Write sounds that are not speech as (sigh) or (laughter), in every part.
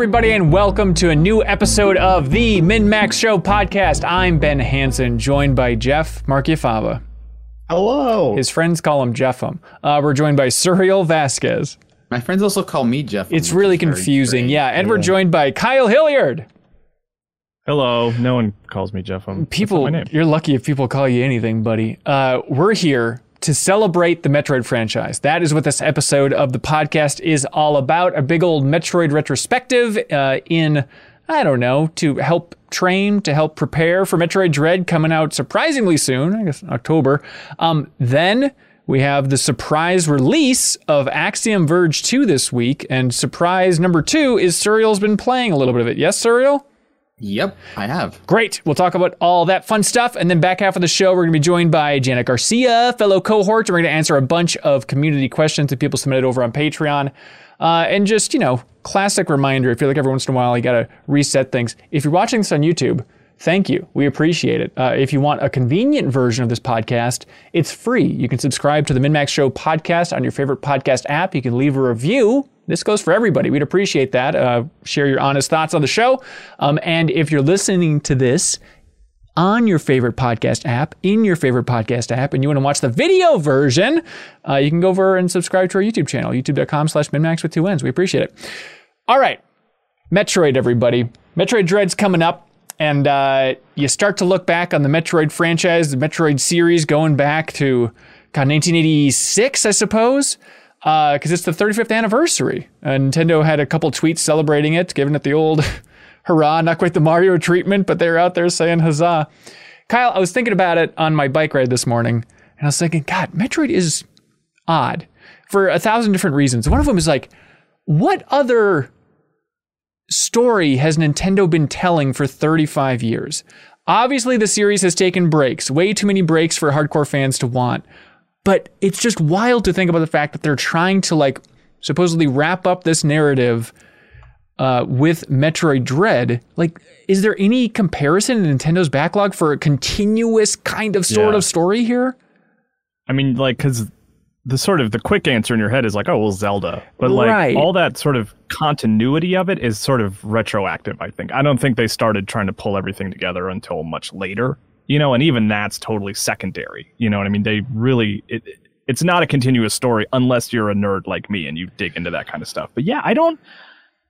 Hello, everybody, and welcome to a new episode of the MinnMax Show podcast. I'm Ben Hanson, joined by Jeff Marchiafava. Hello. His friends call him Jeffum. Uh, we're joined by Suriel Vazquez. My friends also call me Jeff. It's really confusing, yeah. And we're joined by Kyle Hilliard. Hello. No one calls me Jeff. I'm, People, my name. you're lucky if people call you anything, buddy. Uh, we're here to celebrate the Metroid franchise. That is what this episode of the podcast is all about. A big old Metroid retrospective uh, in, I don't know, to help train, to help prepare for Metroid Dread coming out surprisingly soon, I guess October. Um, then we have the surprise release of Axiom Verge 2 this week. And surprise number two is Suriel's been playing a little bit of it. Yes, Suriel? Yep, I have. Great. We'll talk about all that fun stuff. And then back half of the show, we're going to be joined by Janet Garcia, fellow cohort. And we're going to answer a bunch of community questions that people submitted over on Patreon. Uh, and just, you know, classic reminder, I feel like every once in a while you got to reset things. If you're watching this on YouTube, thank you. We appreciate it. Uh, if you want a convenient version of this podcast, it's free. You can subscribe to the MinnMax Show podcast on your favorite podcast app. You can leave a review. This goes for everybody. We'd appreciate that. Uh, share your honest thoughts on the show. Um, and if you're listening to this on your favorite podcast app, in your favorite podcast app, and you want to watch the video version, uh, you can go over and subscribe to our YouTube channel, youtube.com slash minnmax with two N's. We appreciate it. All right. Metroid, everybody. Metroid Dread's coming up. And uh, you start to look back on the Metroid franchise, the Metroid series going back to God, 1986, I suppose, because it's the 35th anniversary. Uh, Nintendo had a couple tweets celebrating it, giving it the old (laughs) hurrah, not quite the Mario treatment, but they're out there saying huzzah. Kyle, I was thinking about it on my bike ride this morning, and I was thinking, God, Metroid is odd for a thousand different reasons. One of them is like, what other story has Nintendo been telling for 35 years? Obviously, the series has taken breaks, way too many breaks for hardcore fans to want. But it's just wild to think about the fact that they're trying to, like, supposedly wrap up this narrative uh, with Metroid Dread. Like, is there any comparison in Nintendo's backlog for a continuous kind of sort Yeah. of story here? I mean, like, because the sort of the quick answer in your head is like, oh, well, Zelda. But like Right. all that sort of continuity of it is sort of retroactive, I think. I don't think they started trying to pull everything together until much later, you know, and even that's totally secondary. You know what I mean? They really, it, it's not a continuous story unless you're a nerd like me and you dig into that kind of stuff. But yeah, I don't.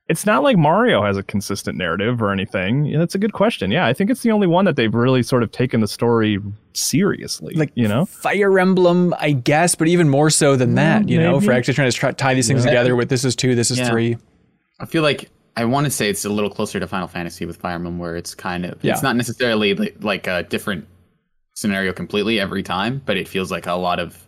It's not like Mario has a consistent narrative or anything. That's a good question. Yeah, I think it's the only one that they've really sort of taken the story seriously. Like, you know, Fire Emblem, I guess, but even more so than that, mm, you know, for maybe. actually trying to try, tie these things Yeah. together with this is two, this is Yeah. three. I feel like I want to say it's a little closer to Final Fantasy with Fire Emblem, where it's kind of Yeah. it's not necessarily like, like a different scenario completely every time, but it feels like a lot of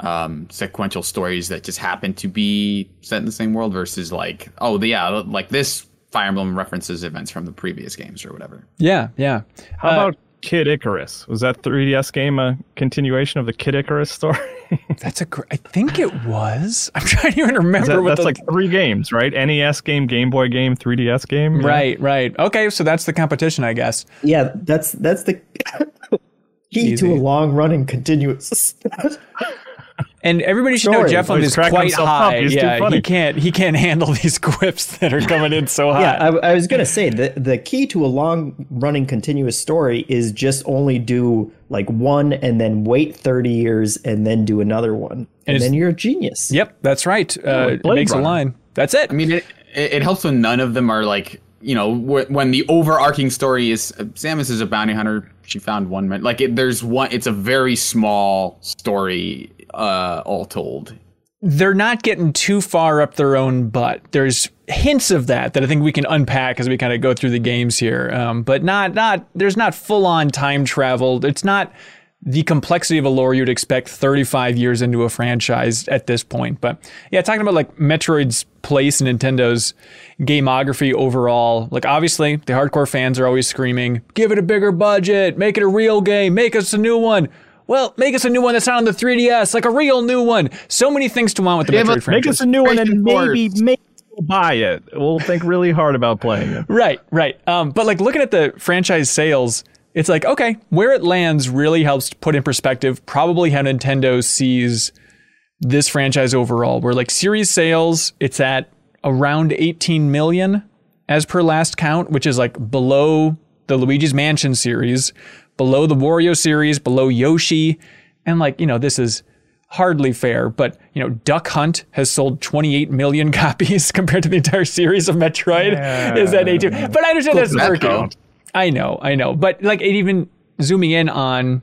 um, sequential stories that just happen to be set in the same world versus like oh yeah like this Fire Emblem references events from the previous games or whatever. Yeah, yeah. How Uh, about Kid Icarus? Was that 3DS game a continuation of the Kid Icarus story? (laughs) That's a gr- I think it was. I'm trying to even remember That- what that's the, like three games, right? NES game, Game Boy game, 3DS game. yeah. Right, right. Okay, so that's the competition, I guess. Yeah, that's that's the (laughs) key Easy. to a long running continuous. (laughs) And everybody should know Story. Jeff Oh, is quite himself up. high. He's too yeah, he can't he can't handle (laughs) these quips that are coming in so high. yeah, I, I was gonna say the the key to a long running continuous story is just only do like one and then wait thirty years and then do another one, and, it's- then you're a genius. Yep, that's right. Uh, it Blade makes a line. That's it. I mean, it, it, it helps when none of them are like, you know, wh- when the overarching story is uh, Samus is a bounty hunter. She found one man. Like, it, there's one. It's a very small story, uh, all told. they're not getting too far up their own butt. There's hints of that that I think we can unpack as we kind of go through the games here. Um, but not not there's not full on time travel. It's not the complexity of a lore you'd expect 35 years into a franchise at this point. But yeah, talking about like Metroid's place in Nintendo's gameography overall, like obviously the hardcore fans are always screaming, give it a bigger budget, make it a real game, make us a new one. Well, make us a new one that's not on the 3DS, like a real new one. So many things to want with the Yeah, Metroid but Make franchise. us a new one and maybe, Force. maybe we'll buy it. We'll think really hard about playing it. Right, right. Um, but like looking at the franchise sales, it's like okay, where it lands really helps put in perspective probably how Nintendo sees this franchise overall. Where like series sales, it's at around 18 million as per last count, which is like below the Luigi's Mansion series, below the Wario series, below Yoshi. And like, you know, this is hardly fair, but you know, Duck Hunt has sold 28 million (laughs) copies (laughs) compared to the entire series of Metroid. Yeah. Is that A2? But I understand that's that working. I know, I know. But like it even zooming in on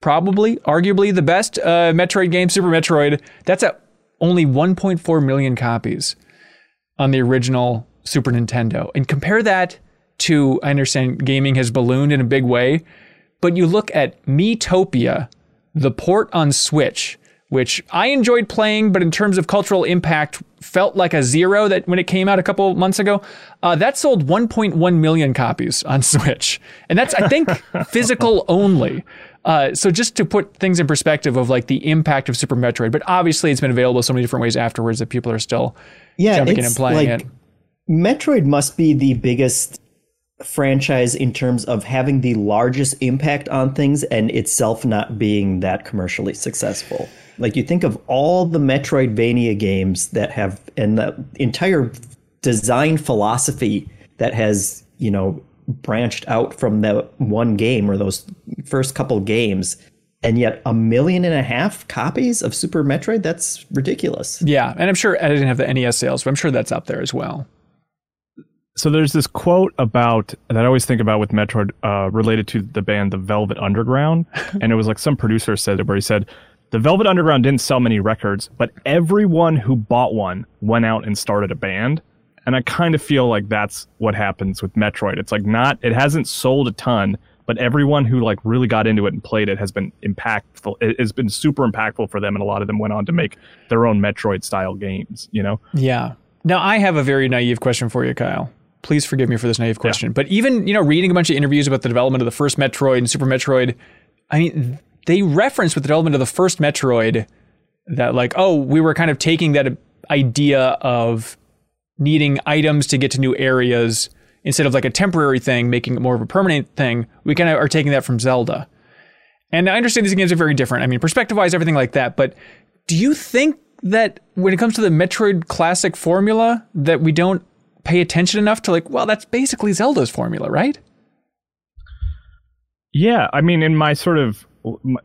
probably, arguably the best uh, Metroid game, Super Metroid, that's at only 1.4 million copies on the original Super Nintendo. And compare that to, I understand gaming has ballooned in a big way, but you look at Miitopia, the port on Switch, which I enjoyed playing, but in terms of cultural impact, felt like a zero that when it came out a couple months ago. Uh, that sold 1.1 million copies on (laughs) Switch, and that's I think (laughs) physical only. Uh, so just to put things in perspective of like the impact of Super Metroid, but obviously it's been available so many different ways afterwards that people are still Yeah, jumping in and playing like it. Metroid must be the biggest franchise in terms of having the largest impact on things and itself not being that commercially successful. Like you think of all the Metroidvania games that have and the entire design philosophy that has, you know, branched out from that one game or those first couple games and yet a million and a half copies of Super Metroid that's ridiculous. Yeah, and I'm sure I didn't have the NES sales, but I'm sure that's up there as well. So there's this quote about that I always think about with Metroid uh, related to the band The Velvet Underground, (laughs) and it was like some producer said it where he said the Velvet Underground didn't sell many records, but everyone who bought one went out and started a band. And I kind of feel like that's what happens with Metroid. It's like not it hasn't sold a ton, but everyone who like really got into it and played it has been impactful. It has been super impactful for them, and a lot of them went on to make their own Metroid style games. You know. Yeah. Now I have a very naive question for you, Kyle. Please forgive me for this naive question, but even you know, reading a bunch of interviews about the development of the first Metroid and Super Metroid, I mean, they reference with the development of the first Metroid that like, oh, we were kind of taking that idea of needing items to get to new areas instead of like a temporary thing, making it more of a permanent thing. We kind of are taking that from Zelda. And I understand these games are very different. I mean, perspective wise, everything like that. But do you think that when it comes to the Metroid classic formula, that we don't pay attention enough to like, well, that's basically Zelda's formula, right? Yeah, I mean, in my sort of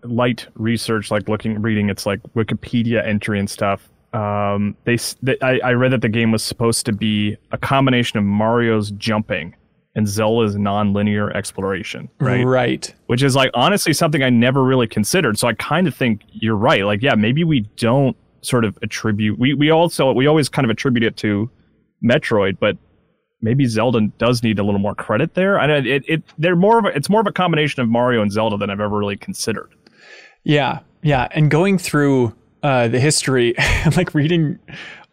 light research, like looking, reading its like Wikipedia entry and stuff, um, they, they I, I read that the game was supposed to be a combination of Mario's jumping and Zelda's non-linear exploration, right? Right. Which is like honestly something I never really considered. So I kind of think you're right. Like, yeah, maybe we don't sort of attribute. We we also we always kind of attribute it to Metroid, but maybe Zelda does need a little more credit there. I don't- it it they're more of a, it's more of a combination of Mario and Zelda than I've ever really considered. Yeah, yeah, and going through uh, the history, (laughs) like reading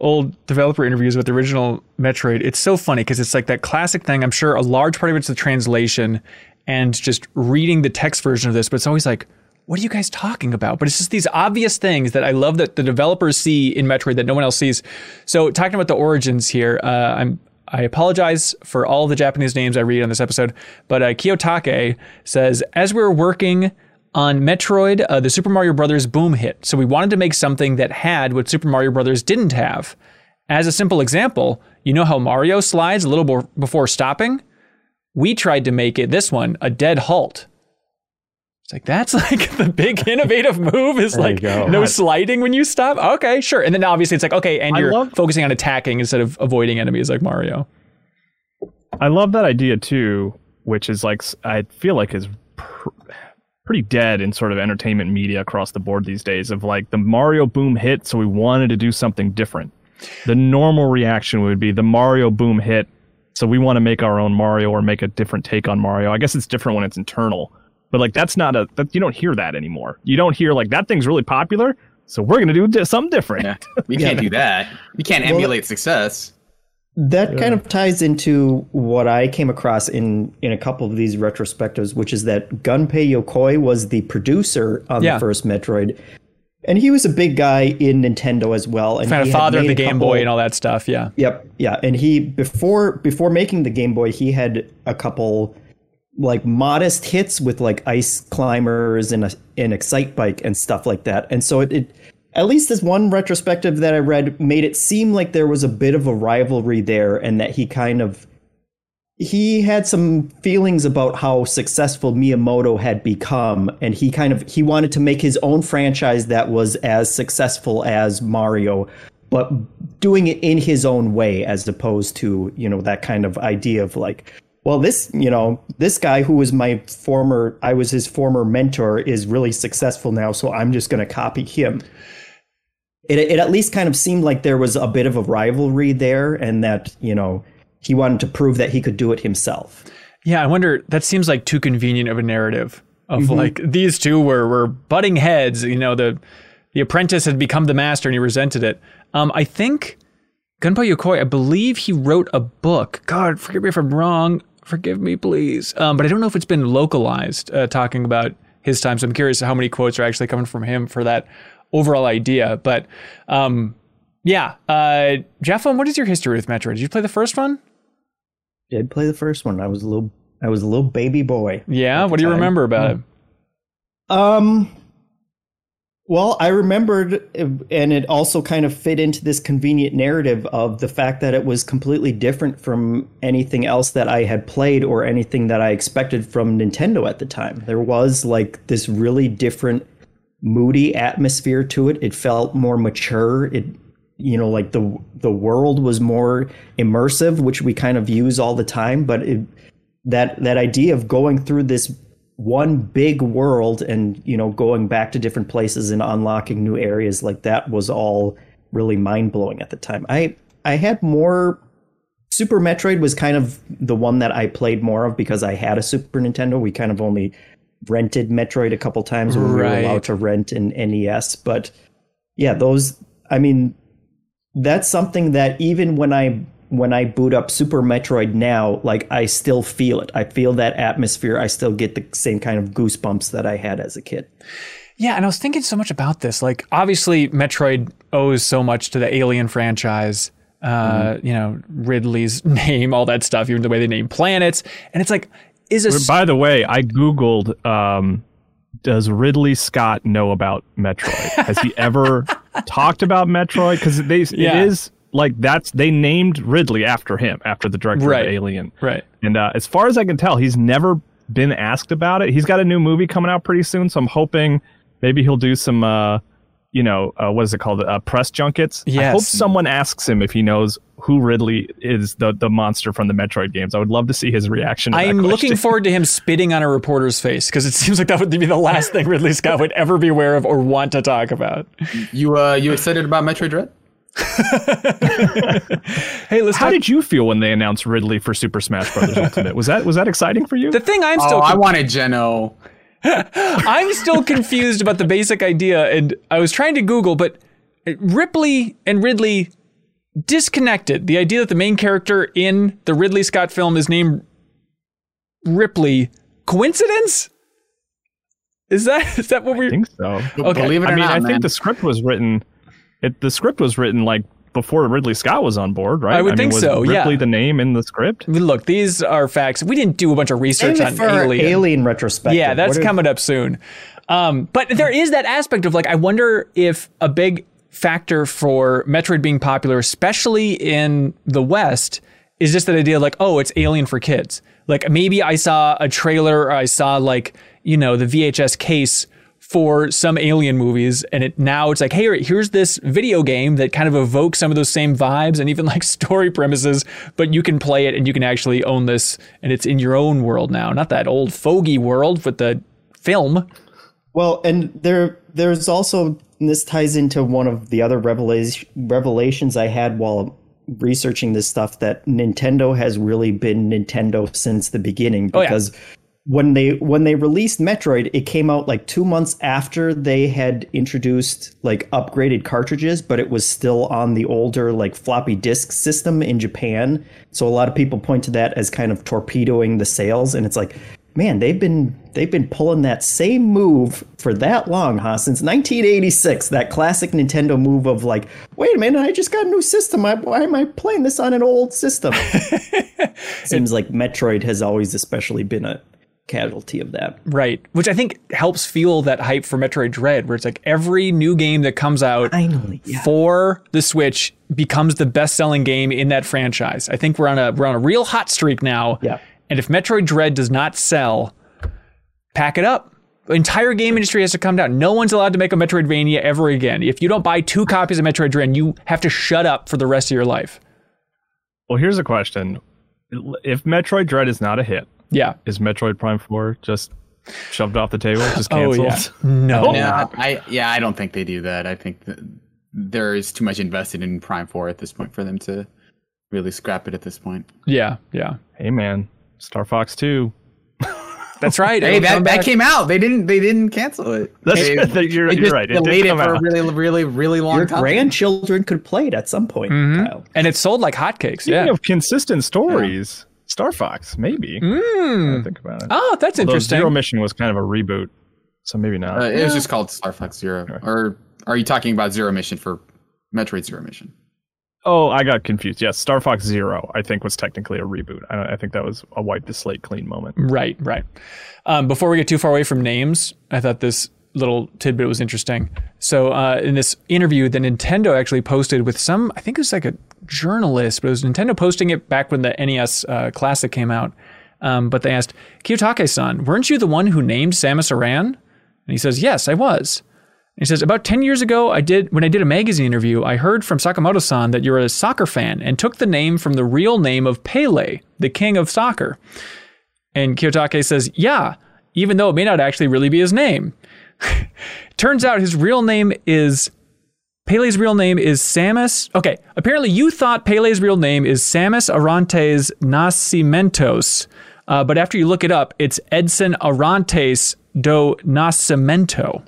old developer interviews with the original Metroid, it's so funny because it's like that classic thing. I'm sure a large part of it's the translation and just reading the text version of this, but it's always like, what are you guys talking about? But it's just these obvious things that I love that the developers see in Metroid that no one else sees. So talking about the origins here, uh, I'm I apologize for all the Japanese names I read on this episode, but uh, Kiyotake says, as we were working on Metroid, uh, the Super Mario Brothers boom hit. So we wanted to make something that had what Super Mario Brothers didn't have. As a simple example, you know how Mario slides a little before stopping? We tried to make it, this one, a dead halt. It's like, that's (laughs) like the big (laughs) innovative move is like no sliding when you stop. Okay, sure. And then obviously it's like, okay, and I you're love- focusing on attacking instead of avoiding enemies like Mario. I love that idea too, which is like I feel like is pr- pretty dead in sort of entertainment media across the board these days. Of like the Mario boom hit, so we wanted to do something different. The normal reaction would be the Mario boom hit, so we want to make our own Mario or make a different take on Mario. I guess it's different when it's internal, but like that's not a that you don't hear that anymore. You don't hear like that thing's really popular, so we're gonna do di- something different. Yeah, we can't do that. We can't Well, emulate success. That kind of ties into what I came across in in a couple of these retrospectives, which is that Gunpei Yokoi was the producer on Yeah. the first Metroid, and he was a big guy in Nintendo as well. And Kind of he had father of the Game couple- Boy and all that stuff. Yeah. Yep, yeah, and he before before making the Game Boy, he had a couple like modest hits with like Ice Climbers and a, and Excitebike and stuff like that. And so it, it at least this one retrospective that I read made it seem like there was a bit of a rivalry there, and that he kind of he had some feelings about how successful Miyamoto had become and he kind of he wanted to make his own franchise that was as successful as Mario but doing it in his own way as opposed to, you know, that kind of idea of like well this, you know, this guy who was my former I was his former mentor is really successful now so I'm just going to copy him. It it at least kind of seemed like there was a bit of a rivalry there and that, you know, he wanted to prove that he could do it himself. Yeah, I wonder. That seems like too convenient of a narrative. Of Mm-hmm. like these two were were butting heads. You know, the the apprentice had become the master, and he resented it. Um, I think Gunpei Yokoi. I believe he wrote a book. God, forgive me if I'm wrong. Forgive me, please. Um, but I don't know if it's been localized. Uh, talking about his time, so I'm curious how many quotes are actually coming from him for that overall idea. But um, yeah, uh, Jeff, what is your history with Metroid? Did you play the first one? Did play the first one. I was a little I was a little baby boy. Yeah. What do you time. remember about it? Um well, I remembered and it also kind of fit into this convenient narrative of the fact that it was completely different from anything else that I had played or anything that I expected from Nintendo at the time. There was like this really different moody atmosphere to it. It felt more mature. It you know like the the world was more immersive, which we kind of use all the time, but it that that idea of going through this one big world and you know going back to different places and unlocking new areas like that was all really mind-blowing at the time. I I had more Super Metroid was kind of the one that I played more of because I had a Super Nintendo. We kind of only rented Metroid a couple times when we were allowed to rent an NES. But yeah, those I mean that's something that even when I when I boot up Super Metroid now, like I still feel it. I feel that atmosphere. I still get the same kind of goosebumps that I had as a kid. Yeah, and I was thinking so much about this. Like, obviously, Metroid owes so much to the Alien franchise. Uh, You know, Ridley's (laughs) name, all that stuff, even the way they name planets. And it's like, is a By the way, I googled. Um, does Ridley Scott know about Metroid? Has he ever (laughs) talked about Metroid? Because they Yeah. it is like that's they named Ridley after him, after the director Right. of Alien. right? And uh, as far as I can tell, he's never been asked about it. He's got a new movie coming out pretty soon, so I'm hoping maybe he'll do some, uh, you know, uh, what is it called, uh, press junkets. Yes. I hope someone asks him if he knows who Ridley is, the the monster from the Metroid games. I would love to see his reaction. To I'm looking (laughs) forward to him spitting on a reporter's face because it seems like that would be the last thing Ridley Scott would ever be aware of or want to talk about. You uh, you excited about Metroid Dread? (laughs) Hey, let's How talk. did you feel when they announced Ridley for Super Smash Bros. Ultimate? Was that was that exciting for you? the thing I'm Oh, still I wanted Geno. (laughs) I'm still confused about the basic idea, and I was trying to Google, but Ripley and Ridley disconnected. The idea that the main character in the Ridley Scott film is named Ripley. Coincidence? Is that is that what we're? think so. Okay. Believe it or I mean, not, I man. think the script was written. It the script was written like before Ridley Scott was on board, right? I would mean, think was so, yeah. Ripley the name in the script. Look, these are facts. We didn't do a bunch of research Save on for Alien. Alien, retrospective. Yeah, that's What if- coming up soon. Um, but there is that aspect of like, I wonder if a big factor for Metroid being popular, especially in the West, is just that idea of like, oh, it's Alien for kids. Like maybe I saw a trailer or I saw like, you know, the VHS case for some alien movies and it now it's like hey here's this video game that kind of evokes some of those same vibes and even like (laughs) story premises but you can play it and you can actually own this and it's in your own world now not that old fogey world with the film Well, and there there's also and this ties into one of the other revelation, revelations I had while researching this stuff that Nintendo has really been Nintendo since the beginning Oh, yeah. When they when they released Metroid, it came out like 2 months after they had introduced like upgraded cartridges, but it was still on the older like floppy disk system in Japan. So a lot of people point to that as kind of torpedoing the sales and it's like man, they've been they've been pulling that same move for that long, huh? Since 1986, that classic Nintendo move of like, wait a minute, I just got a new system. I, why am I playing this on an old system? (laughs) Seems like Metroid has always especially been a casualty of that. Right. Which I think helps fuel that hype for Metroid Dread, where it's like every new game that comes out Finally, yeah. for the Switch becomes the best selling game in that franchise. I think we're on a we're on a real hot streak now. Yeah. And if Metroid Dread does not sell, pack it up. The entire game industry has to come down. No one's allowed to make a Metroidvania ever again. If you don't buy two copies of Metroid Dread, you have to shut up for the rest of your life. Well, here's a question: If Metroid Dread is not a hit, Yeah. is Metroid Prime Four just shoved off the table, just (laughs) Oh canceled? yeah. No. Yeah, oh. I yeah, I don't think they do that. I think that there is too much invested in Prime Four at this point for them to really scrap it at this point. Yeah. Yeah. Hey man, Star Fox Two. That's right. (laughs) Hey, that, that came out. They didn't they didn't cancel it. That's they, (laughs) you're, you're just right. It did delayed it come for a really really really long Your time. grandchildren could play it at some point, mm-hmm. Kyle. and it's sold like hotcakes. Speaking Yeah. of consistent stories, Star Fox maybe. Mm. Think about it. Oh, that's Although interesting. Zero Mission was kind of a reboot, so maybe not. Uh, it was just called Star Fox Zero. Or are you talking about Zero Mission for Metroid Zero Mission? oh, I got confused. Yes, Star Fox Zero, I think was technically a reboot. I, I think that was a wipe the slate clean moment. Right, right. Um, before we get too far away from names, I thought this little tidbit was interesting. So, uh, in this interview that Nintendo actually posted with some, I think it was like a journalist, but it was Nintendo posting it back when the NES uh, Classic came out. Um, but they asked, Kiyotake san, weren't you the one who named Samus Aran? And he says, Yes, I was. He says, about 10 years ago, I did when I did a magazine interview, I heard from Sakamoto-san that you're a soccer fan and took the name from the real name of Pele, the king of soccer. And Kiyotake says, yeah, even though it may not actually really be his name. (laughs) Turns out his real name is Pele's real name is Samus. Okay, apparently you thought Pele's real name is Samus Arantes Nascimentos, uh, but after you look it up, it's Edson Arantes do Nascimento.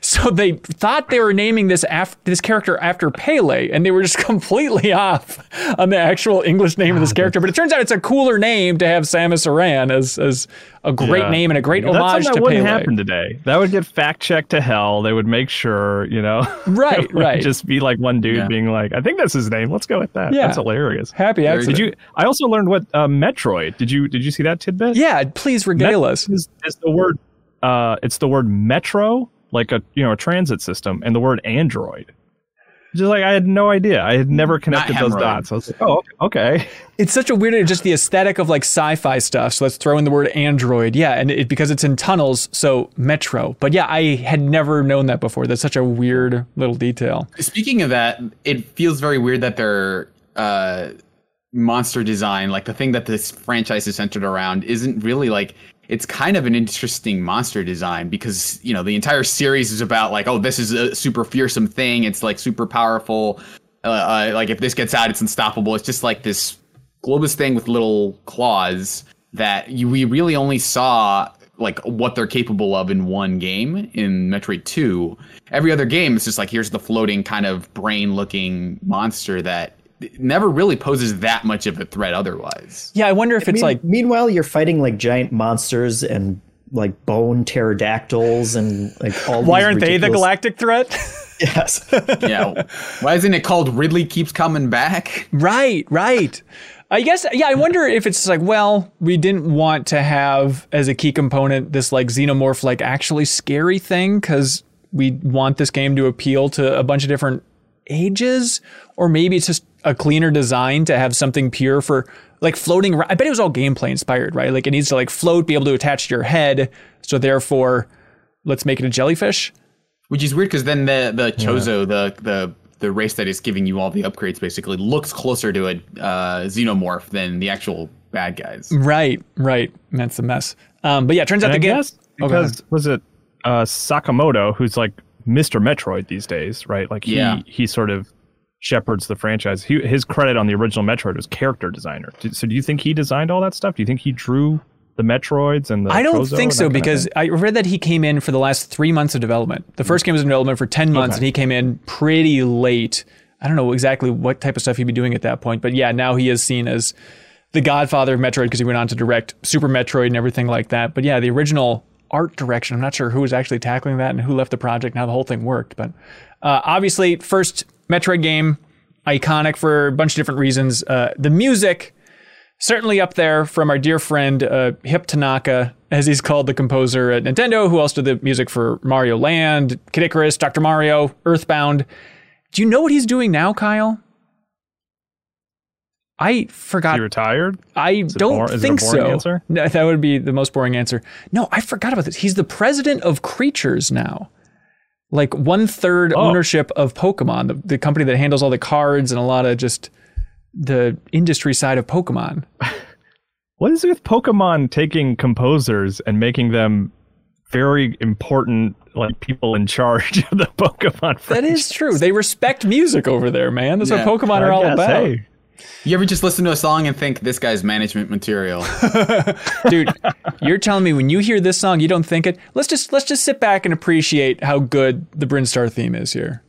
So they thought they were naming this af- this character after Pele, and they were just (laughs) completely off on the actual English name of this character. But it turns out it's a cooler name to have Samus Aran as as a great Yeah. name and a great That's homage something that to wouldn't Pele. happen today. That would get fact checked to hell. They would make sure, you know. (laughs) Right, right. Just be like one dude Yeah. being like, "I think that's his name. Let's go with that." Yeah. That's hilarious. Happy accident. Did you? I also learned what uh, Metroid. Did you? Did you see that tidbit? Yeah, please regale Met- us. Is, is the word? Uh, it's the word metro, like a you know a transit system, and the word android. Just like I had no idea. I had never connected those dots. I was like, oh, okay. (laughs) It's such a weird, just the aesthetic of like sci-fi stuff. So let's throw in the word android. Yeah, and it, because it's in tunnels, so metro. But yeah, I had never known that before. That's such a weird little detail. Speaking of that, it feels very weird that their uh, monster design, like the thing that this franchise is centered around, isn't really like. It's kind of an interesting monster design because you know the entire series is about like, oh, this is a super fearsome thing. It's like super powerful. Uh, uh, like if this gets out, it's unstoppable. It's just like this globus thing with little claws that you, we really only saw like what they're capable of in one game in Metroid 2. Every other game is just like here's the floating kind of brain looking monster that never really poses that much of a threat otherwise. Yeah, I wonder if it's Mean- like meanwhile, you're fighting like giant monsters and like bone pterodactyls and like all. why these aren't they the galactic threat? (laughs) Yes. (laughs) Yeah. Why isn't it called Ridley keeps coming back? right, right. I guess yeah, I wonder if it's like, well, we didn't want to have as a key component this like xenomorph like actually scary thing cuz we want this game to appeal to a bunch of different ages or maybe it's just a cleaner design to have something pure for like floating. I bet it was all gameplay inspired, right? Like it needs to like float, be able to attach to your head, so therefore let's make it a jellyfish. Which is weird because then the the Chozo, the the the race that is giving you all the upgrades basically looks closer to a uh, xenomorph than the actual bad guys. Right, right. That's a mess. Um, but yeah, turns out And the I game guess Oh, because was it uh, Sakamoto who's like Mr. Metroid these days, right? Like he Yeah. he sort of shepherds the franchise. He, his credit on the original Metroid was character designer. So do you think he designed all that stuff? Do you think he drew the Metroids and the I don't Chozo think so that kind of because? I read that he came in for the last three months of development. The first game was in development for 10 months and he came in pretty late. I don't know exactly what type of stuff he'd be doing at that point, but yeah, now he is seen as the godfather of Metroid because he went on to direct Super Metroid and everything like that. But yeah, the original art direction, I'm not sure who was actually tackling that and who left the project, and how the whole thing worked. But uh, obviously, first Metroid game, iconic for a bunch of different reasons. Uh, the music, certainly up there from our dear friend uh, Hip Tanaka as he's called, the composer at Nintendo, who also did the music for Mario Land, Kid Icarus, Dr. Mario, Earthbound. Do you know what he's doing now, Kyle? I forgot. He retired? I don't bor- is it a think so. No, that would be the most boring answer. No, I forgot about this. He's the president of Creatures now. Like one third Oh. ownership of Pokemon, the, the company that handles all the cards and a lot of just the industry side of Pokemon. (laughs) What is it with Pokemon taking composers and making them very important, like people in charge (laughs) of the Pokemon That franchise? is true. They respect music over there, man. That's Yeah, what Pokemon I are all guess, about. hey. You ever just listen to a song and think this guy's management material? (laughs) Dude, you're telling me when you hear this song you don't think it? Let's just let's just sit back and appreciate how good the Brinstar theme is here.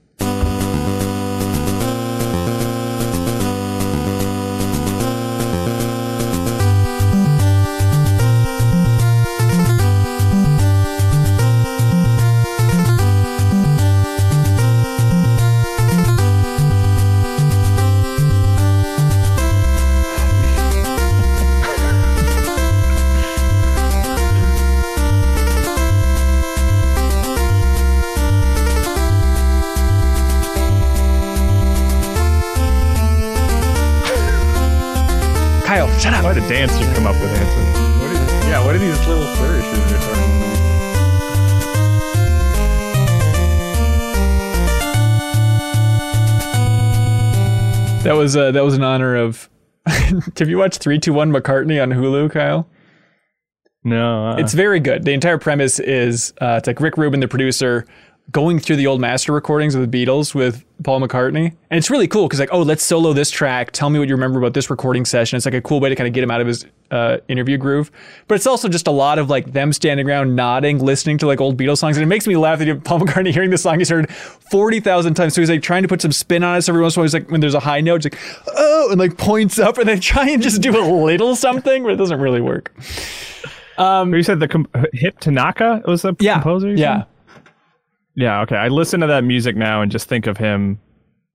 A dance you come up with, Hanson. What are, yeah, what are these little flourishes you're talking about? That was uh, that was in honor of. (laughs) Have you watched Three Two One McCartney on Hulu, Kyle? No, uh, It's very good. The entire premise is uh, it's like Rick Rubin, the producer, going through the old master recordings of the Beatles with Paul McCartney, and it's really cool because like, oh, let's solo this track. Tell me what you remember about this recording session. It's like a cool way to kind of get him out of his uh, interview groove. But it's also just a lot of like them standing around nodding, listening to like old Beatles songs, and it makes me laugh that you have Paul McCartney hearing the song he's heard forty thousand times. So he's like trying to put some spin on it. So every once in a while, he's like when there's a high note, he's like oh, and like points up, and then (laughs) try and just do a little something, but it doesn't really work. Um, you said the com- Hip Tanaka was the Yeah, composer? yeah. said? Yeah, okay. I listen to that music now and just think of him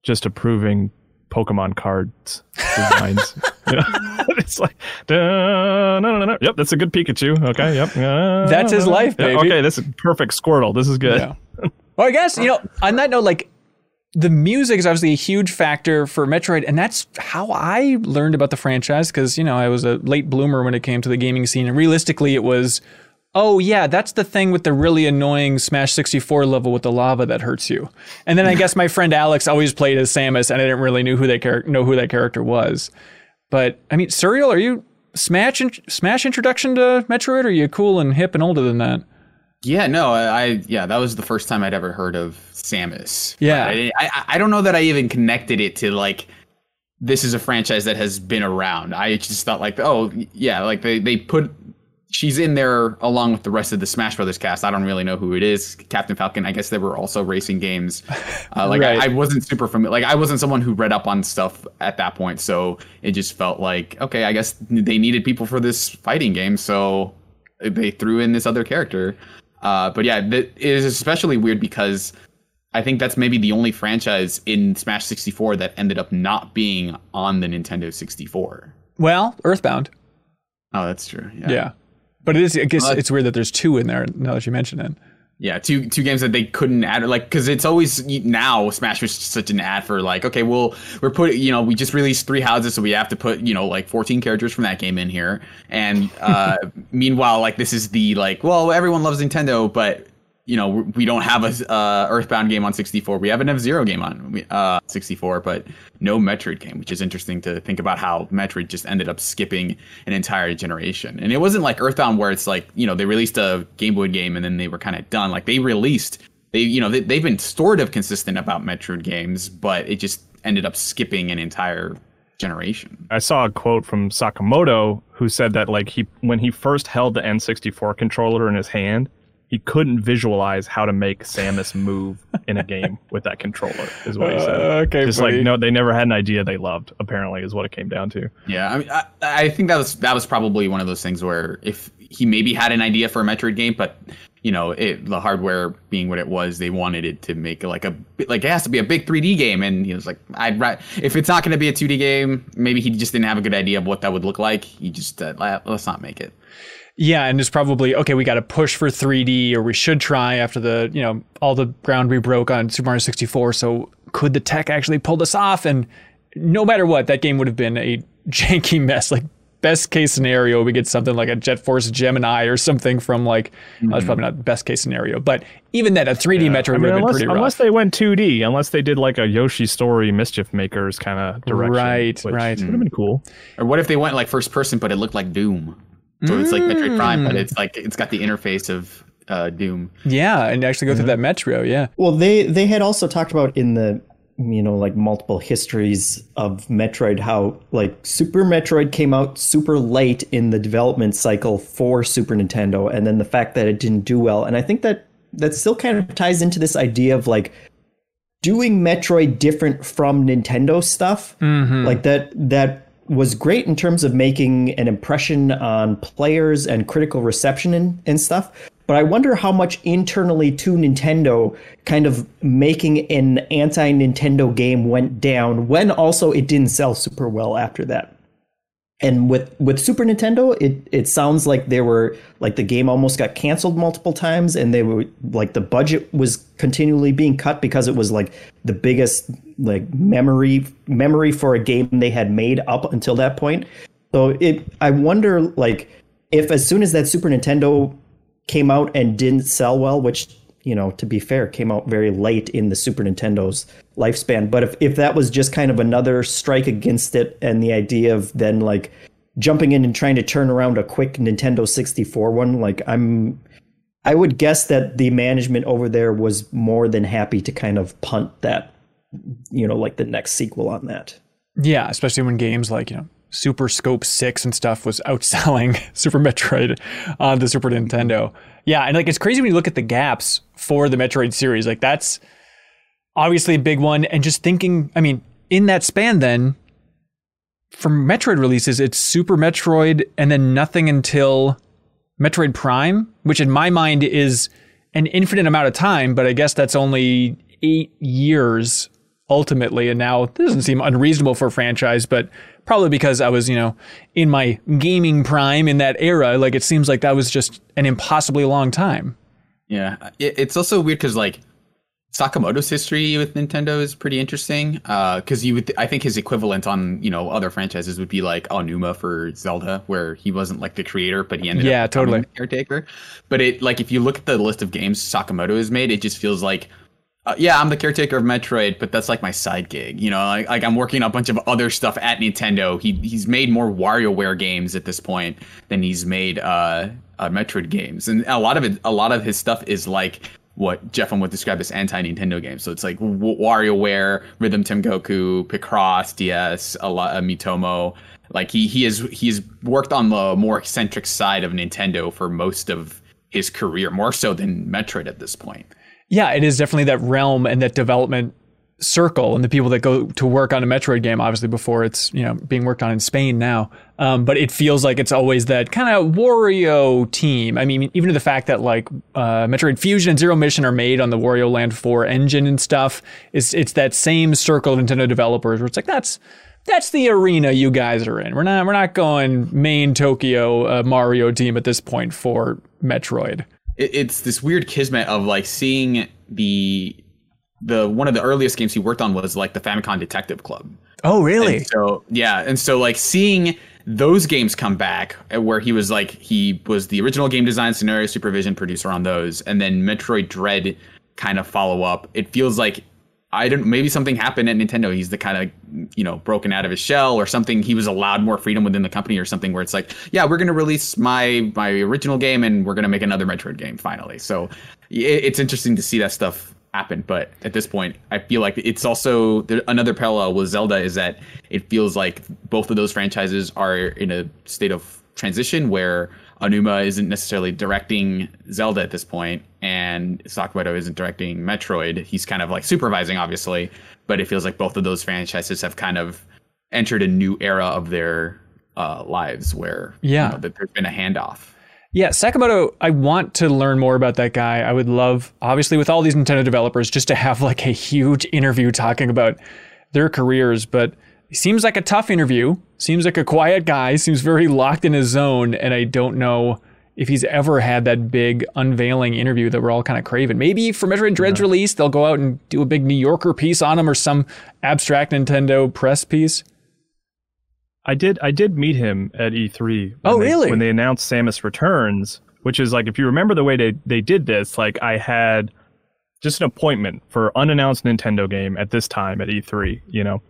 just approving Pokemon cards designs. (laughs) You know? (laughs) it's like, no, no, no, no. Yep, that's a good Pikachu. Okay, yep. uh, That's his life, yeah, baby. Okay, this is perfect Squirtle. This is good. Yeah. Well, I guess, you know, on that note, like the music is obviously a huge factor for Metroid, and that's how I learned about the franchise because, you know, I was a late bloomer when it came to the gaming scene. And realistically, it was, oh, yeah, that's the thing with the really annoying Smash 64 level with the lava that hurts you. And then I guess my friend Alex always played as Samus, and I didn't really knew who that char- know who that character was. But I mean, Suriel, are you Smash in- Smash introduction to Metroid? Or are you cool and hip and older than that? Yeah, no, I, I yeah, that was the first time I'd ever heard of Samus. Yeah. I, I I don't know that I even connected it to like this is a franchise that has been around. I just thought like, oh yeah, like they they put she's in there along with the rest of the Smash Brothers cast. I don't really know who it is. Captain Falcon. I guess there were also racing games. (laughs) Uh, like Right. I, I wasn't super familiar. Like I wasn't someone who read up on stuff at that point, so it just felt like okay, I guess they needed people for this fighting game, so they threw in this other character. Uh, but yeah, th- it is especially weird because I think that's maybe the only franchise in Smash 64 that ended up not being on the Nintendo 64. Well, Earthbound. Oh, that's true. Yeah. Yeah. But it is, I guess Well, it's weird that there's two in there now that you mention it. Yeah, two two games that they couldn't add like because it's always now Smash was such an ad for like okay well we're putting you know we just released three houses so we have to put you know like 14 characters from that game in here and uh (laughs) meanwhile like this is the like well everyone loves Nintendo but you know we don't have a uh, Earthbound game on 64 we have an F Zero game on uh 64 but no Metroid game which is interesting to think about how Metroid just ended up skipping an entire generation. And it wasn't like Earthbound where it's like you know they released a Game Boy game and then they were kind of done. Like they released they you know they, they've been sort of consistent about Metroid games but it just ended up skipping an entire generation. I saw a quote from Sakamoto who said that like he when he first held the N64 controller in his hand, he couldn't visualize how to make Samus move in a game (laughs) with that controller. Is what he said. Uh, okay, Just buddy. like no, they never had an idea they loved. Apparently, is what it came down to. Yeah, I mean, I, I think that was that was probably one of those things where if he maybe had an idea for a Metroid game, but you know, it, the hardware being what it was, they wanted it to make like a like it has to be a big 3D game, and he was like, I'd if it's not going to be a 2D game, maybe he just didn't have a good idea of what that would look like. He just uh, let's not make it. Yeah, and it's probably okay. We got to push for 3D, or we should try after the you know all the ground we broke on Super Mario 64. So could the tech actually pull this off? And no matter what, that game would have been a (laughs) janky mess. Like best case scenario, we get something like a Jet Force Gemini or something from like mm-hmm. that's probably not the best case scenario, but even then, a 3D yeah. Metroid I mean, would have been pretty rough. Unless they went 2D, unless they did like a Yoshi Story Mischief Makers kind of direction, right? Right, would have been cool. Or what if they went like first person, but it looked like Doom? So mm. it's like Metroid Prime, but it's like it's got the interface of uh, Doom. Yeah, and actually go mm-hmm. through that Metro. Yeah. Well, they they had also talked about in the you know like multiple histories of Metroid how like Super Metroid came out super late in the development cycle for Super Nintendo and then the fact that it didn't do well and I think that that still kind of ties into this idea of like doing Metroid different from Nintendo stuff mm-hmm. like that that was great in terms of making an impression on players and critical reception and, and stuff but I wonder how much internally to Nintendo kind of making an anti Nintendo game went down when also it didn't sell super well after that. And with with Super Nintendo, it it sounds like they were like the game almost got canceled multiple times, and they were like the budget was continually being cut because it was like the biggest like memory memory for a game they had made up until that point. So it I wonder like if as soon as that Super Nintendo came out and didn't sell well, which you know, to be fair, came out very late in the Super Nintendo's lifespan. But if, if that was just kind of another strike against it and the idea of then like jumping in and trying to turn around a quick Nintendo 64 one, like I'm I would guess that the management over there was more than happy to kind of punt that, you know, like the next sequel on that. Yeah, especially when games like, you know, Super Scope 6 and stuff was outselling (laughs) Super Metroid on the Super Nintendo. Yeah, and like it's crazy when you look at the gaps for the Metroid series. Like that's obviously a big one. And just thinking, I mean, in that span then, from Metroid releases, it's Super Metroid and then nothing until Metroid Prime, which in my mind is an infinite amount of time, but I guess that's only eight years ultimately. And now this doesn't seem unreasonable for a franchise, but probably because I was, you know, in my gaming prime in that era. Like it seems like that was just an impossibly long time. Yeah. It's also weird because like Sakamoto's history with Nintendo is pretty interesting. Because uh, you would, I think his equivalent on you know other franchises would be like Aonuma for Zelda, where he wasn't like the creator, but he ended up yeah, up totally caretaker. But it like if you look at the list of games Sakamoto has made, it just feels like uh, yeah, I'm the caretaker of Metroid, but that's like my side gig. You know, like, like, I'm working on a bunch of other stuff at Nintendo. He he's made more WarioWare games at this point than he's made uh, uh, Metroid games, and a lot of it, a lot of his stuff is like what Jeff would describe as anti-Nintendo games. So it's like WarioWare, Rhythm Tengoku, Picross, DS, a lot, uh, Miitomo. Like he he has he's worked on the more eccentric side of Nintendo for most of his career, more so than Metroid at this point yeah, it is definitely that realm and that development circle and the people that go to work on a Metroid game, obviously before it's you know being worked on in Spain now. Um, but it feels like it's always that kind of Wario team. I mean, even to the fact that like uh, Metroid Fusion and Zero Mission are made on the Wario Land 4 engine and stuff, it's it's that same circle of Nintendo developers where it's like that's that's the arena you guys are in. We're not we're not going main Tokyo uh, Mario team at this point for Metroid it, it's this weird kismet of like seeing the the one of the earliest games he worked on was like the Famicom Detective Club. Oh, really? And so yeah, and so like seeing those games come back uh, where he was like he was the original game design scenario supervision producer on those and then Metroid Dread kind of follow up. It feels like I don't maybe something happened at Nintendo. He's the kind of you know broken out of his shell or something. He was allowed more freedom within the company or something where it's like, yeah, we're gonna release my my original game and we're gonna make another Metroid game finally. So it, it's interesting to see that stuff happen. But at this point, I feel like it's also another parallel with Zelda is that it feels like both of those franchises are in a state of transition where Aonuma isn't necessarily directing Zelda at this point, and Sakamoto isn't directing Metroid. He's kind of like supervising, obviously, but it feels like both of those franchises have kind of entered a new era of their uh, lives where yeah, you know, that there's been a handoff. Yeah, Sakamoto, I want to learn more about that guy. I would love, obviously, with all these Nintendo developers, just to have like a huge interview talking about their careers. But he seems like a tough interview, seems like a quiet guy, seems very locked in his zone. And I don't know if he's ever had that big unveiling interview that we're all kind of craving. Maybe for Metroid Dread's release, they'll go out and do a big New Yorker piece on him or some abstract Nintendo press piece. I did I did meet him at E3. when Oh, they- really? When they announced Samus Returns, which is like if you remember the way they they did this, like I had just an appointment for unannounced Nintendo game at this time at E3, you know.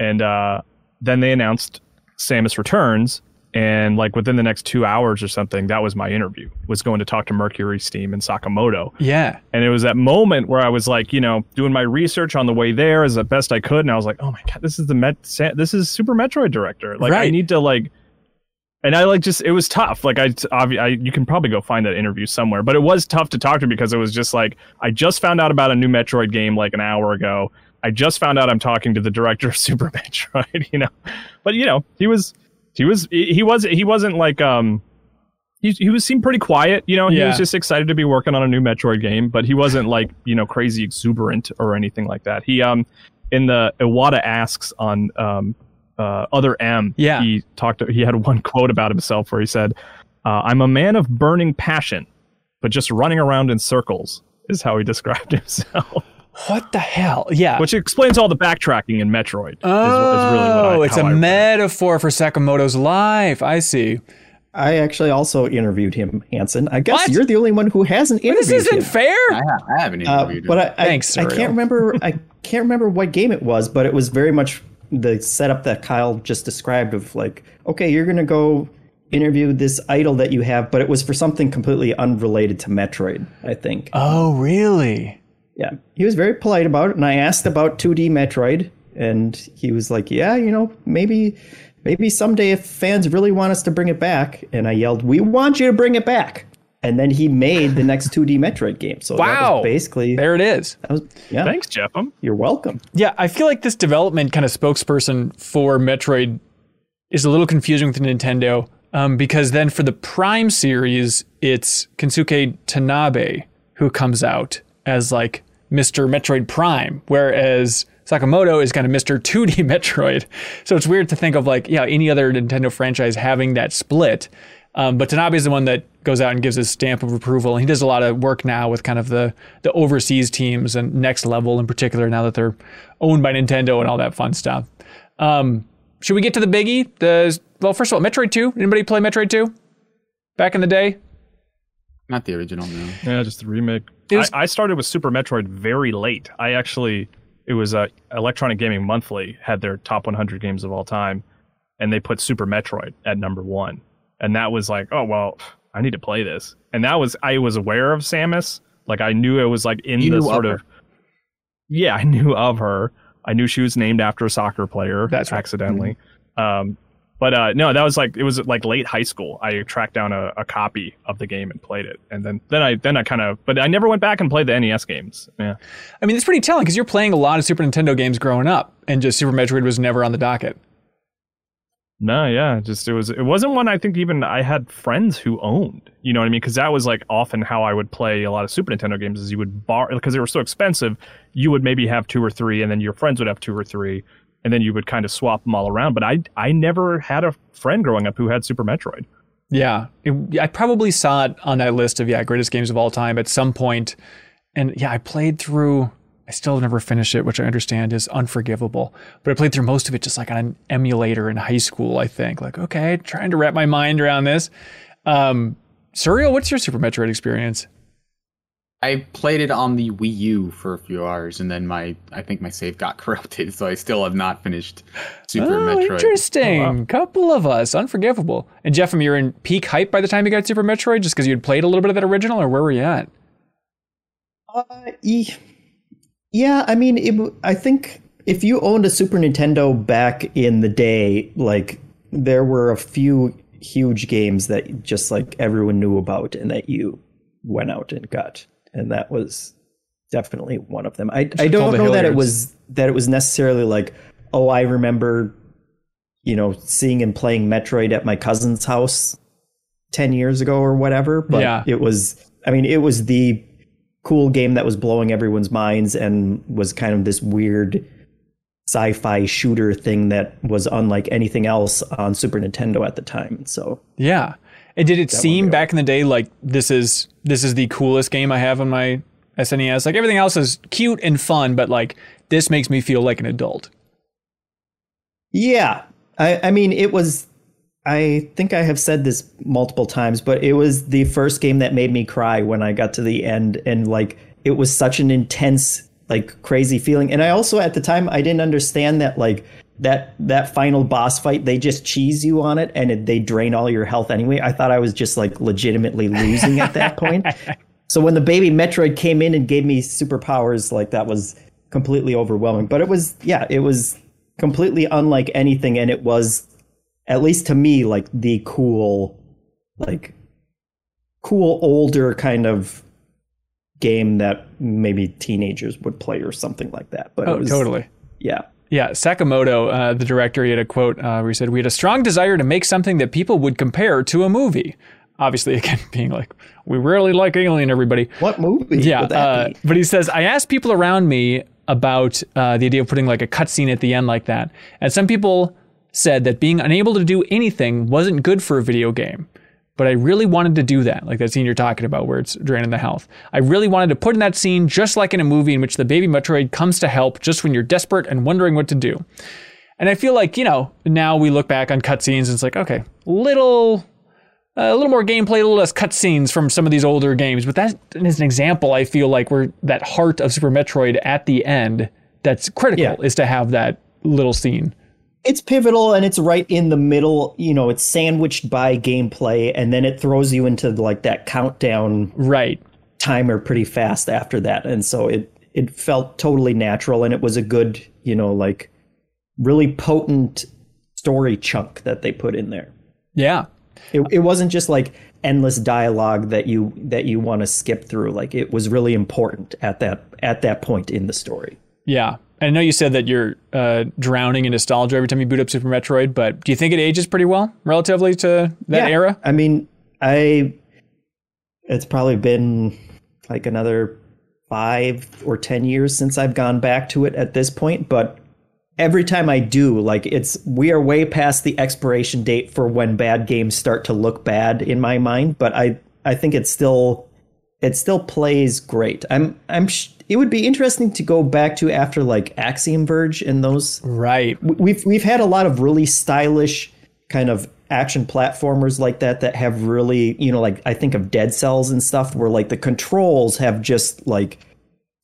And uh then they announced Samus Returns and like within the next 2 hours or something, that was my interview. Was going to talk to MercurySteam and Sakamoto. Yeah. And it was that moment where I was like, you know, doing my research on the way there as the best I could, and I was like, oh my god, this is the Met, this is Super Metroid director. Like, I need to like, and I like just it was tough. Like, I, I you can probably go find that interview somewhere, but it was tough to talk to because it was just like I just found out about a new Metroid game like an hour ago. I just found out I'm talking to the director of (laughs) Super Metroid, (laughs) you know, but you know, he was, he was, he was, he wasn't like, um, he, he was seemed pretty quiet, you know. He Yeah. was just excited to be working on a new Metroid game, but he wasn't (laughs) like you know crazy exuberant or anything like that. He um in the Iwata asks on um uh other M Yeah. he talked he had one quote about himself where he said uh, I'm a man of burning passion, but just running around in circles is how he described himself, What the hell? Yeah. which explains all the backtracking in Metroid. is- is Oh, really what I, it's how a I metaphor for Sakamoto's life. I see. I actually also interviewed him, Hanson. I guess What? you're the only one who hasn't interviewed This isn't him. fair. I, ha- I haven't Uh, interviewed but him. I, I, Thanks, I Suriel. can't remember. (laughs) I can't remember what game it was, but it was very much the setup that Kyle just described. Of like, okay, you're gonna go interview this idol that you have, but it was for something completely unrelated to Metroid. I think. Oh, really? Yeah, he was very polite about it, and I asked about 2D Metroid, and he was like, "Yeah, you know, maybe, maybe someday if fans really want us to bring it back." And I yelled, "We want you to bring it back!" And then he made the next 2D Metroid game. So that Wow. was basically There it is. that was yeah. Thanks, Jeffem. You're welcome. Yeah, I feel like this development kind of spokesperson for Metroid is a little confusing with Nintendo um, because then for the Prime series, it's Kensuke Tanabe who comes out as like Mr. Metroid Prime, whereas Sakamoto is kind of Mr. 2D Metroid. So it's weird to think of like, yeah, any other Nintendo franchise having that split. Um, but Tanabe is the one that goes out and gives his stamp of approval, and he does a lot of work now with kind of the the overseas teams and Next Level in particular. Now that they're owned by Nintendo and all that fun stuff. Um, should we get to the biggie? The well, first of all, Metroid Two. Anybody play Metroid Two? Back in the day, Not the original, no. Yeah, just the remake. Was- I, I started with Super Metroid very late. I actually, it was uh, Electronic Gaming Monthly had their top 100 games of all time, and they put Super Metroid at number one, and that was like, oh well, I need to play this. And that was I was aware of Samus, like I knew it was like in You the sort of of. Yeah, I (laughs) knew of her. I knew she was named after a soccer player. That's right. accidentally. Um, but uh, no, that was like it was like late high school. I tracked down a, a copy of the game and played it, and then then I then I kind of, but I never went back and played the NES games. Yeah, I mean, it's pretty telling because you're playing a lot of Super Nintendo games growing up, and just Super Metroid was never on the docket. no, yeah, just it was it wasn't one I think even I had friends who owned. You know what I mean? Because that was like often how I would play a lot of Super Nintendo games. Is you would borrow because they were so expensive. You would maybe have two or three, and then your friends would have two or three, and then you would kind of swap them all around. But I I never had a friend growing up who had Super Metroid. Yeah, it, I probably saw it on that list of yeah greatest games of all time at some point, and yeah, I played through. I still have never finished it, which I understand is unforgivable. But I played through most of it just like on an emulator in high school. I think like okay, trying to wrap my mind around this. Um, Suriel, what's your Super Metroid experience? I played it on the Wii U for a few hours, and then my I think my save got (laughs) corrupted, so I still have not finished Super oh, Metroid. interesting. Couple of us, unforgivable. And Jeff, you're in peak hype by the time you got Super Metroid, just because you had played a little bit of that original, or where were you at? Uh, e- yeah, I mean, it, w- I think if you owned a Super Nintendo back in the day, like there were a few huge games that just like everyone knew about and that you went out and got, and that was definitely one of them. I I don't know that it was that it was necessarily like, oh, I remember, you know, seeing and playing Metroid at my cousin's house. 10 years ago or whatever, but Yeah. it was I mean, it was the cool game that was blowing everyone's minds and was kind of this weird sci-fi shooter thing that was unlike anything else on Super Nintendo at the time. So, Yeah. And did it seem back in the day like this is this is the coolest game I have on my SNES? Like everything else is cute and fun, but like this makes me feel like an adult. Yeah. I, I mean, it was, I think I have said this multiple times, but it was the first game that made me cry when I got to the end. And like, it was such an intense, like, crazy feeling. And I also, at the time, I didn't understand that, like, that that final boss fight they just cheese you on it and it, they drain all your health anyway. I thought i was just like legitimately losing at that point. (laughs) So when the baby metroid came in and gave me superpowers like that was completely overwhelming. But it was yeah it was completely unlike anything and it was at least to me like the cool like cool older kind of game that maybe teenagers would play or something like that. But Oh, it was, totally. yeah Yeah, Sakamoto, uh, the director, he had a quote uh, where he said, "We had a strong desire to make something that people would compare to a movie." Obviously, (laughs) again, being like, "We rarely like Alien." Everybody, what movie yeah. Uh, but he says, "I asked people around me about uh, the idea of putting like a cutscene at the end like that, and some people said that being unable to do anything wasn't good for a video game." But I really wanted to do that, like that scene you're talking about where it's draining the health. I really wanted to put in that scene just like in a movie in which the baby Metroid comes to help just when you're desperate and wondering what to do. And I feel like, you know, now we look back on cutscenes and it's like, okay, little uh, a little more gameplay, a little less cutscenes from some of these older games. But that is an example, I feel like, where that heart of Super Metroid at the end that's critical Yeah. is to have that little scene. It's pivotal and it's right in the middle you know it's sandwiched by gameplay and then it throws you into like that countdown Right. timer pretty fast after that and so it it felt totally natural and it was a good you know like really potent story chunk that they put in there Yeah. it, it wasn't just like endless dialogue that you that you want to skip through like it was really important at that at that point in the story Yeah. I know you said that you're uh, drowning in nostalgia every time you boot up Super Metroid, but do you think it ages pretty well relatively to that Yeah. era? I mean, I it's probably been like another five or ten years since I've gone back to it at this point, but every time I do, like it's we are way past the expiration date for when bad games start to look bad in my mind, but I I think it's still it still plays great. I'm I'm sh- it would be interesting to go back to after like Axiom Verge and those Right. we've we've had a lot of really stylish kind of action platformers like that that have really you know like I think of Dead Cells and stuff where like the controls have just like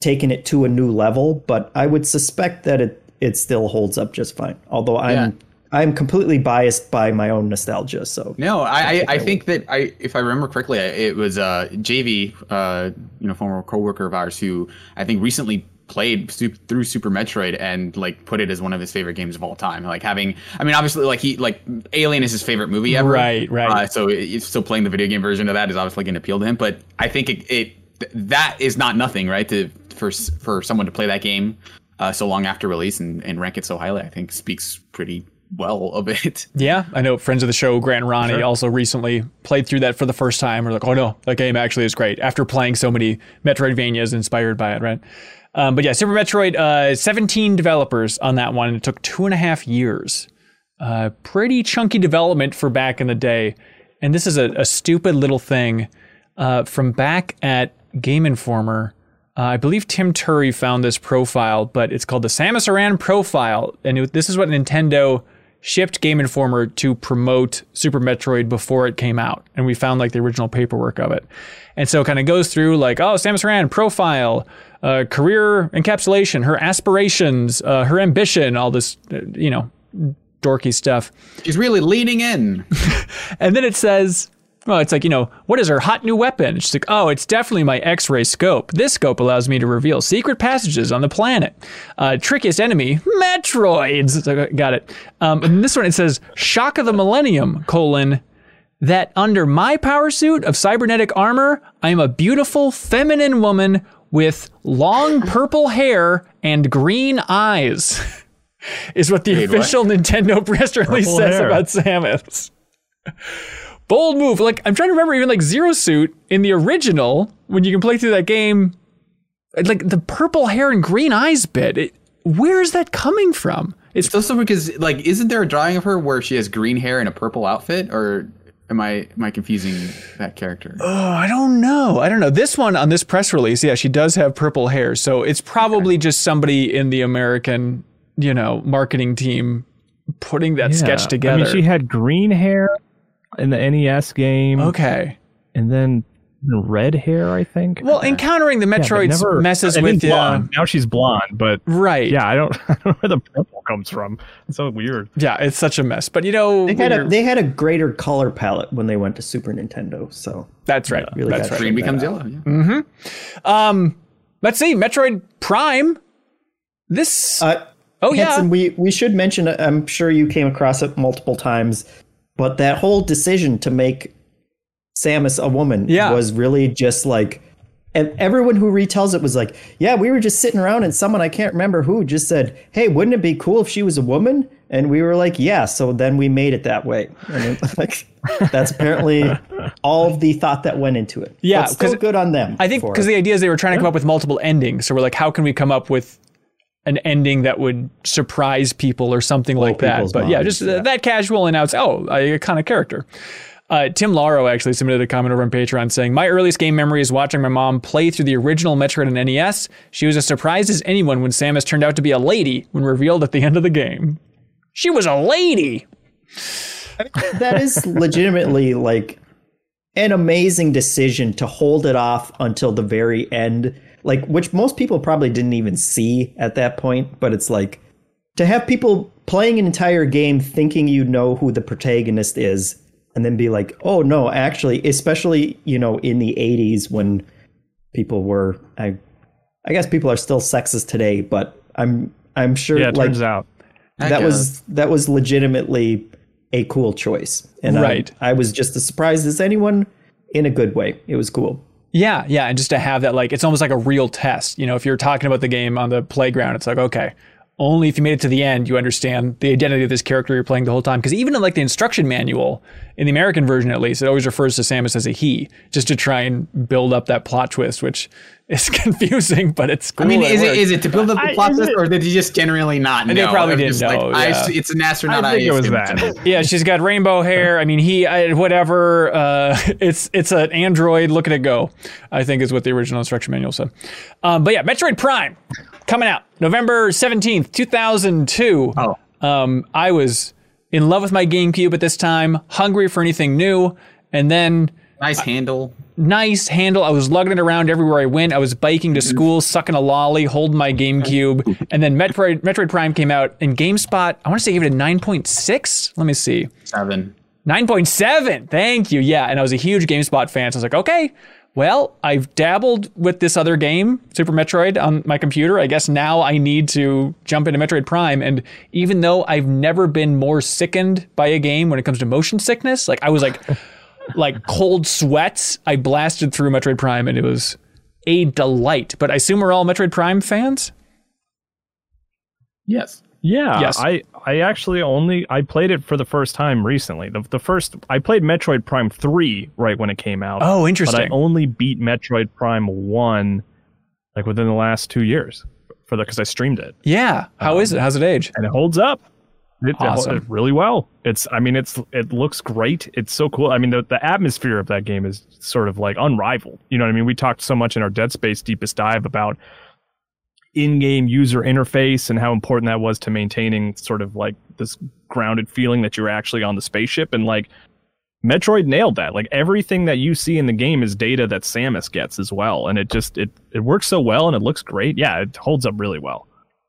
taken it to a new level but I would suspect that it it still holds up just fine although I'm Yeah. I'm completely biased by my own nostalgia so No, I, I, I think that I, if I remember correctly, it was uh, JV, uh, you know, former coworker of ours who I think recently played through Super Metroid and like put it as one of his favorite games of all time. Like having, I mean, obviously, like he like Alien is his favorite movie ever. Right, right. Uh, so it, so playing the video game version of that is obviously going to appeal to him. But I think it, it that is not nothing, right? To for for someone to play that game uh, so long after release and, and rank it so highly, I think speaks pretty well of it. (laughs) Yeah, I know friends of the show, Grant and Ronnie, also recently played through that for the first time. We're like, oh no, that game actually is great after playing so many Metroidvanias inspired by it, right? Um, but yeah, Super Metroid, uh, 17 developers on that one. It took two and a half years. Uh, pretty chunky development for back in the day. And this is a, a stupid little thing uh, from back at Game Informer. Uh, I believe Tim Turi found this profile, but it's called the Samus Aran profile. And it, this is what Nintendo shipped Game Informer to promote Super Metroid before it came out. And we found like the original paperwork of it. And so it kind of goes through like, oh, Samus Aran profile, uh, career encapsulation, her aspirations, uh, her ambition, all this, uh, you know, dorky stuff. She's really leaning in. (laughs) And then it says, well, it's like, you know, what is her hot new weapon? She's like, oh, it's definitely my X ray scope. This scope allows me to reveal secret passages on the planet. Uh, trickiest enemy, Metroids. So, got it. Um, and this one, it says, shock of the millennium, colon, that under my power suit of cybernetic armor, I am a beautiful feminine woman with long (laughs) purple hair and green eyes. Is what the Wait, what? official Nintendo press release Purple says hair. about Samus. Bold move. Like I'm trying to remember even like Zero Suit in the original when you can play through that game. Like the purple hair and green eyes bit. It, where is that coming from? It's It's also because like, isn't there a drawing of her where she has green hair and a purple outfit, or am I am I confusing that character? oh, I don't know. I don't know. This one on this press release, yeah, she does have purple hair, so it's probably just somebody in the American, you know, marketing team putting that sketch together. I mean, she had green hair in the NES game, okay. and then red hair, I think. Well, encountering the Yeah, Metroids never- messes I with you. blonde. Now she's blonde, but Right. yeah, I don't, (laughs) I don't know where the purple comes from. It's so weird. Yeah, it's such a mess. But you know, They had a they had a greater color palette when they went to Super Nintendo. So that's right. really that's right. Green becomes out. yellow. Yeah. Um, let's see, Metroid Prime. This. Uh, oh yeah. We we should mention. I'm sure you came across it multiple times, but that whole decision to make Samus a woman Yeah. was really just like. And everyone who retells it was like, "Yeah, we were just sitting around, and someone I can't remember who just said, "Hey, wouldn't it be cool if she was a woman?" And we were like, "Yeah." So then we made it that way. And it, (laughs) like, that's apparently all the thought that went into it. Yeah, but still 'cause good on them. I think because the idea is they were trying to come up with multiple endings. So we're like, how can we come up with an ending that would surprise people or something like that? people's But yeah, just uh, yeah. that casual and now it's oh, a kind of character. Uh, Tim Laro actually submitted a comment over on Patreon saying, My earliest game memory is watching my mom play through the original Metroid and NES. She was as surprised as anyone when Samus turned out to be a lady when revealed at the end of the game. She was a lady. that is legitimately like an amazing decision to hold it off until the very end like which most people probably didn't even see at that point but it's like to have people playing an entire game thinking you know who the protagonist is and then be like oh no actually especially you know in the 80s when people were i i guess people are still sexist today but i'm i'm sure Yeah, it like turns out. Heck that yeah. was that was legitimately a cool choice and I- I, was just as surprised as anyone in a good way it was cool Yeah, yeah, and just to have that, like, it's almost like a real test. You know, if you're talking about the game on the playground, it's like, okay, only if you made it to the end, you understand the identity of this character you're playing the whole time. Because even in like the instruction manual, in the American version at least, it always refers to Samus as a he, just to try and build up that plot twist, which is (laughs) confusing, but it's cool. I mean, it is it works. is it to build up the I- plot is twist, or did you just generally not know? they probably didn't just like, know, I, it's an astronaut. I think it was that. (laughs) Yeah, she's got rainbow hair. I mean, he, I, whatever. Uh, (laughs) it's it's an android. Look at it go. I think is what the original instruction manual said. Um, but yeah, Metroid Prime coming out November seventeenth, two thousand two. Oh. Um, I was in love with my GameCube at this time, hungry for anything new, and then Nice handle. Nice handle. I was lugging it around everywhere I went. I was biking to school, sucking a lolly, holding my GameCube, (laughs) and then Metroid Metroid Prime came out, and GameSpot. I want to say gave it a nine point six. Let me see. Seven. 9.7. Thank you. Yeah. And I was a huge GameSpot fan. So I was like, okay, well, I've dabbled with this other game, Super Metroid, on my computer. I guess now I need to jump into Metroid Prime. And even though I've never been more sickened by a game when it comes to motion sickness, like I was like, (laughs) like cold sweats, I blasted through Metroid Prime and it was a delight. But I assume we're all Metroid Prime fans? Yes. Yeah, Yes. I I actually only I played it for the first time recently. The the first I played Metroid Prime 3 right when it came out. Oh, But I only beat Metroid Prime 1 like within the last 2 years for the cuz I streamed it. yeah. How um, is it? How's it age? And it holds up. It, Awesome. it really well. It's I mean it's it looks great. It's so cool. I mean the, the atmosphere of that game is sort of like unrivaled. You know what I mean? We talked so much in our Dead Space deepest dive about in-game user interface and how important that was to maintaining sort of like this grounded feeling that you're actually on the spaceship and like Metroid nailed that. Like everything that you see in the game is data that Samus gets as well and it just it it works so well and it looks great. Yeah, it holds up really well.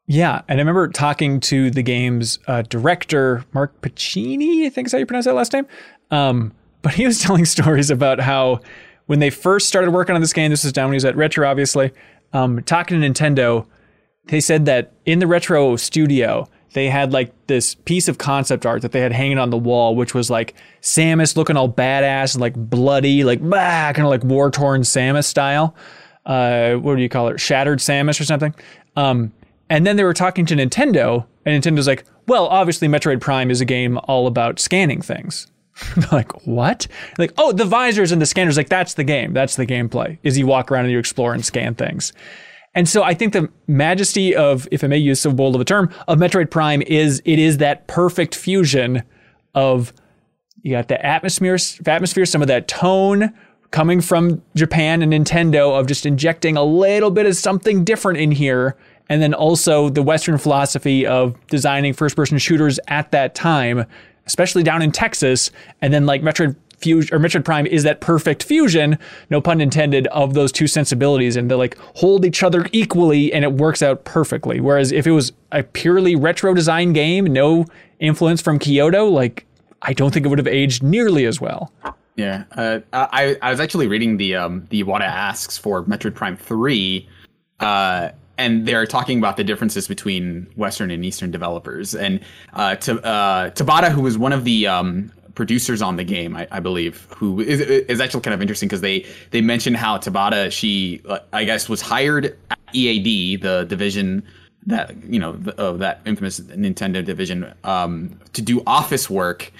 Yeah, and I remember talking to the game's uh, director, Mark Pacini, I think is how you pronounce that last name. Um, but he was (laughs) telling stories about how when they first started working on this game, this was down when he was at Retro, obviously, um, talking to Nintendo, they said that in the Retro studio, they had like this piece of concept art that they had hanging on the wall, which was like Samus looking all badass and like bloody, like bah, kind of like war torn Samus style. Uh, what do you call it? Shattered Samus or something. Um, and then they were talking to Nintendo, and Nintendo's like, well, obviously, Metroid Prime is a game all about scanning things. (laughs) like what? Like oh, the visors and the scanners. Like that's the game. That's the gameplay. Is you walk around and you explore and scan things. And so I think the majesty of, if I may use so bold of a term, of Metroid Prime is it is that perfect fusion of you got the atmosphere, atmosphere, some of that tone coming from Japan and Nintendo of just injecting a little bit of something different in here. And then also the Western philosophy of designing first person shooters at that time, especially down in Texas. And then like Metroid Fusion or Metroid Prime is that perfect fusion, no pun intended, of those two sensibilities, and they like hold each other equally, and it works out perfectly. Whereas if it was a purely retro design game, no influence from Kyoto, like I don't think it would have aged nearly as well. Yeah, uh, I I was actually reading the um the Iwata asks for Metroid Prime three, uh, and they're talking about the differences between Western and Eastern developers. And uh, to, uh, Tabata, who was one of the um, producers on the game, I, I believe, who is, is actually kind of interesting because they they mentioned how Tabata, she I guess was hired at EAD, the division that you know of that infamous Nintendo division, um, to do office work.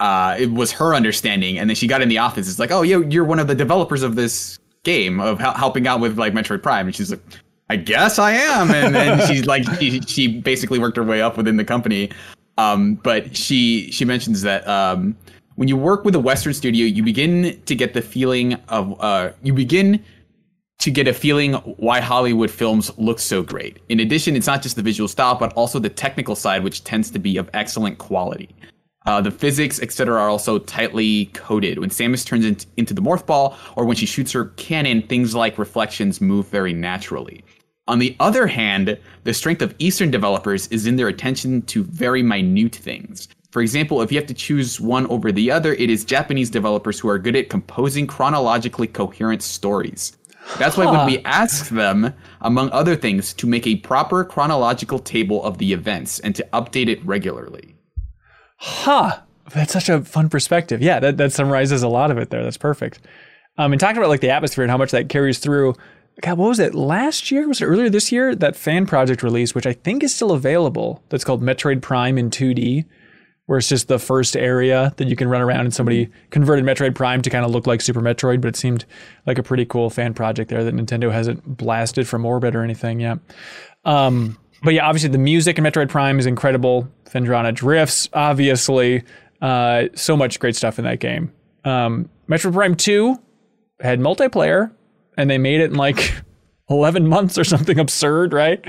Uh, it was her understanding, and then she got in the office. It's like, oh, yeah, you're one of the developers of this game of helping out with like Metroid Prime, and she's like, I guess I am, and, and she's like, she, she basically worked her way up within the company. Um, but she she mentions that um, when you work with a Western studio, you begin to get the feeling of uh, you begin to get a feeling why Hollywood films look so great. In addition, it's not just the visual style, but also the technical side, which tends to be of excellent quality. Uh, the physics, etc., are also tightly coded. When Samus turns in- into the Morph Ball, or when she shoots her cannon, things like reflections move very naturally. On the other hand, the strength of Eastern developers is in their attention to very minute things. For example, if you have to choose one over the other, it is Japanese developers who are good at composing chronologically coherent stories. That's why when we ask them, among other things, to make a proper chronological table of the events and to update it regularly. Huh. That's such a fun perspective. Yeah, that, that summarizes a lot of it there. That's perfect. Um, and talking about like the atmosphere and how much that carries through God, what was it? Last year? Was it earlier this year? That fan project release, which I think is still available, that's called Metroid Prime in 2D, where it's just the first area that you can run around and somebody converted Metroid Prime to kind of look like Super Metroid, but it seemed like a pretty cool fan project there that Nintendo hasn't blasted from orbit or anything yet. Um, but yeah, obviously the music in Metroid Prime is incredible. Phendrana drifts, obviously. Uh, so much great stuff in that game. Um, Metroid Prime 2 had multiplayer, and they made it in like (laughs) 11 months or something absurd, right?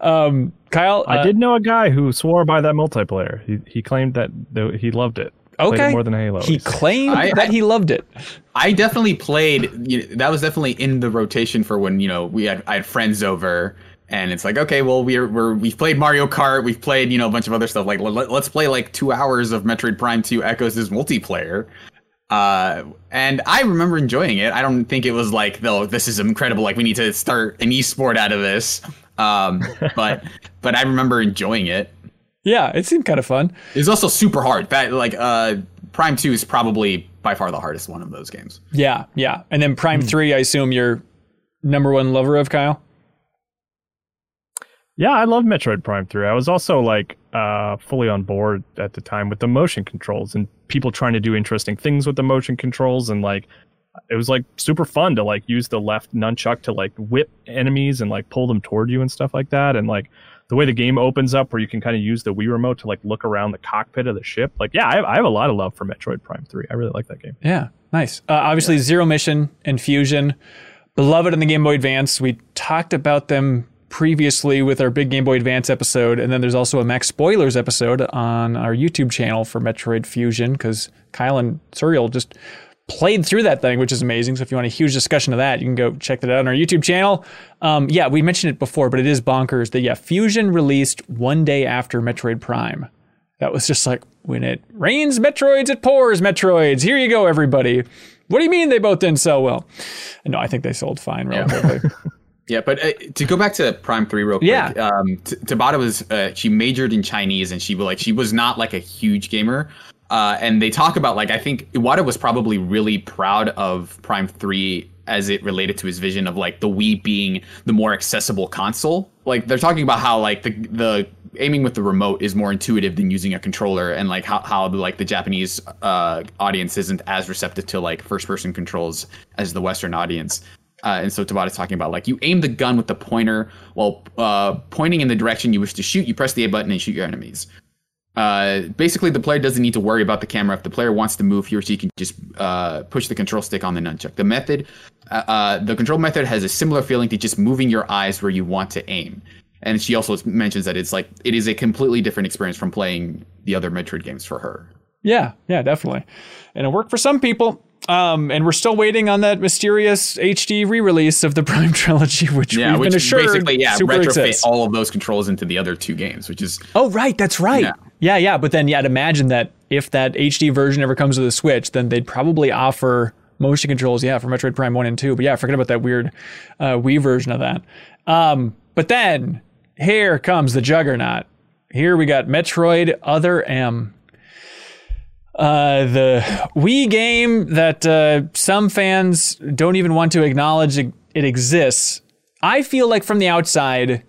Um, Kyle, uh, I did know a guy who swore by that multiplayer. He he claimed that he loved it. Okay, more than Halo. He claimed I, that I, he loved it. I definitely played. You know, that was definitely in the rotation for when you know we had I had friends over. And it's like, okay, well, we're, we're we've played Mario Kart, we've played you know a bunch of other stuff. Like, let, us play like two hours of Metroid Prime Two Echoes' multiplayer. Uh, and I remember enjoying it. I don't think it was like, though, this is incredible. Like, we need to start an esport out of this. Um, (laughs) but but I remember enjoying it. Yeah, it seemed kind of fun. It's also super hard. That like uh, Prime Two is probably by far the hardest one of those games. Yeah, yeah. And then Prime mm. Three, I assume you're number one lover of Kyle. Yeah, I love Metroid Prime 3. I was also like uh, fully on board at the time with the motion controls and people trying to do interesting things with the motion controls and like it was like super fun to like use the left nunchuck to like whip enemies and like pull them toward you and stuff like that and like the way the game opens up where you can kind of use the Wii remote to like look around the cockpit of the ship. Like, yeah, I have, I have a lot of love for Metroid Prime 3. I really like that game. Yeah, nice. Uh, obviously, yeah. Zero Mission and Fusion, beloved in the Game Boy Advance. We talked about them previously with our big Game Boy Advance episode, and then there's also a Max Spoilers episode on our YouTube channel for Metroid Fusion because Kyle and Suriel just played through that thing, which is amazing. So if you want a huge discussion of that, you can go check that out on our YouTube channel. Um, yeah, we mentioned it before, but it is bonkers that yeah, Fusion released one day after Metroid Prime. That was just like when it rains Metroids, it pours Metroids. Here you go, everybody. What do you mean they both didn't sell well? No, I think they sold fine relatively. Yeah. (laughs) Yeah, but uh, to go back to Prime Three real quick, yeah. um, T- Tabata was uh, she majored in Chinese and she was like she was not like a huge gamer. Uh, and they talk about like I think Iwata was probably really proud of Prime Three as it related to his vision of like the Wii being the more accessible console. Like they're talking about how like the the aiming with the remote is more intuitive than using a controller, and like how how like the Japanese uh, audience isn't as receptive to like first person controls as the Western audience. Uh, and so Tabata's talking about like you aim the gun with the pointer while uh, pointing in the direction you wish to shoot. You press the A button and shoot your enemies. Uh, basically, the player doesn't need to worry about the camera. If the player wants to move, he or she can just uh, push the control stick on the nunchuck. The method, uh, uh, the control method, has a similar feeling to just moving your eyes where you want to aim. And she also mentions that it's like it is a completely different experience from playing the other Metroid games for her. Yeah, yeah, definitely. And it worked for some people. Um, and we're still waiting on that mysterious HD re-release of the (laughs) Prime trilogy, which Yeah, we've which been assured basically yeah super retrofit exists. all of those controls into the other two games, which is Oh, right, that's right. Yeah. Yeah. yeah, But then, yeah, I'd imagine that if that HD version ever comes to the Switch, then they'd probably offer motion controls, yeah, for Metroid Prime One and Two. But yeah, forget about that weird uh, Wii version of that. Um, but then here comes the Juggernaut. Here we got Metroid Other M. Uh, the Wii game that uh, some fans don't even want to acknowledge it exists. I feel like from the outside,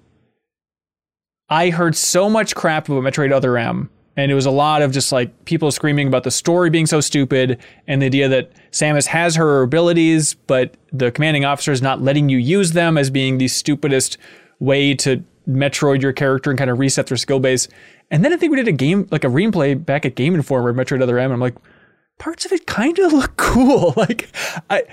I heard so much crap about Metroid Other M, and it was a lot of just like people screaming about the story being so stupid and the idea that Samus has her abilities, but the commanding officer is not letting you use them as being the stupidest way to Metroid your character and kind of reset their skill base. And then I think we did a game, like a replay back at Game Informer, Metroid Other M, and I'm like, parts of it kind of look cool. (laughs) Like, I.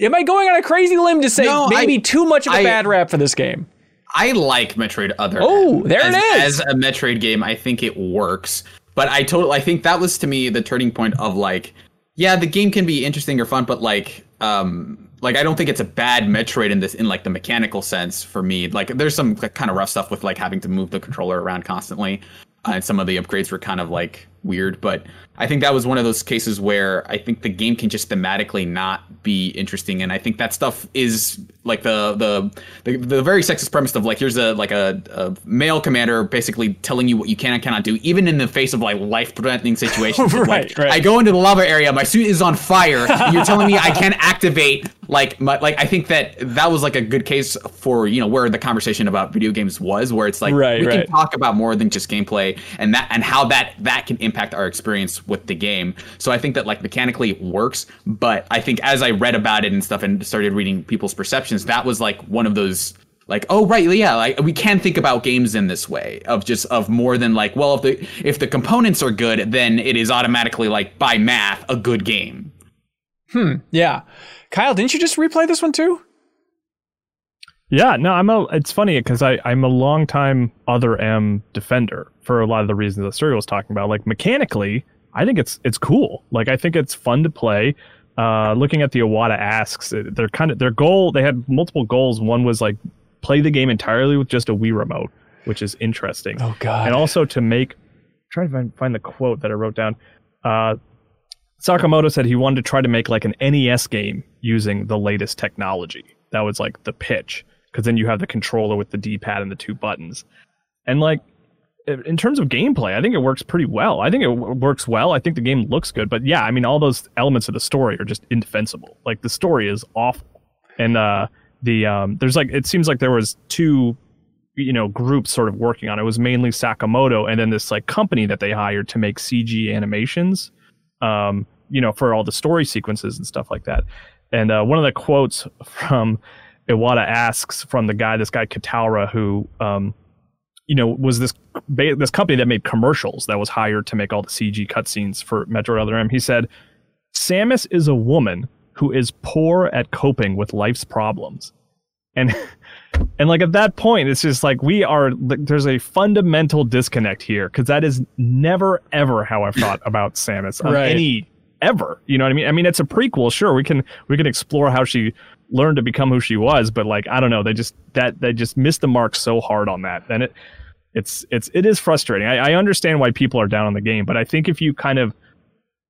Am I going on a crazy limb to say No, maybe I- too much of a I- bad rap for this game? I like Metroid Other. Oh, there it as, is. As a Metroid game, I think it works. But I totally, I think that was to me the turning point of like, yeah, the game can be interesting or fun, but like, um, like I don't think it's a bad Metroid in this, in like the mechanical sense for me. Like, there's some kind of rough stuff with like having to move the controller around constantly, and some of the upgrades were kind of like weird. But I think that was one of those cases where I think the game can just thematically not be interesting, and I think that stuff is like the the the, the very sexist premise of like here's a like a, a male commander basically telling you what you can and cannot do, even in the face of like life threatening (laughs) situations. Right, like, right. I go into the lava area, my suit is on fire, and you're telling me I can't activate like my like I think that that was like a good case for you know where the conversation about video games was, where it's like Right, we right. can talk about more than just gameplay and that and how that that can impact our experience with the game. So I think that like mechanically it works, but I think as I read about it and stuff and started reading people's perceptions, that was like one of those like oh right yeah like we can think about games in this way of just of more than like well if the if the components are good then it is automatically like by math a good game Hmm. Yeah. Kyle, didn't you just replay this one too? Yeah, no, I'm a. It's funny because I I'm a longtime other M defender for a lot of the reasons that Suriel was talking about. Like mechanically, I think it's it's cool. Like I think it's fun to play. Uh, looking at the Iwata asks, they're kind of their goal. They had multiple goals. One was like play the game entirely with just a Wii remote, which is interesting. Oh God. and also to make try to find, find the quote that I wrote down. Uh, Sakamoto said he wanted to try to make like an NES game using the latest technology. That was like the pitch, because then you have the controller with the D-pad and the two buttons, and like in terms of gameplay, I think it works pretty well. I think it works well. I think the game looks good, but yeah, I mean, all those elements of the story are just indefensible. Like the story is awful, and uh, the um, there's like it seems like there was two you know groups sort of working on it. it was mainly Sakamoto and then this like company that they hired to make CG animations um you know for all the story sequences and stuff like that and uh, one of the quotes (laughs) from Iwata asks from the guy this guy Kitaura who um you know was this this company that made commercials that was hired to make all the CG cutscenes for Metroid Other M. He said Samus is a woman who is poor at coping with life's problems. And (laughs) and like at that point it's just like we are there's a fundamental disconnect here because that is never ever how i've thought (laughs) about samus on Right. any ever you know what i mean? I mean it's a prequel sure we can we can explore how she learned to become who she was but like i don't know they just that they just missed the mark so hard on that and it it's it's it is frustrating I, I understand why people are down on the game but i think if you kind of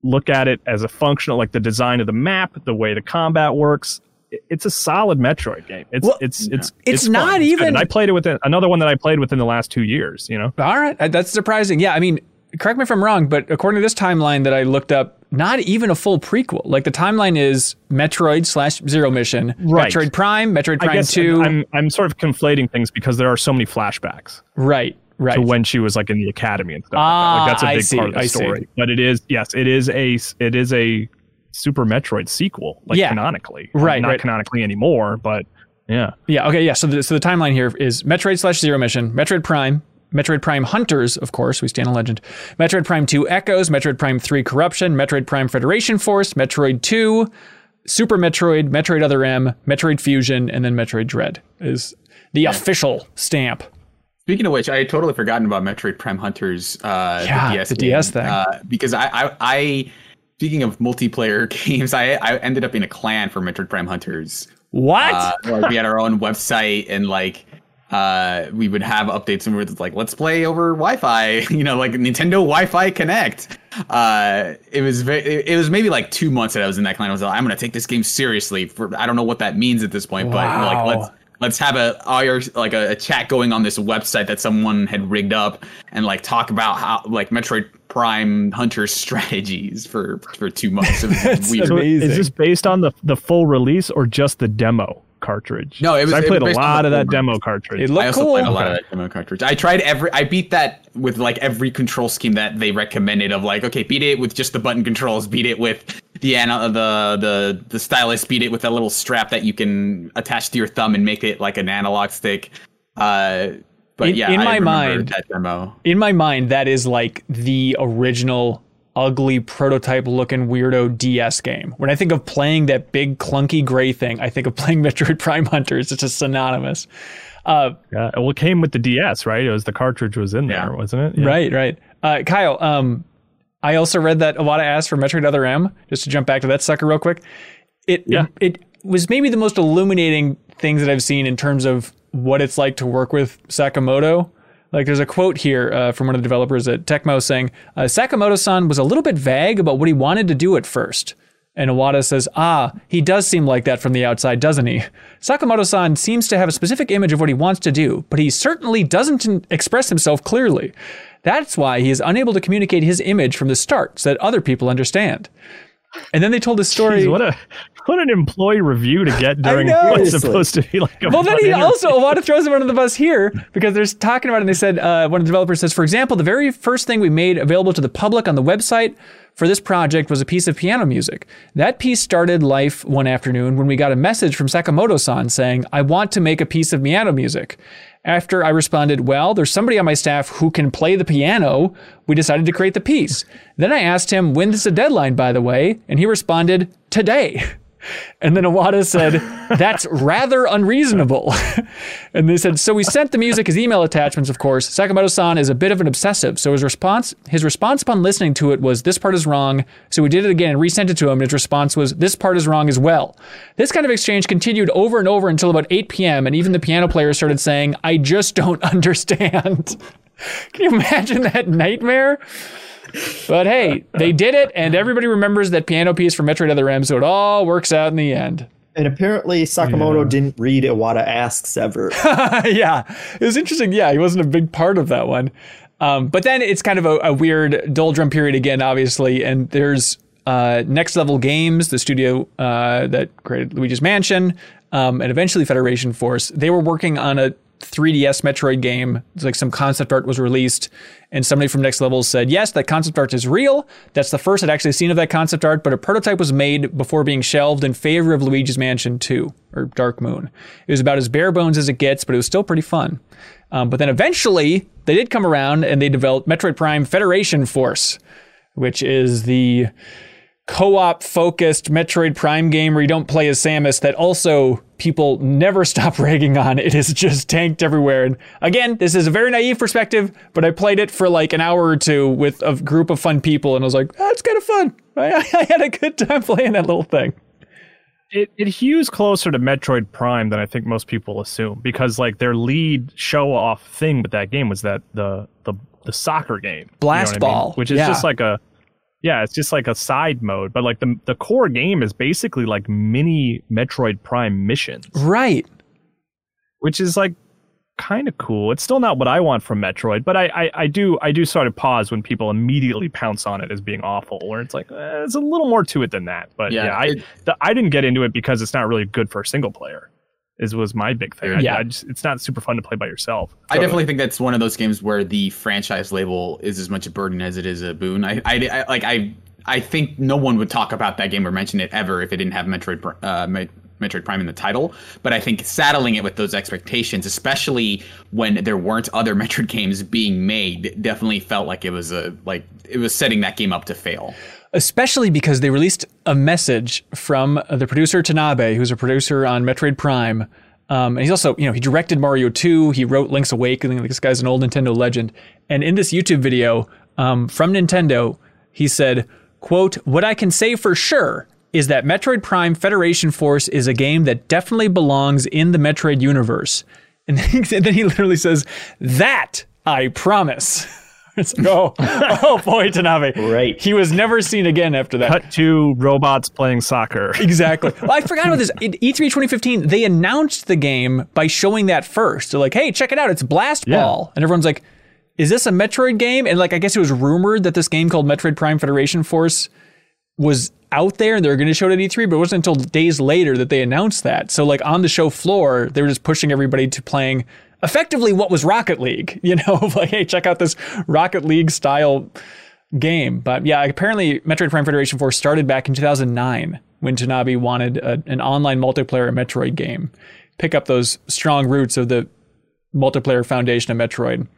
look at it as a functional like the design of the map the way the combat works it's a solid metroid game it's Well, it's it's it's fun. not good. even- i played it within another one that i played within the last two years you know All right, that's surprising. Yeah, I mean, correct me if I'm wrong, but according to this timeline that I looked up, not even a full prequel. Like the timeline is Metroid slash Zero Mission, Right. Metroid Prime, Metroid Prime Two. i'm i'm sort of conflating things because there are so many flashbacks right, Right. to when she was like in the academy and stuff. Ah, like that. Like that's a I big see, part of the I see. story. But it is yes, it is a it is a Super Metroid sequel, like Yeah. canonically. Right, Not right. canonically anymore, but yeah. Yeah. Okay. Yeah. So the, so the timeline here is Metroid slash Zero Mission, Metroid Prime, Metroid Prime Hunters, of course, we stand a legend. Metroid Prime 2 Echoes, Metroid Prime 3 Corruption, Metroid Prime Federation Force, Metroid 2, Super Metroid, Metroid Other M, Metroid Fusion, and then Metroid Dread is the official stamp. Speaking of which, I had totally forgotten about Metroid Prime Hunters. Uh, Yeah, the DS, the game, DS thing. Uh, because I, I, I, speaking of multiplayer (laughs) games, I, I ended up in a clan for Metroid Prime Hunters. What? Uh, like we had our own website and like uh we would have updates and we were like let's play over wi-fi (laughs) you know like nintendo wi-fi connect. Uh it was very it, it was maybe like two months that i was in that clan i was like i'm gonna take this game seriously for i don't know what that means at this point but like let's let's have a IR, like a, a chat going on this website that someone had rigged up and like talk about how like metroid prime hunter (laughs) strategies for for two months. It was (laughs) That's weird. Amazing. is this based on the the full release or just the demo cartridge? No, it 'Cause was- I it was played a lot of that demo cartridge. It I looked also cool. played a lot of that demo cartridge. I tried every. I beat that with like every control scheme that they recommended. Of like, okay, beat it with just the button controls. Beat it with the ana- the the the stylus. Beat it with a little strap that you can attach to your thumb and make it like an analog stick. Uh, but In- yeah, in I my mind- that demo. in my mind, that is like the original ugly prototype looking weirdo DS game. When I think of playing that big clunky gray thing, I think of (laughs) playing Metroid Prime Hunters. It's just synonymous. Uh, Yeah, well, it came with the DS, right? It was the cartridge was in there, Yeah. wasn't it? Yeah. Right, right. Uh, Kyle, um, I also read that Iwata asked for Metroid Other M. Just to jump back to that sucker real quick, it Yeah. it, it was maybe the most illuminating things that I've seen in terms of what it's like to work with Sakamoto. Like, there's a quote here uh, from one of the developers at Tecmo saying, uh, Sakamoto-san was a little bit vague about what he wanted to do at first. And Iwata says, Ah, he does seem like that from the outside, doesn't he? Sakamoto san seems to have a specific image of what he wants to do, but he certainly doesn't express himself clearly. That's why he is unable to communicate his image from the start so that other people understand. And then they told this story. Jeez, what a what an employee review to get (laughs) during what's supposed to be like a Well, then he interview. also Iwata (laughs) throws him under the bus here because they're talking about it. And they said uh, one of the developers says, for example, the very first thing we made available to the public on the website for this project was a piece of piano music. That piece started life one afternoon when we got a message from Sakamoto-san saying, "I want to make a piece of piano music." After I responded, "Well, there's somebody on my staff who can play the piano," we decided to create the piece. Then I asked him, "When's the deadline, by the way?" And he responded, "Today." (laughs) And then Iwata said, (laughs) That's rather unreasonable. and they said, So we sent the music as email attachments, of course. Sakamoto san is a bit of an obsessive. So his response his response upon listening to it was, This part is wrong. So we did it again and resent it to him. And his response was, This part is wrong as well. This kind of exchange continued over and over until about 8 p.m. And even the piano player started saying, I just don't (laughs) understand. Can you imagine that nightmare? But hey, they did it, and everybody remembers that piano piece from Metroid Other M, so it all works out in the end. And apparently Sakamoto didn't read Iwata Asks ever. (laughs) yeah, it was interesting. Yeah, he wasn't a big part of that one. Um, but then it's kind of a, a weird doldrum period again, obviously. And there's uh, Next Level Games, the studio uh, that created Luigi's Mansion, um, and eventually Federation Force. They were working on a 3DS Metroid game. It's like some concept art was released, and somebody from Next Level said, "Yes, that concept art is real. That's the first I'd actually seen of that concept art, but a prototype was made before being shelved in favor of Luigi's Mansion 2 or Dark Moon. It was about as bare bones as it gets, but it was still pretty fun. Um, but then eventually they did come around and they developed Metroid Prime Federation Force, which is the co-op focused Metroid Prime game where you don't play as Samus that also people never stop (laughs) ragging on. It is just tanked everywhere. And again, this is a very naive perspective, but I played it for like an hour or two with a group of fun people and I was like, oh, kind of fun. (laughs) I, I had a good time playing that little thing. it, it hews closer to Metroid Prime than I think most people assume because like their lead show off thing with that game was that the the the soccer game Blast what I mean? Ball, which is yeah. just like a yeah it's just like a side mode but like the the core game is basically like mini Metroid Prime missions. Right. which is like kind of cool. It's still not what I want from Metroid but I, I I do I do sort of pause when people immediately pounce on it as being awful where it's like eh, there's a little more to it than that. But Yeah, yeah, I it- the, I didn't get into it because it's not really good for a single player is was my big thing. I, Yeah. I just, it's not super fun to play by yourself. I definitely think that's one of those games where the franchise label is as much a burden as it is a boon. I, I, I- like I I think no one would talk about that game or mention it ever if it didn't have Metroid uh, Metroid Prime in the title. But I think saddling it with those expectations, especially when there weren't other Metroid (laughs) games being made, definitely felt like it was a like it was setting that game up to fail. Especially because they released a message from the producer Tanabe, who's a producer on Metroid Prime. Um, and he's also, you know, he directed Mario 2. He wrote Link's Awakening. This guy's an old Nintendo legend. And in this YouTube video um, from Nintendo, he said, "quote What I can say for sure is that Metroid Prime Federation Force is a game that definitely belongs in the Metroid universe." And then he, (laughs) and then he literally says, "That I promise." (laughs) (laughs) It's like, oh, oh (laughs) boy, Tanabe. Right. He was never seen again after that. cut to robots playing soccer. Exactly. (laughs) Well, I forgot about this. In E E3 2015, they announced the game by showing that first. They're like, hey, check it out. It's Blast Yeah. Ball. And everyone's like, is this a Metroid game? And like, I guess it was rumored that this game called Metroid Prime Federation Force was out there and they were going to show it at E3, but it wasn't until days later that they announced that. So like on the show floor, they were just pushing everybody to playing effectively what was Rocket League, (laughs) you know, like, hey, check out this Rocket League style game. But yeah, apparently Metroid Prime Federation Force started back in 2009 when Tanabe wanted a, an online multiplayer Metroid game. Pick up those strong roots of the multiplayer foundation of Metroid.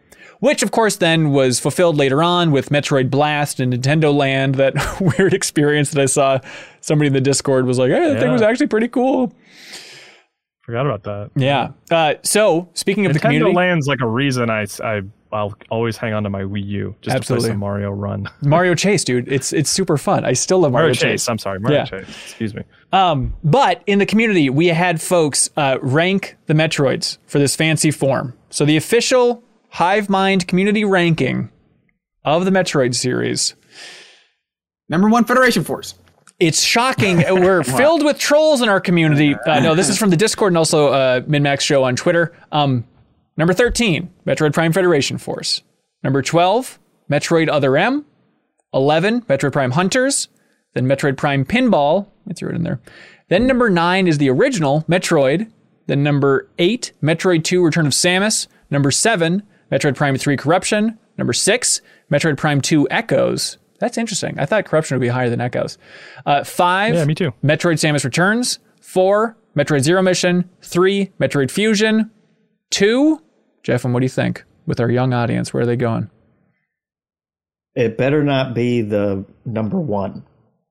Which, of course, then was fulfilled later on with Metroid Blast and Nintendo Land. That (laughs) weird experience that I saw somebody in the Discord was like, hey, that thing was actually pretty cool. Forgot about that. Yeah. Uh, so, speaking of the Nintendo community, Land's like a reason I, I I'll always hang on to my Wii U just Absolutely. to play some Mario Run. (laughs) Mario Chase, dude, it's it's super fun. I still love Mario, Mario Chase. I'm sorry, Mario Yeah. Chase. Excuse me. Um, but in the community, we had folks uh, rank the Metroids for this fancy form. So the official Hive Mind community ranking of the Metroid series. Number one, Federation Force. It's shocking. (laughs) We're filled with trolls in our community. Uh, no, this is from the Discord and also uh, MinnMax Show on Twitter. Um, number 13, Metroid Prime Federation Force. Number 12, Metroid Other M. 11, Metroid Prime Hunters. Then Metroid Prime Pinball. I threw it in there. Then number 9 is the original Metroid. Then number 8, Metroid 2 Return of Samus. Number 7, Metroid Prime 3 Corruption. Number 6, Metroid Prime 2 Echoes. That's interesting. I thought Corruption would be higher than Echoes. Uh, 5, Yeah, me too. Metroid Samus Returns. 4, Metroid Zero Mission. 3, Metroid Fusion. 2, Jeff, and what do you think? With our young audience, where are they going? It better not be the number one,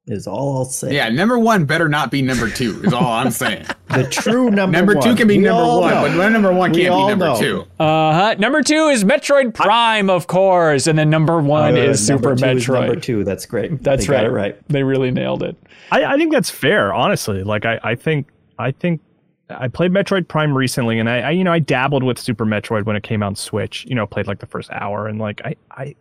is all I'll say. Yeah, number one better not be number two. Is all I'm saying. (laughs) The true number number one. two can be We number one, know. but number one can't be number know. two. Uh huh. Number two is Metroid Prime, of course, and then number one Uh, is Super number two is Metroid. number two. That's great. That's They right. Got it right. They really nailed it. I, I think that's fair, honestly. Like I, I think I think I played Metroid Prime recently and I, I you know I dabbled with Super Metroid when it came out on Switch. You know, played like the first hour and like I I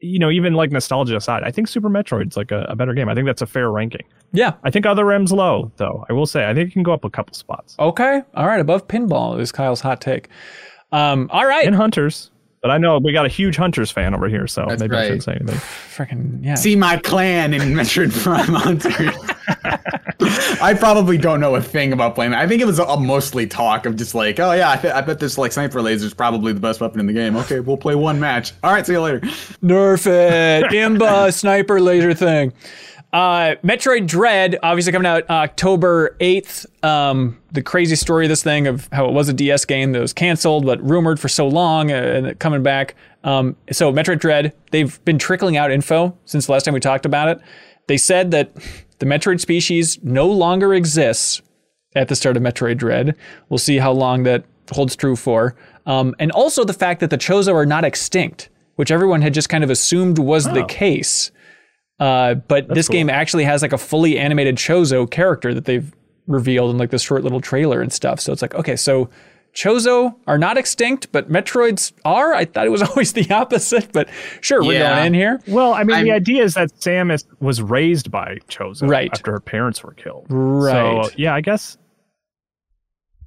you know, even like nostalgia aside, I think Super Metroid's like a, a better game. I think that's a fair ranking. Yeah. I think Other M's low, though. I will say. I think it can go up a couple spots. Okay. All right. Above pinball is Kyle's hot take. Um. All right. And Hunters. But I know we got a huge Hunters fan over here, so That's maybe I shouldn't say anything. (sighs) Freaking yeah. See my clan in Metroid Prime Hunter. (laughs) I probably don't know a thing about playing. I think it was a, mostly talk of just like, oh yeah, I, th- I bet this like sniper laser is probably the best weapon in the game. Okay, we'll play one match. All right, see you later. Nerf it. Imba (laughs) sniper laser thing. Uh, Metroid Dread, obviously coming out October 8th. Um, the crazy story of this thing of how it was a DS game that was canceled, but rumored for so long uh, and coming back. Um, so, Metroid Dread, they've been trickling out info since the last time we talked about it. They said that (laughs) the Metroid species no longer exists at the start of Metroid Dread. We'll see how long that holds true for. Um, and also the fact that the Chozo are not extinct, which everyone had just kind of assumed was the case. Uh, but this cool. game actually has like a fully animated Chozo character that they've revealed in like this short little trailer and stuff. So it's like, okay, so Chozo are not extinct, but Metroids are. I thought it was (laughs) always the opposite, but sure, we're Yeah. going in here. Well, I mean, the I'm- idea is that Samus was raised by Chozo Right. after her parents were killed. Right. So, yeah, I guess.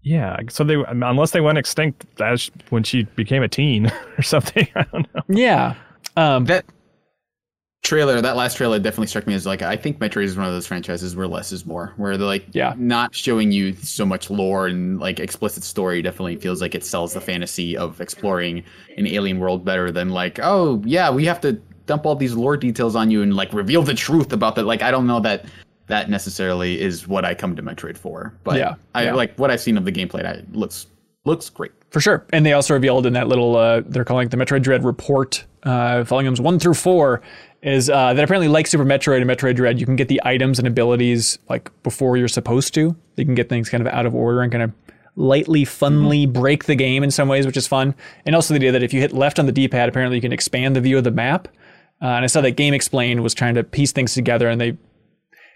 Yeah, so they unless they went extinct as when she became a teen (laughs) or something. (laughs) I don't know. Yeah. Um, That trailer, that last trailer definitely struck me as like I think Metroid is one of those franchises where less is more, where they're like Yeah. not showing you so much lore and like explicit story. Definitely feels like it sells the fantasy of exploring an alien world better than like oh yeah we have to dump all these lore details on you and like reveal the truth about that. Like I don't know that that necessarily is what I come to Metroid for, but Yeah, I yeah. like what I've seen of the gameplay. That looks looks great. For sure. And they also revealed in that little, uh, they're calling it the Metroid Dread report, uh, volumes one through four, is uh, that apparently, like Super Metroid and Metroid Dread, you can get the items and abilities like before you're supposed to. You can get things kind of out of order and kind of lightly, funly break the game in some ways, which is fun. And also the idea that if you hit left on the D pad, apparently you can expand the view of the map. Uh, and I saw that GameXplain was trying to piece things together and they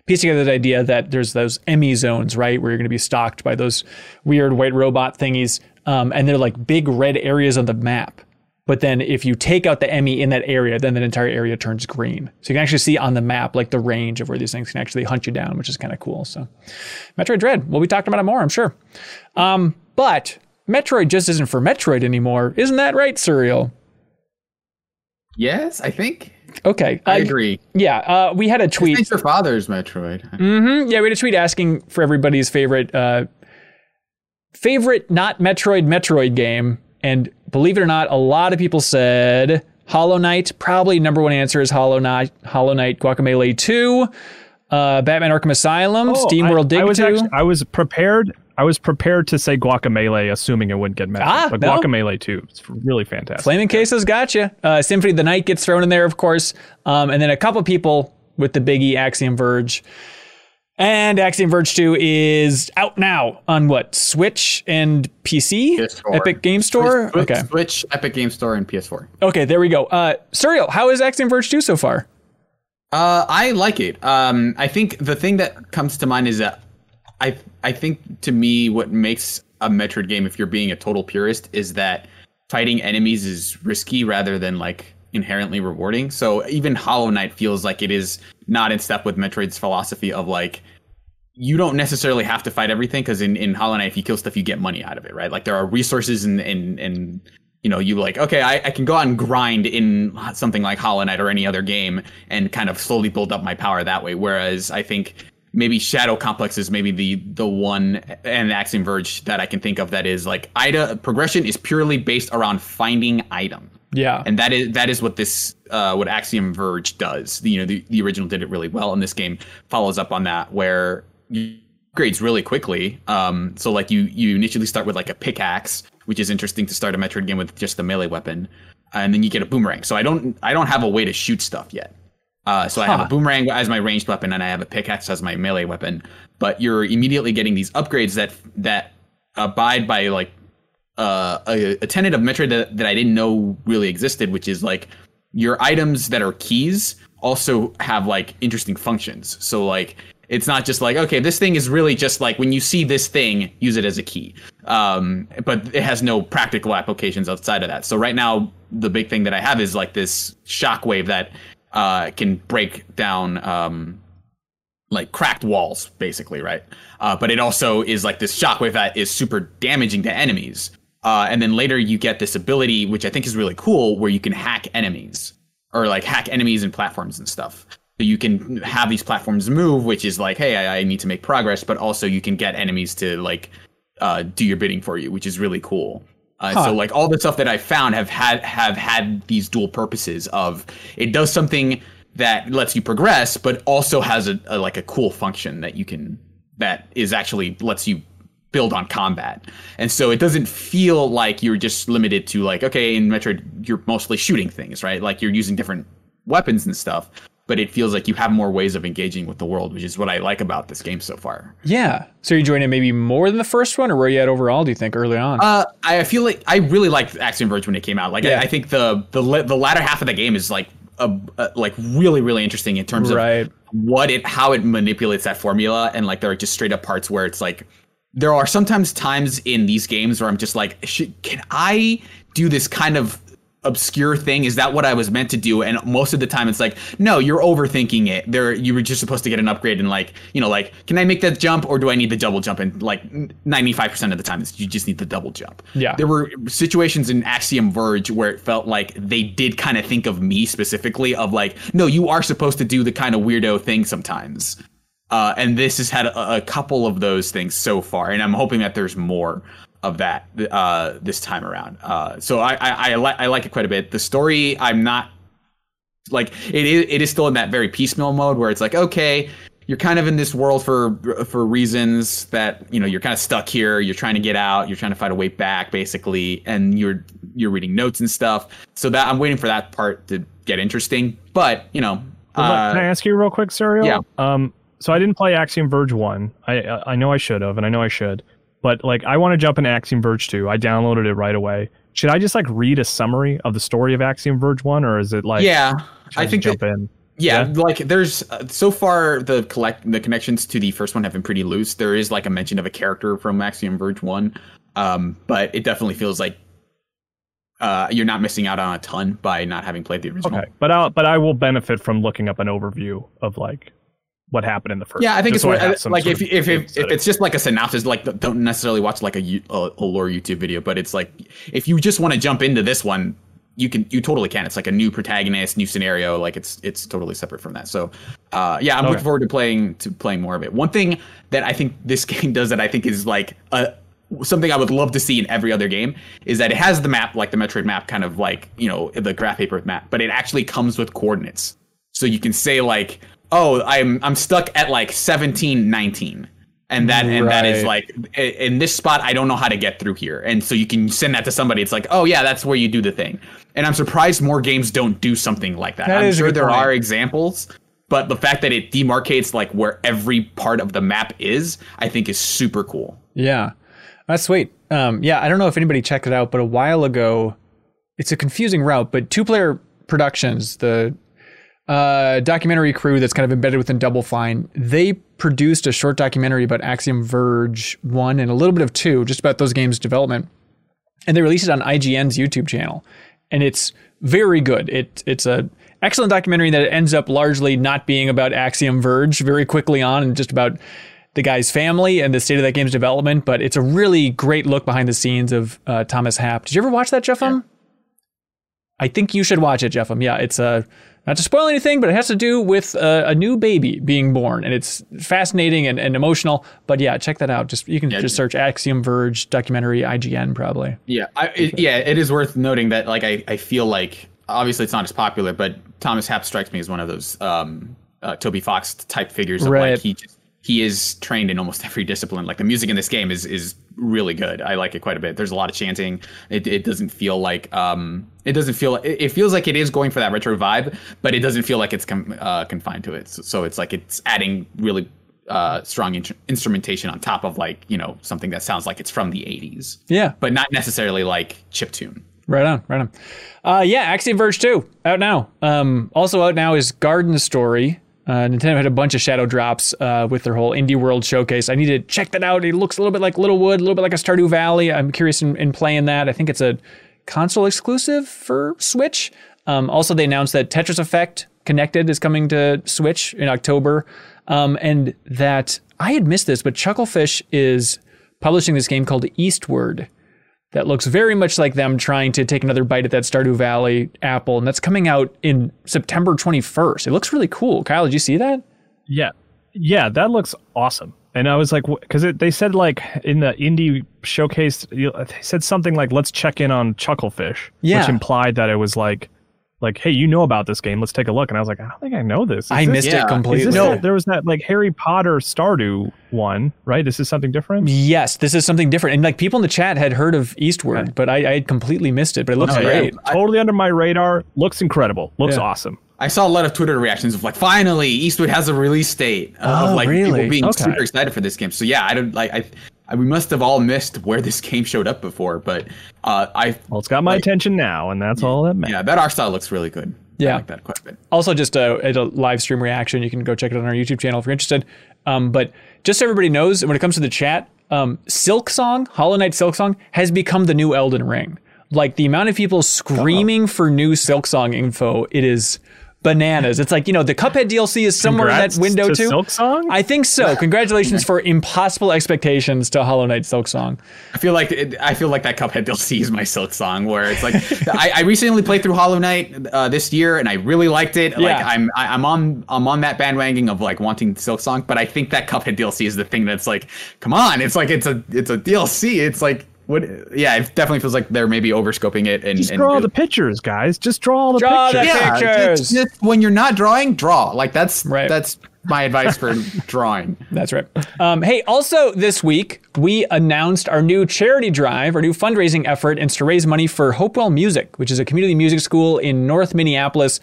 piece together the idea that there's those E.M.M.I. zones, right, where you're going to be stalked by those weird white robot thingies, um, and they're like big red areas on the map. But then if you take out the E.M.M.I. in that area, then that entire area turns green. So you can actually see on the map like the range of where these things can actually hunt you down, which is kind of cool. So Metroid Dread, we'll be talking about it more, I'm sure. Um, but Metroid just isn't for Metroid anymore, isn't that right, Suriel? Yes, I think Okay, I uh, agree. Yeah, uh, we had a tweet. Thanks your father's Metroid. Mm-hmm. Yeah, we had a tweet asking for everybody's favorite uh, favorite not Metroid Metroid game, and believe it or not, a lot of people said Hollow Knight. Probably number one answer is Hollow Knight, Hollow Knight Guacamelee Two, uh, Batman Arkham Asylum, Oh, SteamWorld Dig I was Two. actually- I was prepared. I was prepared to say Guacamelee, assuming it wouldn't get mentioned. Ah, but no. Guacamelee too. It's really fantastic. Flaming Cases, gotcha. Uh, Symphony of the Night gets thrown in there, of course. Um, and then a couple people with the biggie Axiom Verge. And Axiom Verge 2 is out now on what? Switch and PC? PS4. Epic Game Store? Switch, okay. Switch, Epic Game Store, and PS4. Okay, there we go. Uh, Suriel, how is Axiom Verge 2 so far? Uh, I like it. Um, I think the thing that comes to mind is that I I think to me what makes a Metroid game, if you're being a total purist, is that fighting enemies is risky rather than like inherently rewarding. So even Hollow Knight feels like it is not in step with Metroid's philosophy of like you don't necessarily have to fight everything because in, in Hollow Knight, if you kill stuff, you get money out of it, right? Like there are resources and and and you know, you like, okay, I, I can go out and grind in something like Hollow Knight or any other game and kind of slowly build up my power that way. Whereas I think maybe Shadow Complex is maybe the the one and Axiom Verge that I can think of that is like Ida progression is purely based around finding item. Yeah. And that is that is what this uh, what Axiom Verge does. You know, the, the original did it really well, and this game follows up on that, where upgrades really quickly. Um, so like you you initially start with like a pickaxe, which is interesting to start a Metroid game with just the melee weapon, and then you get a boomerang. So I don't I don't have a way to shoot stuff yet. Uh, so I have a boomerang as my ranged weapon, and I have a pickaxe as my melee weapon. But you're immediately getting these upgrades that that abide by like uh, a, a tenet of Metroid that, that I didn't know really existed, which is like your items that are keys also have like interesting functions. So like it's not just like okay, this thing is really just like when you see this thing, use it as a key. Um, but it has no practical applications outside of that. So right now, the big thing that I have is like this shockwave that uh, can break down. Um, like cracked walls, basically, right? Uh, but it also is like this shockwave that is super damaging to enemies. Uh, and then later you get this ability, which I think is really cool, where you can hack enemies or like hack enemies and platforms and stuff. So you can have these platforms move, which is like, hey, I, I need to make progress, but also you can get enemies to like uh, do your bidding for you, which is really cool. Uh, Huh. So like all the stuff that I found have had have had these dual purposes of it does something that lets you progress, but also has a, a like a cool function that you can that is actually lets you build on combat. And so it doesn't feel like you're just limited to like okay in Metroid you're mostly shooting things, right? Like you're using different weapons and stuff, but it feels like you have more ways of engaging with the world, which is what I like about this game so far. Yeah. So you're enjoying it maybe more than the first one, or where you at overall, do you think, early on? Uh, I feel like I really liked Axiom Verge when it came out. Like Yeah. I, I think the the the latter half of the game is like a, a like really really interesting in terms Right. of what it how it manipulates that formula and like there are just straight up parts where it's like there are sometimes times in these games where I'm just like can I do this kind of obscure thing? Is that what I was meant to do? And most of the time, it's like, no, you're overthinking it. There, you were just supposed to get an upgrade and like, you know, like, can I make that jump or do I need the double jump? And like, 95% of the time, it's, you just need the double jump. Yeah. There were situations in Axiom Verge where it felt like they did kind of think of me specifically, of like, no, you are supposed to do the kind of weirdo thing sometimes. Uh, and this has had a, a couple of those things so far, and I'm hoping that there's more of that uh, this time around. Uh, so I I, I, li- I like it quite a bit. The story I'm not like it is it is still in that very piecemeal mode where it's like okay you're kind of in this world for for reasons that you know you're kind of stuck here you're trying to get out you're trying to find a way back basically and you're you're reading notes and stuff so that i'm waiting for that part to get interesting but you know Well, uh, Can I ask you real quick, Suriel? yeah. Um, so I didn't play Axiom Verge one. I I I know I should have, and I know I should. But like, I want to jump into Axiom Verge two. I downloaded it right away. Should I just like read a summary of the story of Axiom Verge one, or is it like yeah i think that, jump in? yeah, Yeah? like there's uh, so far the collect the connections to the first one have been pretty loose there is like a mention of a character from axiom verge 1 um but it definitely feels like uh you're not missing out on a ton by not having played the original Okay, but I'll but I will benefit from looking up an overview of like what happened in the first. Yeah, I think it's so worth, have some like if if if, if it's just like a synopsis, like don't necessarily watch like a, a, a lore YouTube video, but it's like if you just want to jump into this one, you can you totally can. It's like a new protagonist, new scenario, like it's it's totally separate from that. So, uh, yeah, I'm Okay. looking forward to playing to playing more of it. One thing that I think this (laughs) game does that I think is like a something I would love to see in every other game is that it has the map like the Metroid map, kind of like you know the graph paper map, but it actually comes with coordinates. So you can say like, oh, I'm I'm stuck at like 17, 19. And that and that is like in this spot I don't know how to get through here. And so you can send that to somebody. It's like, oh yeah, that's where you do the thing. And I'm surprised more games don't do something like that. That I'm sure there point. are examples, but the fact that it demarcates like where every part of the map is, I think is super cool. Yeah, that's sweet. Um, yeah, I don't know if anybody checked it out, but a while ago, it's a confusing route. But Two Player Productions, the uh, documentary crew that's kind of embedded within Double Fine, they produced a short documentary about Axiom Verge one and a little bit of two, just about those games' development, and they released it on IGN's YouTube channel, and it's very good. It it's a excellent documentary that ends up largely not being about Axiom Verge very quickly on, and just about the guy's family and the state of that game's development. But it's a really great look behind the scenes of uh, Thomas Happ. Did you ever watch that, Jeffem? I think you should watch it, Jeffem. Yeah, it's uh, not to spoil anything, but it has to do with uh, a new baby being born, and it's fascinating and, and emotional. But yeah, check that out. Just you can Yeah. just search Axiom Verge documentary IGN probably. Yeah, I, it, yeah, it is worth noting that like I, I feel like obviously it's not as popular, but Thomas Happ strikes me as one of those um, uh, Toby Fox type figures. Of Right. like he just, he is trained in almost every discipline. Like the music in this game is is really good. I like it quite a bit. There's a lot of chanting. It, it doesn't feel like um it doesn't feel it, it feels like it is going for that retro vibe, but it doesn't feel like it's com- uh, confined to it. So, so it's like it's adding really uh strong in- instrumentation on top of like you know something that sounds like it's from the 80s Yeah, but not necessarily like chip tune. Right on, right on. Uh, yeah, Axiom Verge 2 out now. Um, also out now is Garden Story. Uh, Nintendo had a bunch of shadow drops uh, with their whole Indie World showcase. I need to check that out. It looks a little bit like Littlewood, a little bit like a Stardew Valley. I'm curious in, in playing that. I think it's a console exclusive for Switch. Um, also, they announced that Tetris Effect Connected is coming to Switch in October, um, and that I had missed this, but Chucklefish is publishing this game called Eastward that looks very much like them trying to take another bite at that Stardew Valley apple, and that's coming out in September 21st. It looks really cool. Kyle, did you see that? Yeah, yeah, that looks awesome. And I was like, because they said like in the indie showcase, they said something like, "Let's check in on Chucklefish," Yeah. which implied that it was like, like, hey, you know about this game? Let's take a look. And I was like, I don't think I know this. Is I this- missed yeah, it is completely. No. that- there was that like Harry Potter Stardew one, right? This is something different. Yes, this is something different. And like people in the chat had heard of Eastward, but I, I had completely missed it. But it looks No, yeah. great. Totally under my radar. Looks incredible. Looks Yeah. awesome. I saw a lot of Twitter reactions of like, finally, Eastward has a release date uh, Oh, of like really? people being Okay. super excited for this game. So yeah, I don't like I, I we must have all missed where this game showed up before, but uh, I Well, it's got my Like- attention now, and that's all that matters. yeah, that art style looks really good. Yeah. I like that quite a bit. Also, just a, a live stream reaction. You can go check it on our YouTube channel if you're interested. Um, but just so everybody knows, when it comes to the chat, um, Silksong, Hollow Knight Silksong, has become the new Elden Ring. like the amount of people screaming for new Silksong info, it is bananas. It's like, you know, the Cuphead DLC is somewhere Congrats in that window to too. Silksong? I think so. (laughs) Congratulations for impossible expectations to Hollow Knight Silksong. I feel like it, I feel like that Cuphead DLC is my Silksong, where it's like I, I recently played through Hollow Knight uh, this year, and I really liked it. Yeah. Like I'm I, I'm on I'm on that bandwagon of like wanting Silksong, but I think that Cuphead DLC is the thing that's like, come on, it's like it's a it's a DLC. It's like what? Yeah, it definitely feels like they're maybe overscoping it and Just and draw really- the pictures, guys. Just draw all the Draw the pictures. yeah, pictures. just- just when you're not drawing, draw. Like that's Right. that's my advice for (laughs) drawing. That's right. Um, hey, also this week, we announced our new charity drive, our new fundraising effort, and to raise money for Hopewell Music, which is a community music school in North Minneapolis.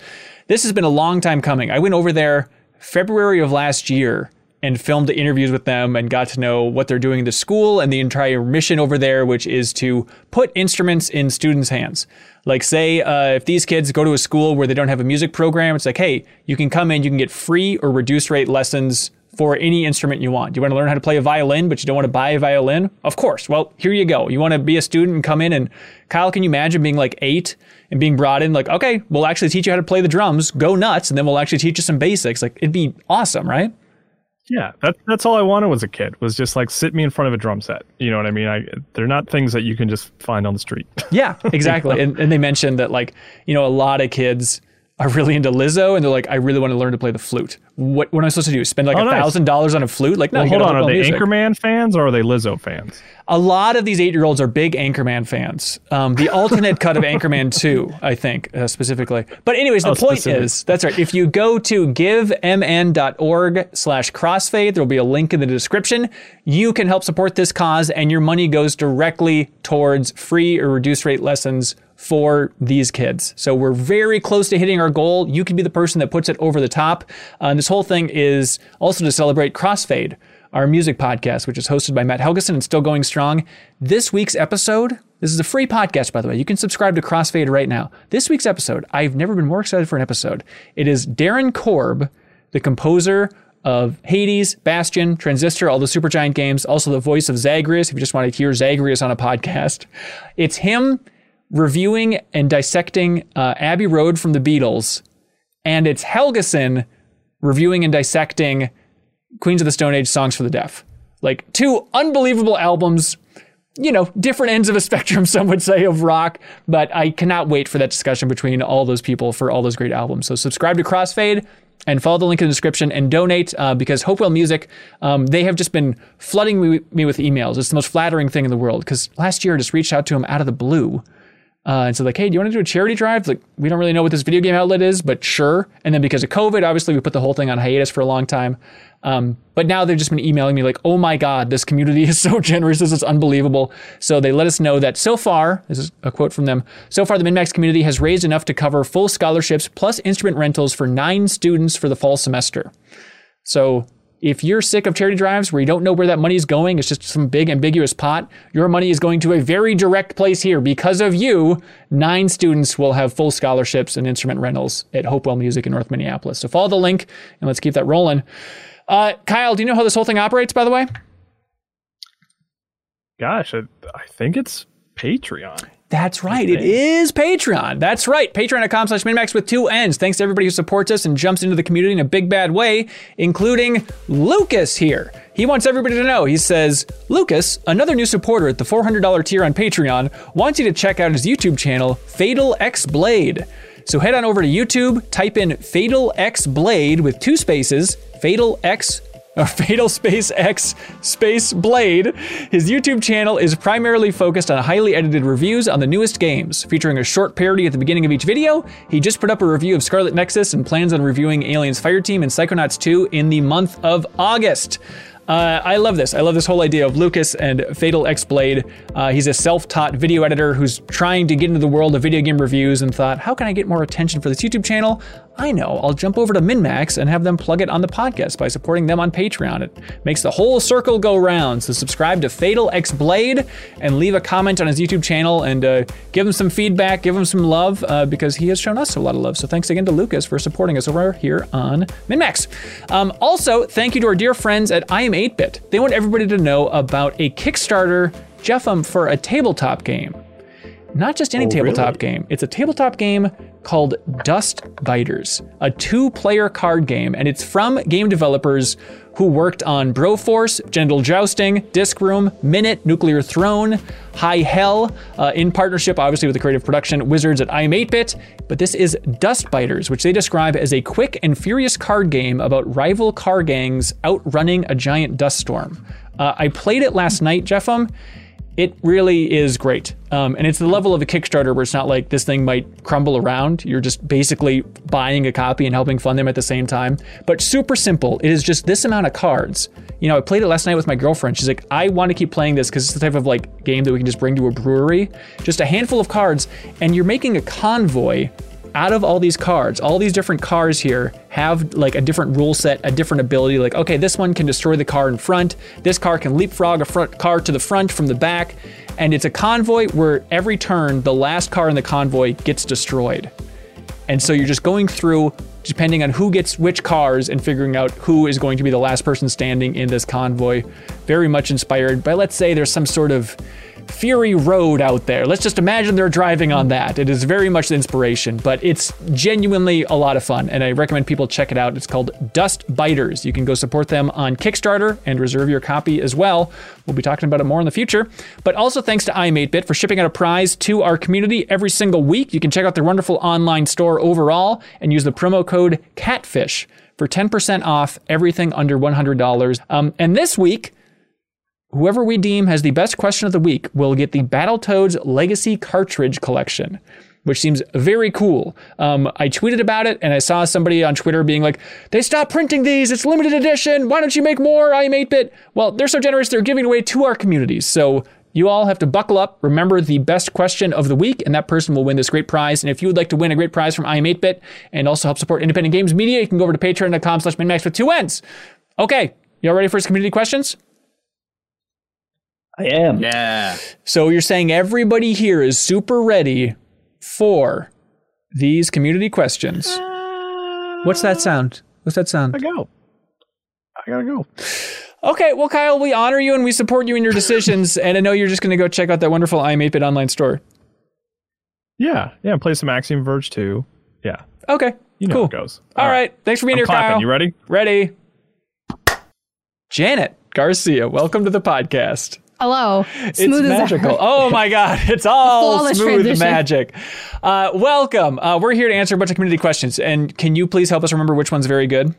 This has been a long time coming. I went over there February of last year and filmed the interviews with them and got to know what they're doing in the school and the entire mission over there, which is to put instruments in students' hands. Like, say, uh, if these kids go to a school where they don't have a music program, it's like, hey, you can come in, you can get free or reduced rate lessons for any instrument you want. You want to learn how to play a violin, but you don't want to buy a violin? Of course. Well, here you go. You want to be a student and come in and Kyle, can you imagine being like eight and being brought in like, okay, we'll actually teach you how to play the drums, go nuts, and then we'll actually teach you some basics. Like it'd be awesome, right? Yeah, that's that's all I wanted as a kid was just like sit me in front of a drum set. You know what I mean? I they're not things that you can just find on the street. Yeah, (laughs) exactly. and, and they mentioned that like, you know, a lot of kids are really into Lizzo and they're like, I really want to learn to play the flute. What what am I supposed to do? Spend like a Oh, thousand dollars on a flute? Like, no, well, hold on, are they music. Anchorman fans or are they Lizzo fans? A lot of these eight year olds are big Anchorman fans. Um, the alternate cut of Anchorman (laughs) 2, I think, uh, specifically. But, anyways, the Oh, point specific. is that's right. If you go to givemn.org slash crossfade, there will be a link in the description. You can help support this cause, and your money goes directly towards free or reduced rate lessons for these kids. So we're very close to hitting our goal. You can be the person that puts it over the top. Uh, and this whole thing is also to celebrate Crossfade our music podcast, which is hosted by Matt Helgeson and still going strong. This week's episode, this is a free podcast, by the way. You can subscribe to Crossfade right now. This week's episode, I've never been more excited for an episode. It is Darren Korb, the composer of Hades, Bastion, Transistor, all the Supergiant games, also the voice of Zagreus, if you just want to hear Zagreus on a podcast. It's him reviewing and dissecting uh, Abbey Road from the Beatles, and it's Helgeson reviewing and dissecting Queens of the Stone Age Songs for the Deaf. Like two unbelievable albums, you know, different ends of a (laughs) spectrum, some would say, of rock, but I cannot wait for that discussion between all those people for all those great albums. So subscribe to Crossfade and follow the link in the description and donate uh, because Hopewell Music, um, they have just been flooding me, me with emails. It's the most flattering thing in the world because last year I just reached out to them out of the blue. Uh, and so like, hey, do you want to do a charity drive? Like, we don't really know what this video game outlet is, but sure. And then because of COVID, obviously we put the whole thing on hiatus for a long time. Um, but now they've just been emailing me like, oh my God, this community (laughs) is so generous. This is unbelievable. So they let us know that so far, this is a quote from them, so far the MinnMax community has raised enough to cover full scholarships plus instrument rentals for nine students for the fall semester. So if you're sick of charity drives where you don't know where that money is going, it's just some big ambiguous pot, your money is going to a very direct place here. Because of you, nine students will have full scholarships and instrument rentals at Hopewell Music in North Minneapolis. So follow the link and let's keep that rolling. Uh, Kyle, do you know how this whole thing operates, by the way? Gosh, I, I think it's Patreon. That's right. It is Patreon. That's right. Patreon.com slash minnmax with two N's. Thanks to everybody who supports us and jumps into the community in a big bad way, including Lucas here. He wants everybody to know. He says, Lucas, another new supporter at the $400 tier on Patreon, wants you to check out his YouTube channel, Fatal X Blade. So head on over to YouTube, type in Fatal X Blade with two spaces, Fatal X or Fatal Space X Space Blade. His YouTube channel is primarily focused on highly edited reviews on the newest games, featuring a short parody at the beginning of each video. He just put up a review of Scarlet Nexus and plans on reviewing Aliens Fireteam and Psychonauts 2 in the month of August. Uh, I love this. I love this whole idea of Lucas and Fatal X Blade. Uh, he's a self taught video editor who's trying to get into the world of video game reviews and thought, how can I get more attention for this YouTube channel? I know, I'll jump over to MinnMax and have them plug it on the podcast by supporting them on Patreon. It makes the whole circle go round. So subscribe to Fatal X Blade and leave a comment on his YouTube channel and uh, give him some feedback, give him some love uh, because he has shown us a lot of love. So thanks again to Lucas for supporting us over here on MinnMax. Um, also, thank you to our dear friends at I Am 8-Bit. They want everybody to know about a Kickstarter Jeffem for a tabletop game. Not just any Oh, tabletop really? game. It's a tabletop game called Dust Biters, a two player card game, and it's from game developers who worked on Broforce, Genital Jousting, Disc Room, Minit, Nuclear Throne, High Hell, uh, in partnership, obviously, with the creative production wizards at I'm 8-Bit. But this is Dustbiters, which they describe as a quick and furious card game about rival car gangs outrunning a giant dust storm. Uh, I played it last night, Jeffem. It really is great. Um, and it's the level of a Kickstarter where it's not like this thing might crumble around. You're just basically buying a copy and helping fund them at the same time. But super simple. It is just this amount of cards. You know, I played it last night with my girlfriend. She's like, I want to keep playing this because it's the type of like game that we can just bring to a brewery. Just a handful of cards, and you're making a convoy out of all these cards, all these different cars here have like a different rule set, a different ability. Like, okay, this one can destroy the car in front. This car can leapfrog a front car to the front from the back. And it's a convoy where every turn, the last car in the convoy gets destroyed. And so you're just going through, depending on who gets which cars, and figuring out who is going to be the last person standing in this convoy. Very much inspired by, let's say, there's some sort of Fury Road out there. Let's just imagine they're driving on that. It is very much the inspiration, but it's genuinely a lot of fun, and I recommend people check it out. It's called Dust Biters. You can go support them on Kickstarter and reserve your copy as well. We'll be talking about it more in the future. But also thanks to I'm8bit for shipping out a prize to our community every single week. You can check out their wonderful online store overall and use the promo code CATFISH for 10% off everything under $100. Um, and this week, Whoever we deem has the best question of the week will get the Battletoads Legacy Cartridge Collection, which seems very cool. Um, I tweeted about it and I saw somebody on Twitter being like, they stopped printing these. It's limited edition. Why don't you make more? I am 8-bit. Well, they're so generous. They're giving away to our communities. So you all have to buckle up, remember the best question of the week, and that person will win this great prize. And if you would like to win a great prize from I am 8-bit and also help support independent games media, you can go over to patreon.com slash minnmax with two N's. Okay, y'all ready for his community questions? I am. Yeah. So you're saying everybody here is super ready for these community questions. Uh, What's that sound? What's that sound? I go. I gotta go. Okay, well, Kyle, we honor you and we support you in your decisions. and I know you're just going to go check out that wonderful I'm 8-Bit online store. Yeah, yeah. Play some Axiom Verge 2. Yeah, Okay, you know cool. how it goes. All right. thanks for being I'm here, clapping. Kyle. You ready? Ready? Janet Garcia, welcome to the podcast. Hello. It's Smooth as magical. ever. Oh my God, (laughs) it's all Flawless smooth transition. magic. Uh, welcome. Uh, we're here to answer a bunch of community questions. And can you please help us remember which one's very good?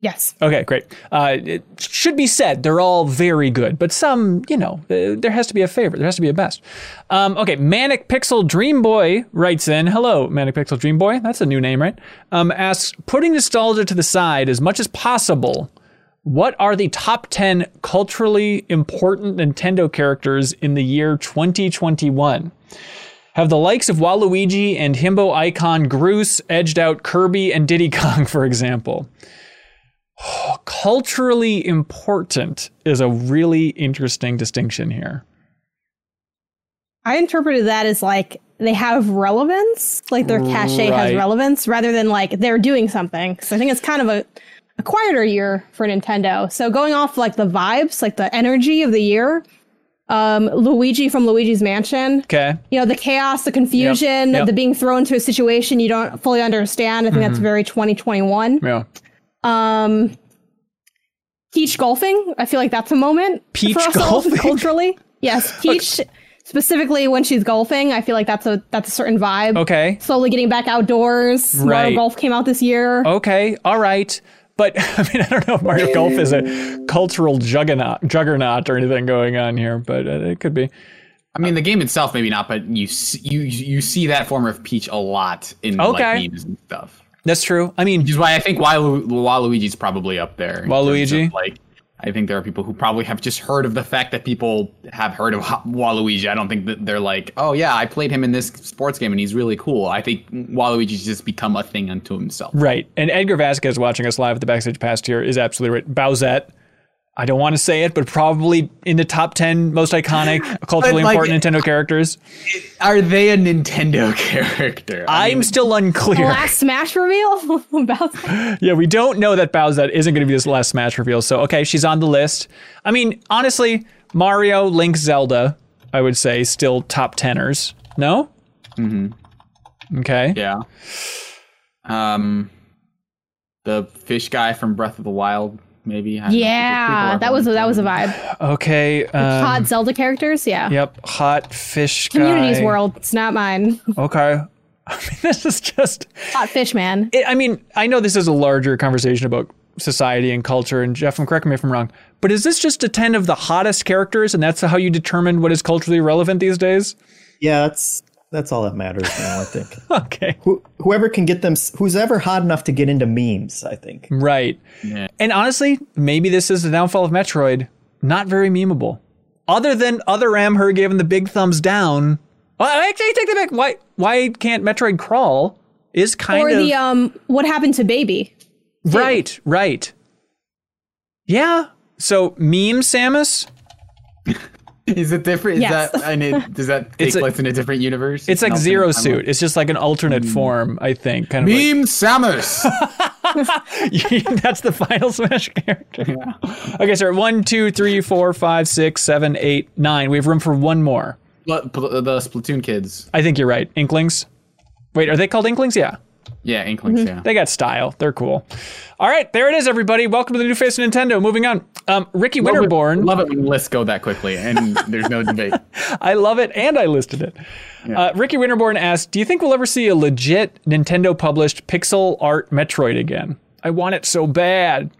Yes. Okay, great. Uh, it should be said they're all very good, but some, you know, uh, there has to be a favorite. There has to be a best. Um, okay, Manic Pixel Dream Boy writes in. Hello, Manic Pixel Dream Boy. That's a new name, right? Um, asks, putting nostalgia to the side as much as possible. What are the top 10 culturally important Nintendo characters in the year 2021? Have the likes of Waluigi and Himbo Icon Groose edged out Kirby and Diddy (laughs) Kong, for example? (sighs) culturally important is a really interesting distinction here. I interpreted that as like they have relevance, like their cachet Right. has relevance rather than like they're doing something. So I think it's kind of a, a quieter year for Nintendo. So going off like the vibes, like the energy of the year, um, Luigi from Luigi's Mansion, Okay. you know, the chaos, the confusion, yep. the being thrown into a situation you don't fully understand. I think Mm-hmm. that's very 2021. Yeah. Um, Peach golfing. I feel like that's a moment Peach for us all golfing? (laughs) culturally. Yes, Peach specifically when she's golfing. I feel like that's a that's a certain vibe. Okay. Slowly getting back outdoors. Right. Mario Golf came out this year. Okay. All right. But (laughs) I mean, I don't know if Mario Golf is a cultural juggernaut, juggernaut or anything going on here, but uh, it could be. I mean, the game itself, maybe not, but you see, you you see that form of Peach a lot in Okay. like memes and stuff. That's true. I mean, Which is why I think Walu- Waluigi's probably up there. Waluigi? Like, I think there are people who probably have just heard of the fact that people have heard of Waluigi. I don't think that they're like, oh yeah, I played him in this sports game and he's really cool. I think Waluigi's just become a thing unto himself. right. And Edgar Vasquez watching us live at the backstage past here is absolutely right. Bowsette. I don't want to say it, but probably in the top 10 most iconic, (laughs) culturally like- important Nintendo characters. Are they a Nintendo (laughs) character? I I'm mean, still unclear. Last Smash reveal (laughs) about. Yeah, we don't know that Bowsette isn't going to be this last Smash reveal. So, okay, she's on the list. I mean, honestly, Mario, Link, Zelda, I would say, still top teners. No? Mm-hmm. Okay. Yeah. Um, the fish guy from Breath of the Wild, maybe. I don't know. People Yeah, that was that was a vibe. Okay. Um, Hot Zelda characters, yeah. Yep. Hot fish guy. Community's world. It's not mine. (laughs) Okay. I mean, this is just. Hot fish man. It, I mean, I know this is a larger conversation about society and culture, and Jeff, and correct me if I'm wrong, but is this just a 10 of the hottest characters, and that's how you determine what is culturally relevant these days? Yeah, that's that's all that matters now. I think (laughs) Okay. Who, whoever can get them, who's ever hot enough to get into memes. I think. Right. Yeah. And honestly, maybe this is the downfall of Metroid. Not very memeable. Other than Other M, her giving the big thumbs down. Well, I actually take that back. Why why can't Metroid crawl? Is kind Or of the um what happened to baby? right, right. Yeah. So meme Samus, (laughs) (laughs) Is it different? Is Yes. that and it, does that (laughs) take It's a- place in a different universe? it's like An Zero alternate Suit. timeline? It's just like an alternate hmm. form, I think. Kind of like- Meme Samus. (laughs) That's the final Smash character. Okay, so one, two, three, four, five, six, seven, eight, nine. We have room for one more. But- but the Splatoon kids. I think you're right. Inklings. Wait, are they called Inklings? Yeah. Yeah, Inklings. Mm-hmm. Yeah. They got style. They're cool. All right, there it is, everybody. Welcome to the new face of Nintendo. Moving on. Um, Ricky Love it- Winterborn. Love it when lists go that quickly and there's no debate. (laughs) I love it, and I listed it. Uh, Ricky Winterborn asked, "Do you think we'll ever see a legit Nintendo published pixel art Metroid again? I want it so bad."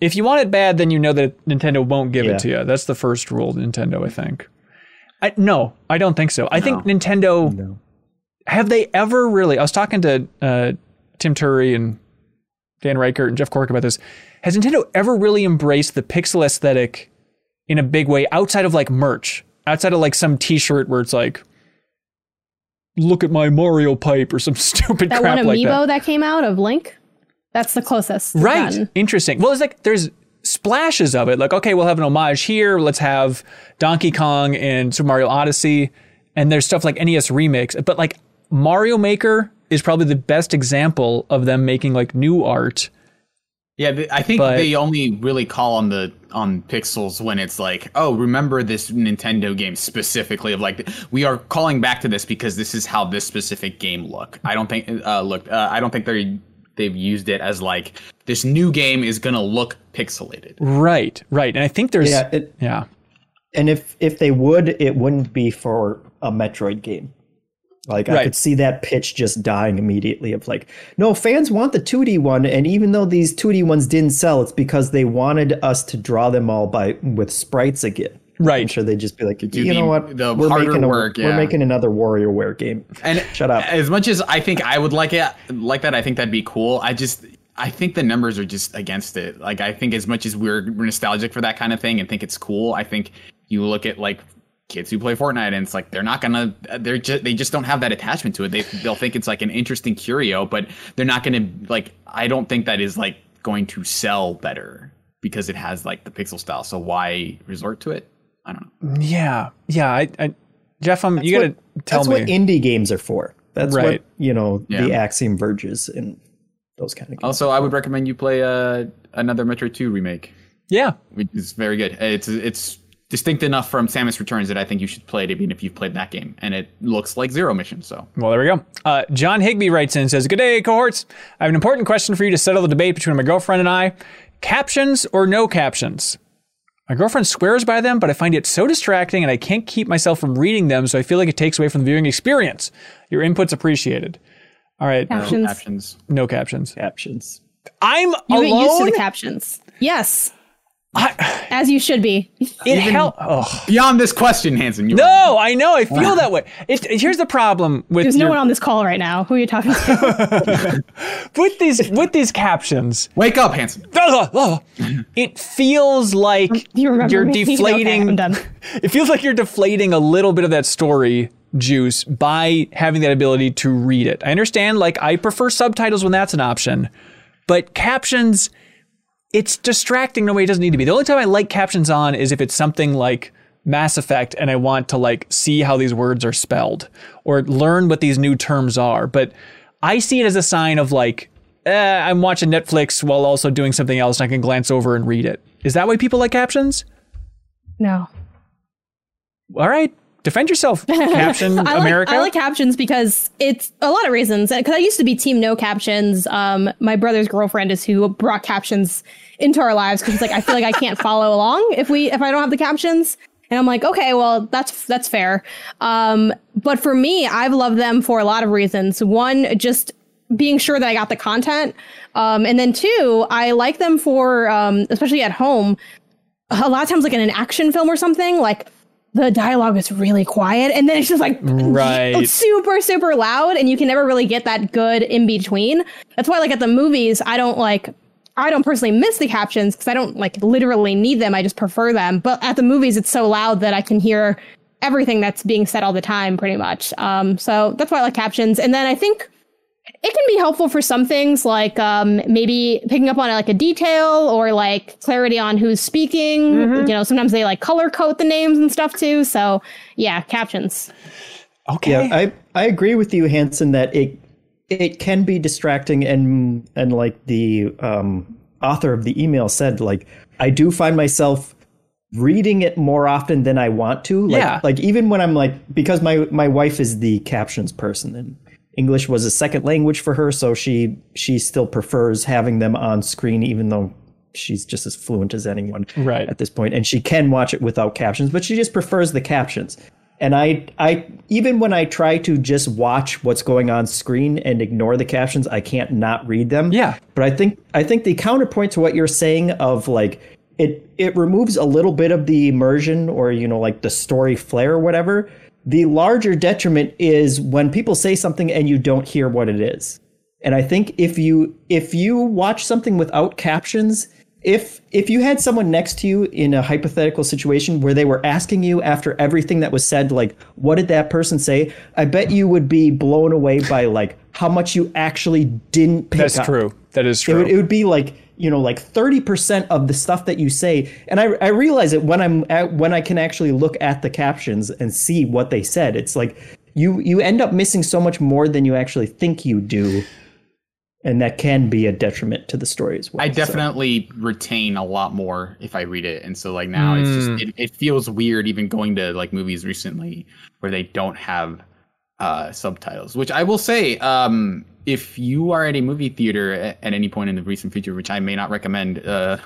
If you want it bad, then you know that Nintendo won't give Yeah. it to you. That's the first rule of Nintendo, I think. I, no, I don't think so. I think Nintendo have they ever really? I was talking to uh, Tim Turi and Dan Ryckert and Jeff Cork about this. Has Nintendo ever really embraced the pixel aesthetic in a big way outside of like merch? Outside of like some T-shirt where it's like, "Look at my Mario pipe" or some (laughs) stupid That crap one like amiibo that. that. came out of Link? That's the closest. Right. done. Interesting. Well, it's like there's splashes of it. Like, okay, we'll have an homage here. Let's have Donkey Kong and Super Mario Odyssey. And there's stuff like NES Remix. But like Mario Maker is probably the best example of them making like new art. Yeah, I think But- they only really call on the on pixels when it's like, oh, remember this Nintendo game specifically of like we are calling back to this because this is how this specific game look. I don't think uh, look. Uh, I don't think they they've used it as like this new game is gonna look pixelated. Right. Right. And I think there's Yeah, it, yeah. and if if they would, it wouldn't be for a Metroid game. Like I could see that pitch just dying immediately. Of like, no, fans want the 2D one, and even though these 2D ones didn't sell, it's because they wanted us to draw them all by with sprites again. Right. I'm sure they'd just be like, do you the- know what, the we're harder making a, work, we're making another WarioWare game. And (laughs) Shut up. As much as I think I would like it like that, I think that'd be cool. I just I think the numbers are just against it. Like I think as much as we're nostalgic for that kind of thing and think it's cool, I think you look at like kids who play Fortnite and it's like they're not gonna they're just they just don't have that attachment to it. They they'll think it's like an interesting curio, but they're not gonna like I don't think that is like going to sell better because it has like the pixel style. So why resort to it? I don't know. Yeah. Yeah. I, I Jeff, I'm, you got to what, tell that's me. what indie games are for. That's Right. what you know the Yeah. Axiom Verges and those kind of games. Also, I would recommend you play uh, another Metroid 2 remake. yeah. which is very good. It's it's distinct enough from Samus Returns that I think you should play it even if you've played that game, and it looks like Zero Mission. So Well, there we go. Uh, John Higby writes in and says, Good day, cohorts. I have an important question for you to settle the debate between my girlfriend and I. Captions or no captions? My girlfriend swears by them, but I find it so distracting and I can't keep myself from reading them, so I feel like it takes away from the viewing experience. Your input's appreciated. All right, Captions. captions. no captions. captions. I'm You get used to the captions. Yes. I- As you should be. it hel- oh. Beyond this question, Hanson. You No, I know. I feel that way. It, here's the problem with There's your- no one on this call right now. Who are you talking to? (laughs) with these with these captions. wake up, Hanson. (laughs) It feels like (laughs) you you're me? Okay, deflating. I'm done. It feels like you're deflating a little bit of that story juice by having that ability to read it. I understand, like, I prefer subtitles when that's an option, but captions, it's distracting in a way it doesn't need to be. The only time I like captions on is if it's something like Mass Effect and I want to, like, see how these words are spelled or learn what these new terms are. But I see it as a sign of, like, eh, I'm watching Netflix while also doing something else and I can glance over and read it. Is that why people like captions? No. All right, defend yourself, (laughs) Caption I like, America. I like captions because it's a lot of reasons. Because I used to be team no captions. Um, my brother's girlfriend is who brought captions into our lives because it's like I feel like I can't (laughs) follow along if we if I don't have the captions. And I'm like, okay, well, that's that's fair. Um, but for me, I've loved them for a lot of reasons. One, just being sure that I got the content, um, and then two, I like them for um, especially at home. A lot of times, like in an action film or something, like the dialogue is really quiet, and then it's just like Right. (laughs) super super loud, and you can never really get that good in between. That's why, like at the movies, I don't like. I don't personally miss the captions because I don't like literally need them. I just prefer them. But at the movies, it's so loud that I can hear everything that's being said all the time, pretty much. Um, so that's why I like captions. And then I think it can be helpful for some things, like um, maybe picking up on like a detail or like clarity on who's speaking. You know, sometimes they like color code the names and stuff too. So yeah, captions. okay. Yeah, I I agree with you, Hanson, that it it can be distracting and and like the um, author of the email said, like I do find myself reading it more often than I want to. Like, Yeah. Like even when I'm like because my my wife is the captions person and English was a second language for her, so she she still prefers having them on screen, even though she's just as fluent as anyone Right. at this point, and she can watch it without captions, but she just prefers the captions. And I, I even when I try to just watch what's going on screen and ignore the captions, I can't not read them. Yeah. But I think I think the counterpoint to what you're saying of like it it removes a little bit of the immersion or you know like the story flair or whatever. The larger detriment is when people say something and you don't hear what it is. And I think if you if you watch something without captions, if if you had someone next to you in a hypothetical situation where they were asking you after everything that was said like what did that person say? I bet you would be blown away by like how much you actually didn't pick up That's up. true. That is It true. would, it would be like you know like 30% of the stuff that you say and I, I realize it when i'm at, when i can actually look at the captions and see what they said it's like you you end up missing so much more than you actually think you do and that can be a detriment to the story as well I So- definitely retain a lot more if I read it, and so like now it's just it, it feels weird even going to like movies recently where they don't have uh, subtitles. Which I will say, um, if you are at a movie theater at, at any point in the recent future, which I may not recommend, uh,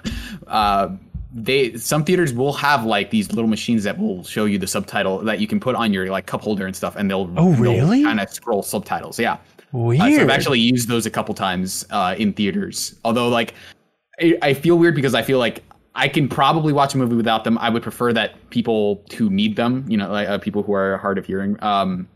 uh, they some theaters will have like these little machines that will show you the subtitle that you can put on your like cup holder and stuff, and they'll Oh, really? kind of scroll subtitles. Yeah. Weird. Uh, so I've actually used those a couple times uh, in theaters. Although, like, I, I feel weird because I feel like I can probably watch a movie without them. I would prefer that people who need them, you know, like uh, people who are hard of hearing, um,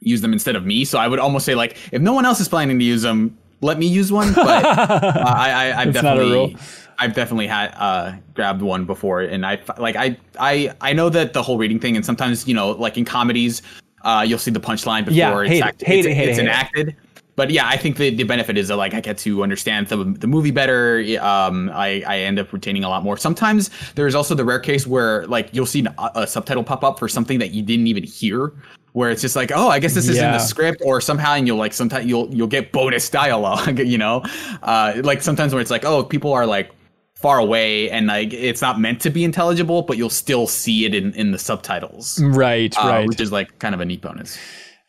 use them instead of me. So I would almost say, like, if no one else is planning to use them, let me use one. But (laughs) uh, I, I, I've It's not a definitely. rule. I've definitely had uh, grabbed one before, and I like I I I know that the whole reading thing, and sometimes you know, like in comedies, uh, you'll see the punchline before Yeah, it's, hate it, it's, it, it's it. enacted. But yeah, I think the, the benefit is that like I get to understand the, the movie better. Um, I, I end up retaining a lot more. Sometimes there's also the rare case where like you'll see a, a subtitle pop up for something that you didn't even hear, where it's just like, oh, I guess this is in the script, or somehow and you'll like sometimes you'll you'll get bonus dialogue, (laughs) you know, uh, like sometimes where it's like, oh, people are like far away and like it's not meant to be intelligible, but you'll still see it in in the subtitles, right, uh, right. which is like kind of a neat bonus.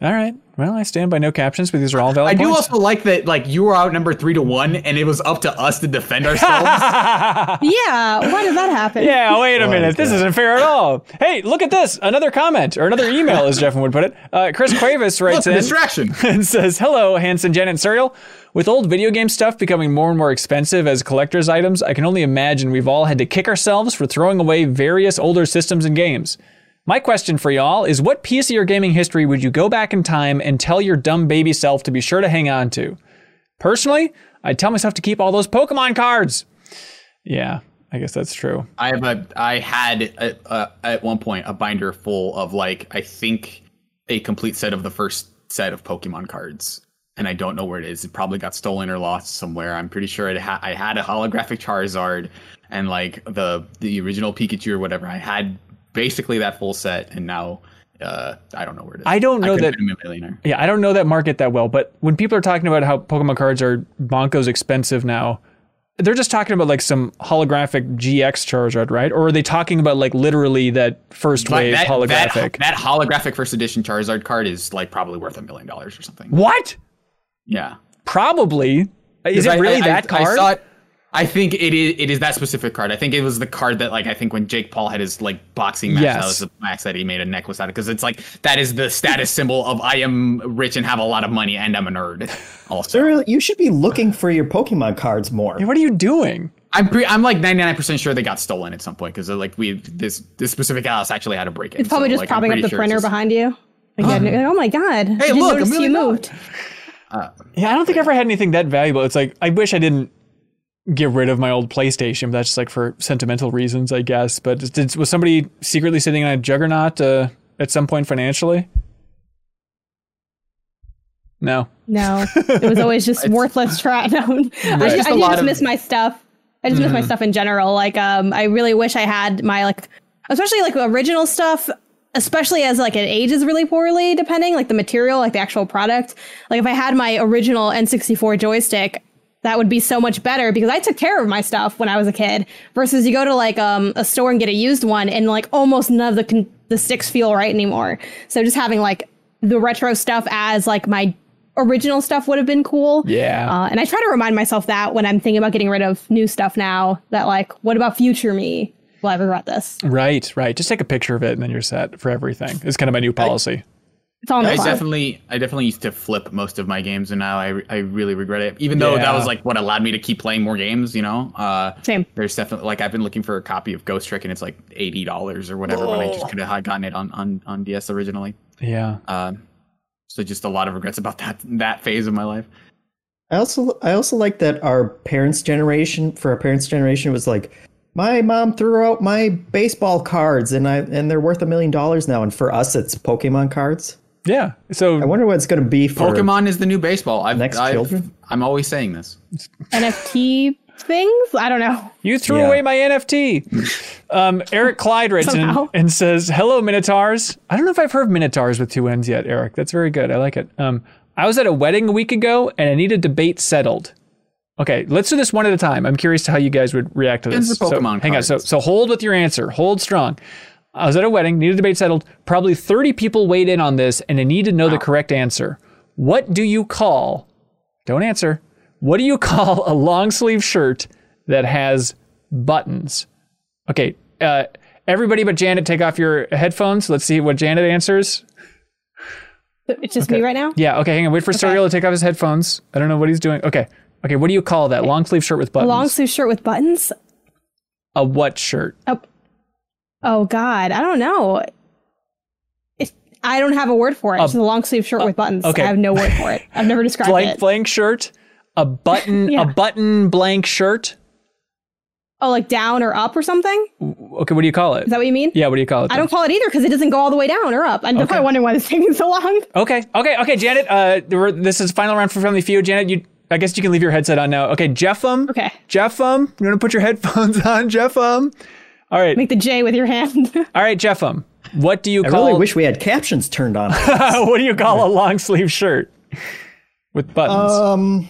All right. Well, I stand by no captions, but these are all valid I do also like that, like you were outnumbered three to one, and it was up to us to defend ourselves. (laughs) Yeah, why did that happen? (laughs) Yeah, wait a minute. This isn't fair at all. Hey, look at this. Another comment or another email, as Jeff would put it. Uh, Chris Cuevas writes a in distraction. (laughs) and says, Hello, Hanson, Jen, and Suriel. With old video game stuff becoming more and more expensive as collector's items, I can only imagine we've all had to kick ourselves for throwing away various older systems and games. My question for y'all is what piece of your gaming history would you go back in time and tell your dumb baby self to be sure to hang on to? Personally, I'd tell myself to keep all those Pokemon cards. Yeah, I guess that's true. I have a. I had a, a, at one point a binder full of like I think a complete set of the first set of Pokemon cards, and I don't know where it is. It probably got stolen or lost somewhere. I'm pretty sure ha- I had a holographic Charizard and like the the original Pikachu or whatever. I had basically that full set, and now uh, I don't know where it is. I don't know could've that- a millionaire. Yeah, I don't know that market that well, but when people are talking about how Pokemon cards are bonkos expensive now, they're just talking about like some holographic GX Charizard, right? Or are they talking about like literally that first Like, wave that, holographic? That, that holographic first edition Charizard card is like probably worth a million dollars or something. what? Yeah. Probably. Is it I- really I- that I, card? I saw it. I think it is. It is that specific card. I think it was the card that, like, I think when Jake Paul had his like boxing match, Yes. that was the max that he made a necklace out of. Because it's like that is the status (laughs) symbol of I am rich and have a lot of money and I'm a nerd. Also, Cyril, you should be looking for your Pokemon cards more. Hey, what are you doing? I'm pre- I'm like 99 percent sure they got stolen at some point because uh, like we this this specific house actually had a break in. It's probably so, just like, I'm propping up the sure printer just- behind you. Like, yeah, (gasps) oh my god! Hey, look, a you million moved. Uh, yeah, I don't think I ever had anything that valuable. It's like I wish I didn't get rid of my old PlayStation. But that's just like for sentimental reasons, I guess. But did, was somebody secretly sitting on a juggernaut uh, at some point financially? No. No, (laughs) it was always just worthless trash. (laughs) No, I, just just, a I do lot just of- Mm-hmm. miss my stuff. I just miss my stuff in general. Like, um, I really wish I had my like, especially like original stuff. Especially as like it ages really poorly, depending like the material, like the actual product. Like if I had my original N64 joystick, that would be so much better because I took care of my stuff when I was a kid. Versus you go to like um, a store and get a used one, and like almost none of the con- the sticks feel right anymore. So just having like the retro stuff as like my original stuff would have been cool. Yeah. Uh, and I try to remind myself that when I'm thinking about getting rid of new stuff now, that like, what about future me will I regret this? Right, right. Just take a picture of it and then you're set for everything. It's kind of my new policy. It's on the I cloud. definitely, I definitely used to flip most of my games, and now I, I really regret it. Even though Yeah. that was like what allowed me to keep playing more games, you know. Uh, Same. There's definitely like I've been looking for a copy of Ghost Trick, and it's like eighty dollars or whatever when I just could have gotten it on on on DS originally. Yeah. Um, so just a lot of regrets about that that phase of my life. I also I also like that our parents' generation for our parents' generation was like my mom threw out my baseball cards and I and they're worth a million dollars now and for us it's Pokemon cards. Yeah. So I wonder what it's going to be for Pokemon is the new baseball. I've, Next I've, children? I'm always saying this. NFT things? I don't know. You threw Yeah. away my NFT. Um, Eric Clyde writes in and says, "Hello, Minotaurs. I don't know if I've heard Minotaurs with two N's yet, Eric. That's very good. I like it. Um, I was at a wedding a week ago and I need a debate settled. Okay, let's do this one at a time. I'm curious to how you guys would react to this. the So, Pokemon hang on. So, so hold with your answer. Hold strong. I was at a wedding, need a debate settled. Probably 30 people weighed in on this, and I need to know the correct answer. What do you call? Don't answer. What do you (laughs) call a long sleeve shirt that has buttons? Okay, uh, everybody but Janet, take off your headphones. Let's see what Janet answers. It's just me right now? Yeah, okay, hang on. Wait for Suriel to take off his headphones. I don't know what he's doing. Okay, okay. What do you call that long sleeve shirt with A buttons? long sleeve shirt with buttons? a what shirt? Oh, oh God. I don't know. It, I don't have a word for it. It's a long sleeve shirt with buttons. okay. I have no word for it. (laughs) I've never described Blank it. blank shirt. A button. (laughs) Yeah. A button blank shirt. Oh, like down or up or something? Okay, what do you call it? Is that what you mean? yeah, what do you call it? I don't call it either because it doesn't go all the way down or up. I'm Okay. probably (laughs) wondering why this is taking so long. Okay, okay, okay, Janet. Uh, this is final round for Family Feud. Janet, you. I guess you can leave your headset on now. Okay, Jeffum. Okay. Jeffum, you want to put your headphones on, Jeffum? All right, Make the J with your hand. (laughs) all right, Jeffum. What do you I call? really wish we had captions turned on. (laughs) what do you call a long sleeve shirt with buttons? um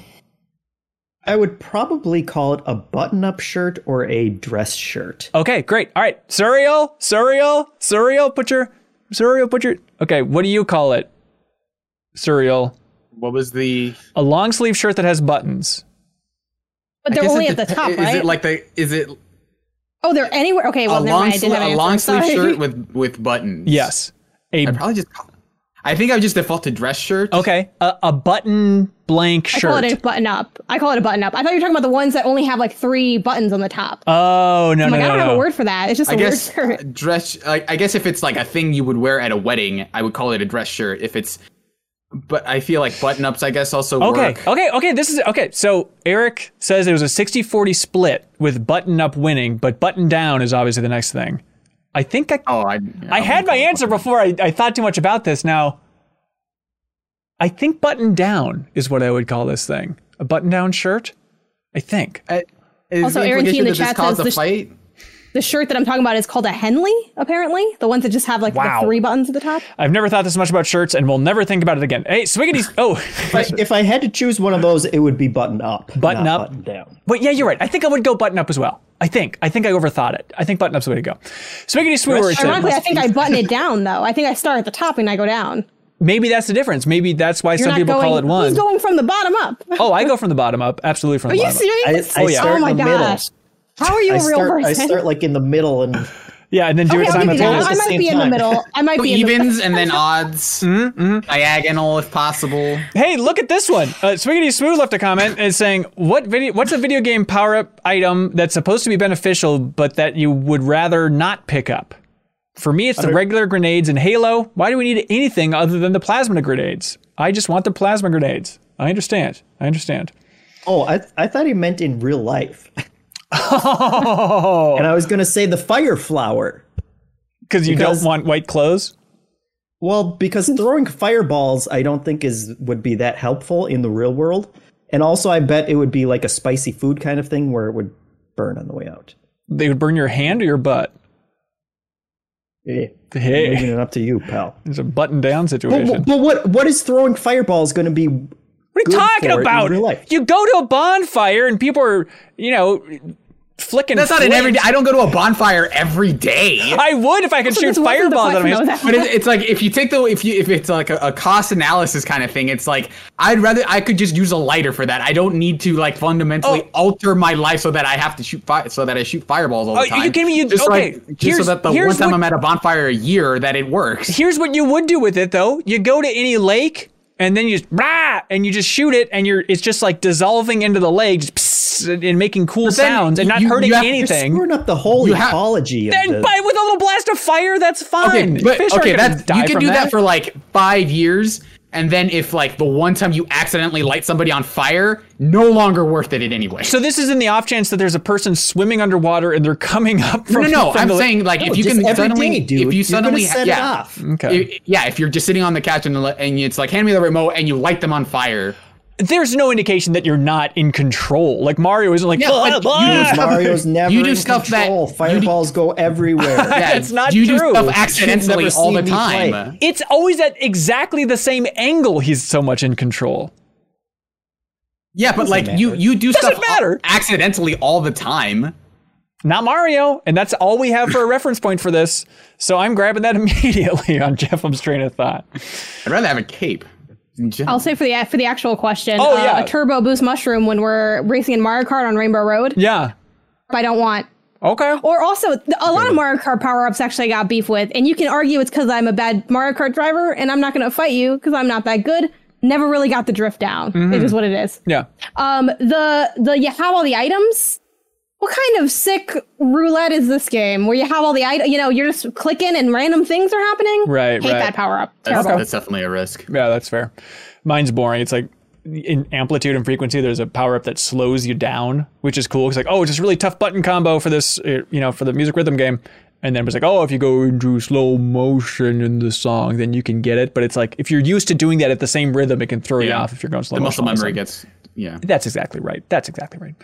I would probably call it a button-up shirt or a dress shirt. okay, great. All right, Surreal, Surreal, Surreal. Put your Suriel. Put your. Okay, what do you call it? Surreal. What was the? A long sleeve shirt that has buttons. but they're only it at the dep- top, Is right? it like the? Is it oh, they're anywhere. Okay, well, a never long mind. I didn't have a long I'm sleeve sorry. shirt with with buttons? Yes. A I probably just. I think I would just default to dress shirt. okay. A, a button blank shirt. I call it a button up. I call it a button up. I thought you were talking about the ones that only have like three buttons on the top. oh no I'm no like, I don't have no. a word for that. It's just a I weird guess shirt. dress. I, I guess if it's like a thing you would wear at a wedding, I would call it a dress shirt. If it's, but I feel like button ups, I guess, also Okay, work. okay, okay. This is okay. So Eric says it was a 60 40 split with button up winning, but button down is obviously the next thing. I think I, Oh, I. I had my answer before I, I thought too much about this. Now, I think button down is what I would call this thing. A button down shirt? I think. I, is Also, the Aaron T in the chat says a the sh- fight? The shirt that I'm talking about is called a Henley, apparently. The ones that just have like Wow. the three buttons at the top. I've never thought this much about shirts, and we'll never think about it again. Hey, Swiggity. (laughs) Oh, If I, if I had to choose one of those, it would be button up. Button not up? Button down. but yeah, you're right. I think I would go button up as well. I think. I think I overthought it. I think button up's the way to go. Swiggity Swooer Ironically, I think I button it down though. I think I start at the top and I go down. maybe that's the difference. Maybe that's why You're some people going, call it one. Who's going from the bottom up? oh, I go from the bottom up. Absolutely from Are the you bottom up. serious? I- I oh, start oh in my the middle. Gosh. How are you I a real start, I start like in the middle and Yeah, and then do okay, it I'll give you that. simultaneously. at I the might same be in the middle. I might Go be in the evens and then odds, (laughs) diagonal if possible. Hey, look at this one. Uh, Swiggity Smooth left a comment and saying, "What video? What's a video game power up item that's supposed to be beneficial, but that you would rather not pick up?" For me, it's the regular grenades in Halo. Why do we need anything other than the plasma grenades? I just want the plasma grenades. I understand. I understand. oh, I I thought he meant in real life, (laughs) Oh, and I was gonna say the fire flower. because you Because- don't want white clothes. Well, because throwing fireballs, I don't think is would be that helpful in the real world, and also I bet it would be like a spicy food kind of thing where it would burn on the way out. They would burn your hand or your butt. Eh, Hey, leaving it up to you, pal. it's a button down situation. But, but what what is throwing fireballs going to be? What are you good talking for it in about? real life. You go to a bonfire and people are, you know, flicking. That's not an everyday. I don't go to a bonfire every day. I would if I could shoot This wasn't the fireballs at question, them. But it's, it's like if you take the if you if it's like a, a cost analysis kind of thing, it's like I'd rather I could just use a lighter for that. I don't need to like fundamentally Oh. alter my life so that I have to shoot fire so that I shoot fireballs all the Oh, you time. kidding me? You- just okay, like, just here's- so that the one time what- I'm at a bonfire a year that it works. Here's what you would do with it though. You go to any lake and then you just rah, and you just shoot it and you're it's just like dissolving into the lake just psst, and making cool sounds and not you- hurting you have to anything. Screwing up the whole You have- ecology of Then the. by with a little blast of fire, that's fine. Okay, but Fish aren't okay, that's die you can from do that. for like five years, and then if like the one time you accidentally light somebody on fire, no longer worth it in anyway. So this is in the off chance that there's a person swimming underwater and they're coming up no, from no, no. from I'm the- saying like No, if you can suddenly, day, dude. if you suddenly, gonna it yeah, off. Okay. If- yeah, if you're just sitting on the couch and, the- and it's like hand me the remote and you light them on fire. There's no indication that you're not in control. Like Mario isn't like Yeah, "Blah, blah." you do stuff- Mario's never You do in stuff that- control. you do- Fireballs go everywhere. (laughs) Yeah, That's not you true. do stuff accidentally all the time. play. It's always at exactly the same angle. He's so much in control. Yeah, but like you matter. you do Doesn't stuff matter. accidentally all the time. Not Mario, and that's all we have for a reference point for this. So I'm grabbing that (laughs) immediately on Jeffum's train of thought. I'd rather have a cape. In general. I'll say for the for the actual question. Oh, uh, yeah. a turbo boost mushroom when we're racing in Mario Kart on Rainbow Road. Yeah. I don't want. Okay. Or also, a lot of Mario Kart power ups actually I got beef with, and you can argue it's because I'm a bad Mario Kart driver, and I'm not going to fight you because I'm not that good. Never really got the drift down. Mm-hmm. It is what it is. Yeah. Um, the the you have all the items. What kind of sick roulette is this game where you have all the items? You know, you're just clicking and random things are happening. Right, Hate right. that power up. That's, Terrible. that's definitely a risk. Yeah, that's fair. Mine's boring. It's like in amplitude and frequency, there's a power up that slows you down, which is cool. It's like, oh, it's just really tough button combo for this, uh, you know, for the music rhythm game. And then it's like, oh, if you go into slow motion in the song, then you can get it. But it's like, if you're used to doing that at the same rhythm, it can throw you off if you're going slow The motion. muscle all of a memory gets yeah. That's exactly right. That's exactly right.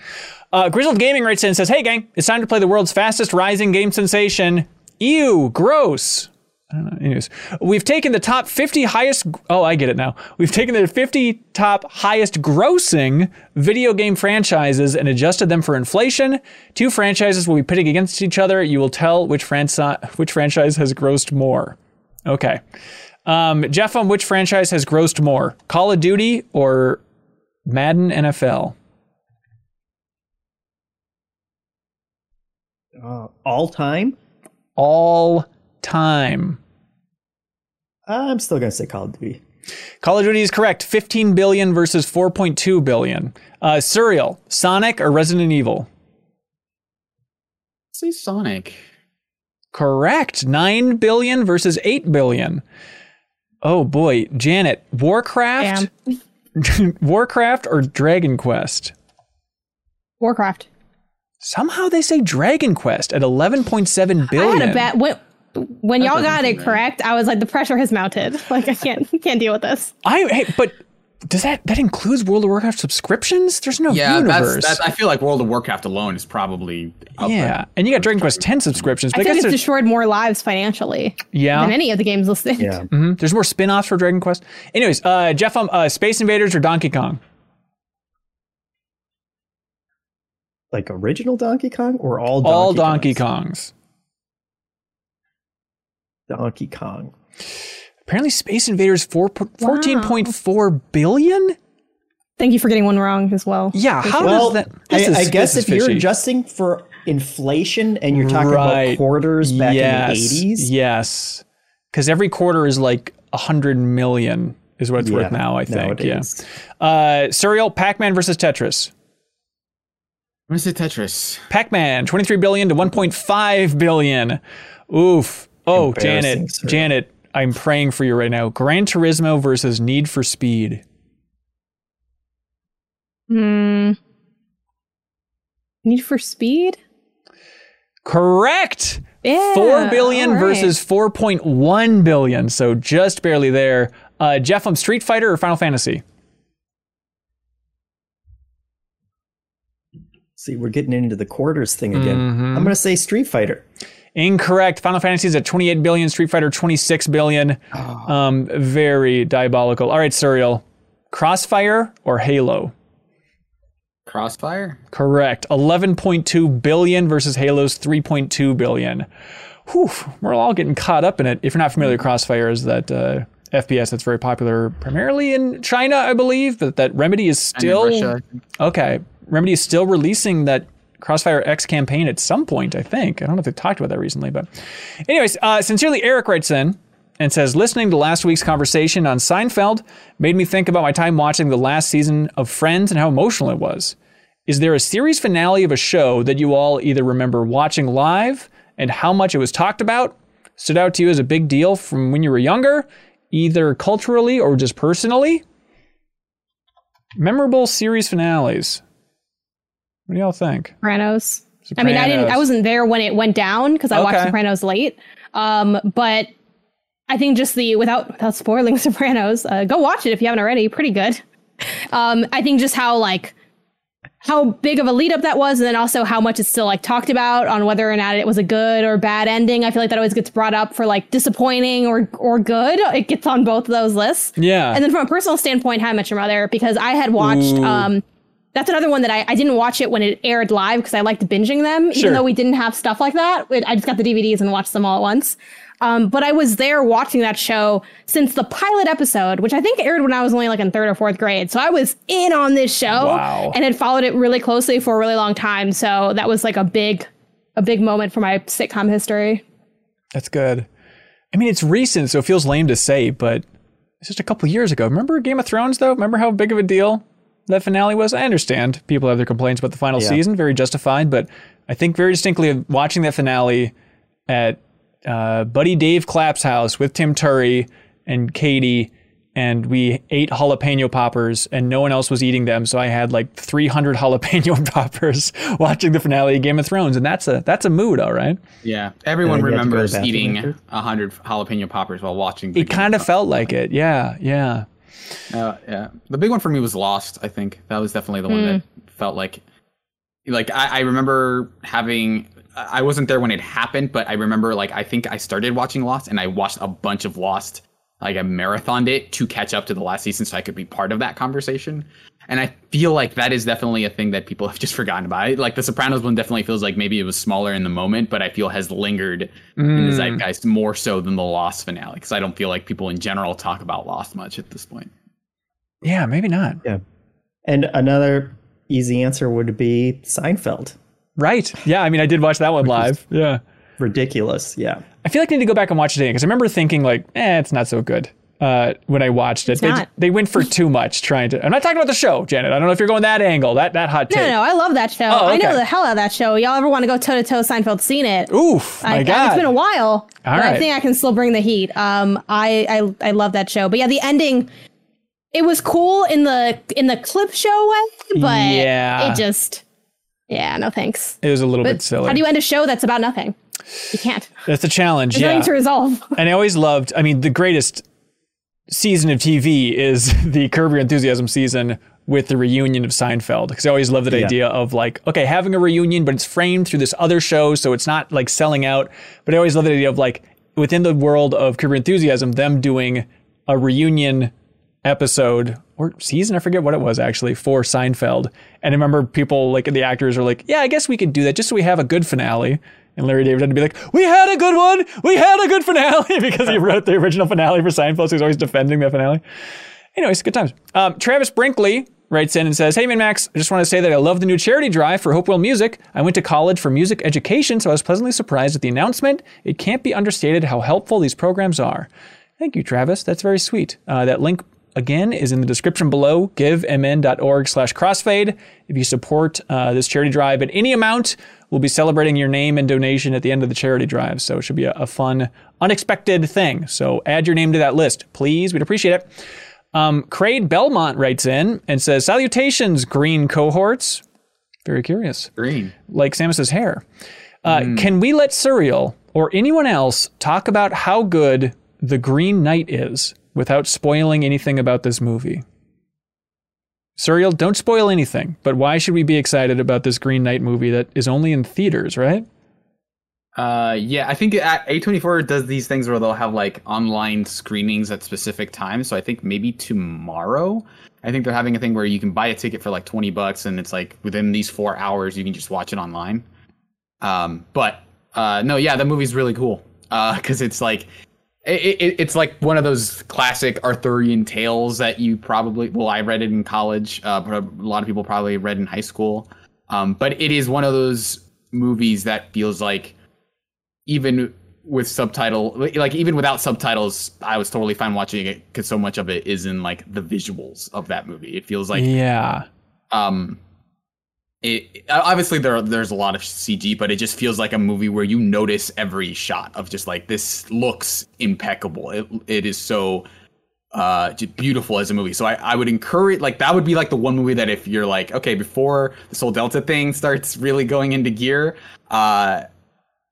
Uh, Grizzled Gaming writes in and says, Hey, gang, it's time to play the world's fastest rising game sensation. Ew, gross. I anyways, we've taken the top 50 highest. Oh, I get it now. We've taken the 50 top highest grossing video game franchises and adjusted them for inflation. Two franchises will be pitting against each other. You will tell which, franci- which franchise has grossed more. Okay. Um, Jeff, on which franchise has grossed more? Call of Duty or Madden NFL? Uh, all time. All time. I'm still gonna say Call of Duty. Call of Duty is correct. 15 billion versus 4.2 billion. Uh, Surreal, Sonic or Resident Evil? Say Sonic. Correct. 9 billion versus 8 billion. Oh boy, Janet, Warcraft, (laughs) Warcraft or Dragon Quest? Warcraft. Somehow they say Dragon Quest at 11.7 billion. I had a bet when when y'all got it correct. I was like, the pressure has mounted. (laughs) Like I can't (laughs) can't deal with this. I hey, but does that that includes World of Warcraft subscriptions? There's no Yeah, universe. that's, that's. I feel like World of Warcraft alone is probably. yeah, there. and you got Dragon Quest ten subscriptions. But I I, think guess it's destroyed more lives financially yeah, than any of the games listed. Yeah. (laughs) mhm, there's more spin-offs for Dragon Quest. Anyways, uh, Jeff, um, uh, Space Invaders or Donkey Kong? Like original Donkey Kong or all Donkey All Donkey Kongs? Kongs. Donkey Kong. Apparently, Space Invaders four fourteen point four billion. Thank you for getting one wrong as well. Yeah, how well, does that? this I, is- I guess this is if you're adjusting for inflation and you're talking Right. about quarters back yes, in the 80s, Yes, because every quarter is like a hundred million is what it's worth now. I think. nowadays. Yeah. Uh, Suriel Pac-Man versus Tetris. What is it, Tetris? Pac-Man, 23 billion to 1.5 billion. Oof. Oh, Janet, sir. Janet, I'm praying for you right now. Gran Turismo versus Need for Speed. Hmm. Need for Speed? Correct. Yeah. 4 billion all right. versus 4.1 billion. So just barely there. Uh, Jeff, I'm Street Fighter or Final Fantasy? see, we're getting into the quarters thing again. Mm-hmm. I'm going to say Street Fighter. Incorrect. Final Fantasy is at 28 billion. Street Fighter 26 billion. Oh. Um, very diabolical. All right, Surreal. Crossfire or Halo? Crossfire? Correct. 11.2 billion versus Halo's 3.2 billion. Whew, we're all getting caught up in it. If you're not familiar, Crossfire is that uh, FPS that's very popular primarily in China, I believe, but that Remedy is still Russia, I think. okay. Remedy is still releasing that Crossfire X campaign at some point, I think. I don't know if they've talked about that recently, but anyways, uh, sincerely, Eric writes in and says, listening to last week's conversation on Seinfeld made me think about my time watching the last season of Friends and how emotional it was. Is there a series finale of a show that you all either remember watching live and how much it was talked about, stood out to you as a big deal from when you were younger, either culturally or just personally? Memorable series finales. What do y'all think? Sopranos. I mean, I didn't. I wasn't there when it went down because I watched Sopranos late. Um, but I think just the without without spoiling (laughs) Sopranos, uh, go watch it if you haven't already. Pretty good. (laughs) Um, I think just how like how big of a lead up that was, and then also how much it's still like talked about on whether or not it was a good or bad ending. I feel like that always gets brought up for like disappointing or or good. (laughs) It gets on both of those lists. Yeah. And then from a personal standpoint, How I Met Your Mother, because I had watched um that's another one that I, I didn't watch it when it aired live because I liked binging them, Sure. even though we didn't have stuff like that. I just got the DVDs and watched them all at once. Um, but I was there watching that show since the pilot episode, which I think aired when I was only like in third or fourth grade. So I was in on this show Wow. and had followed it really closely for a really long time. So that was like a big, a big moment for my sitcom history. That's good. I mean, it's recent, so it feels lame to say, but it's just a couple years ago. Remember Game of Thrones, though? Remember how big of a deal that finale was? I understand people have their complaints about the final Yeah. season, very justified, but I think very distinctly of watching that finale at uh, Buddy Dave Clapp's house with Tim Turi and Katie, and we ate jalapeno poppers, and no one else was eating them, so I had like 300 (laughs) jalapeno poppers (laughs) watching the finale of Game of Thrones, and that's a that's a mood, all right. Yeah, everyone Yeah, you had to go to the remembers eating a hundred jalapeno poppers while watching. the It Game kind of Thrones. felt like it, yeah, yeah. Uh, yeah, the big one for me was Lost. I think that was definitely the one that felt like, like I, I remember having. I wasn't there when it happened, but I remember like I think I started watching Lost and I watched a bunch of Lost. Like I marathoned it to catch up to the last season, so I could be part of that conversation. And I feel like that is definitely a thing that people (laughs) have just forgotten about. Like the Sopranos one definitely feels like maybe it was smaller in the moment, but I feel has lingered in the mm. zeitgeist more so than the Lost finale because I don't feel like people in general talk about Lost much at this point. Yeah, maybe not. Yeah. And another easy answer would be Seinfeld. Right. Yeah, I mean, I did watch that one live. Yeah. Ridiculous. Yeah. I feel like I need to go back and watch it again because I remember thinking like, eh, it's not so good. Uh, when I watched it, It's they, not. they went for too much trying to. I'm not talking about the show, Janet. I don't know if you're going that angle, that that hot take. No, no, no, I love that show. Oh, I know the hell out of that show. Y'all ever want to go toe to toe Seinfeld seen it? Oof, my I, God. It's been a while, but right. I think I can still bring the heat. Um, I, I I love that show, but yeah, the ending, it was cool in the in the clip show way, but Yeah. it just, yeah, no thanks. It was a little But bit silly. how do you end a show that's about nothing? You can't. That's a challenge. There's yeah. nothing to resolve. (laughs) and I always loved. I mean, the greatest season of TV is (laughs) the Curb Your Enthusiasm season with the reunion of Seinfeld because I always love that Yeah. idea of like okay having a reunion but it's framed through this other show so it's not like selling out but I always love the idea of like within the world of Curb Your Enthusiasm them doing a reunion episode or season I forget what it was actually for Seinfeld and I remember people like the actors are like yeah I guess we could do that just so we have a good finale and Larry David had to be like we had a good one we had a good finale (laughs) because he wrote the original finale for Seinfeld so he's always defending the finale Anyways, good times. Um, Travis Brinkley writes in and says, Hey, MinnMax, I just want to say that I love the new charity drive for Hopewell Music. I went to college for music education, so I was pleasantly surprised at the announcement. It can't be understated how helpful these programs are. Thank you, Travis. That's very sweet. Uh, that link, again, is in the description below, givemn.org slash crossfade. If you support uh, this charity drive at any amount, we'll be celebrating your name and donation at the end of the charity drive. So it should be a, a fun, unexpected thing. So add your name to that list, please. We'd appreciate it. Um, Craig Belmont writes in and says, Salutations, green cohorts. Very curious. Green. Like Samus's hair. Uh, Can we let Surreal or anyone else talk about how good The Green Knight is without spoiling anything about this movie? Surreal, don't spoil anything, but why should we be excited about this Green Knight movie that is only in theaters, right? Uh, yeah, I think A24 does these things where they'll have like online screenings at specific times. So I think maybe tomorrow, I think they're having a thing where you can buy a ticket for like 20 bucks and it's like within these four hours, you can just watch it online. Um, but, uh, no, yeah, that movie's really cool. Uh, cause it's like, it, it, it's like one of those classic Arthurian tales that you probably, well, I read it in college, uh, but a lot of people probably read in high school. Um, but it is one of those movies that feels like, even with subtitle like even without subtitles i was totally fine watching it because so much of it is in like the visuals of that movie it feels like yeah. um it obviously there there's a lot of cg but it just feels like a movie where you notice every shot of just like this looks impeccable. It, it is so uh beautiful as a movie. So I, I would encourage like that would be like the one movie that if you're like okay before the soul delta thing starts really going into gear uh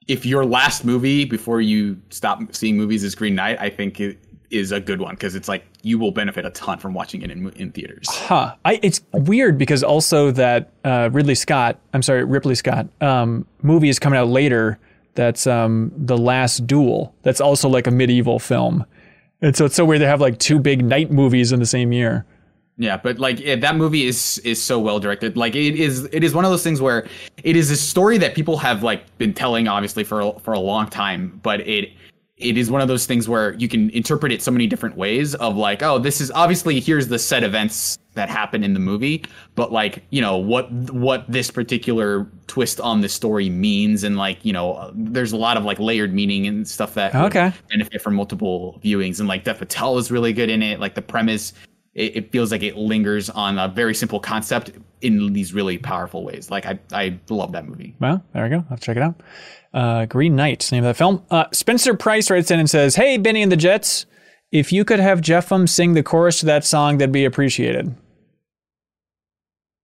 if your last movie before you stop seeing movies is Green Knight, I think it is a good one because it's like you will benefit a ton from watching it in in theaters. Huh. I, it's weird because also that uh, Ridley Scott, I'm sorry, Ripley Scott, um, movie is coming out later. That's um, The Last Duel. That's also like a medieval film. And so it's so weird they have like two big knight movies in the same year. Yeah, but like yeah, that movie is is so well directed. Like it is it is one of those things where it is a story that people have like been telling obviously for for a long time, but it it is one of those things where you can interpret it so many different ways of like oh this is obviously here's the set events that happen in the movie but like you know what what this particular twist on the story means and like you know there's a lot of like layered meaning and stuff that Okay. benefit from multiple viewings and like Dev Patel is really good in it like the premise it, it feels like it lingers on a very simple concept in these really powerful ways like I I love that movie Well, there we go. I'll check it out. Uh, Green Knight, name of that film. Uh, Spencer Price writes in and says, Hey, Benny and the Jets, if you could have Jeffem sing the chorus to that song, that'd be appreciated.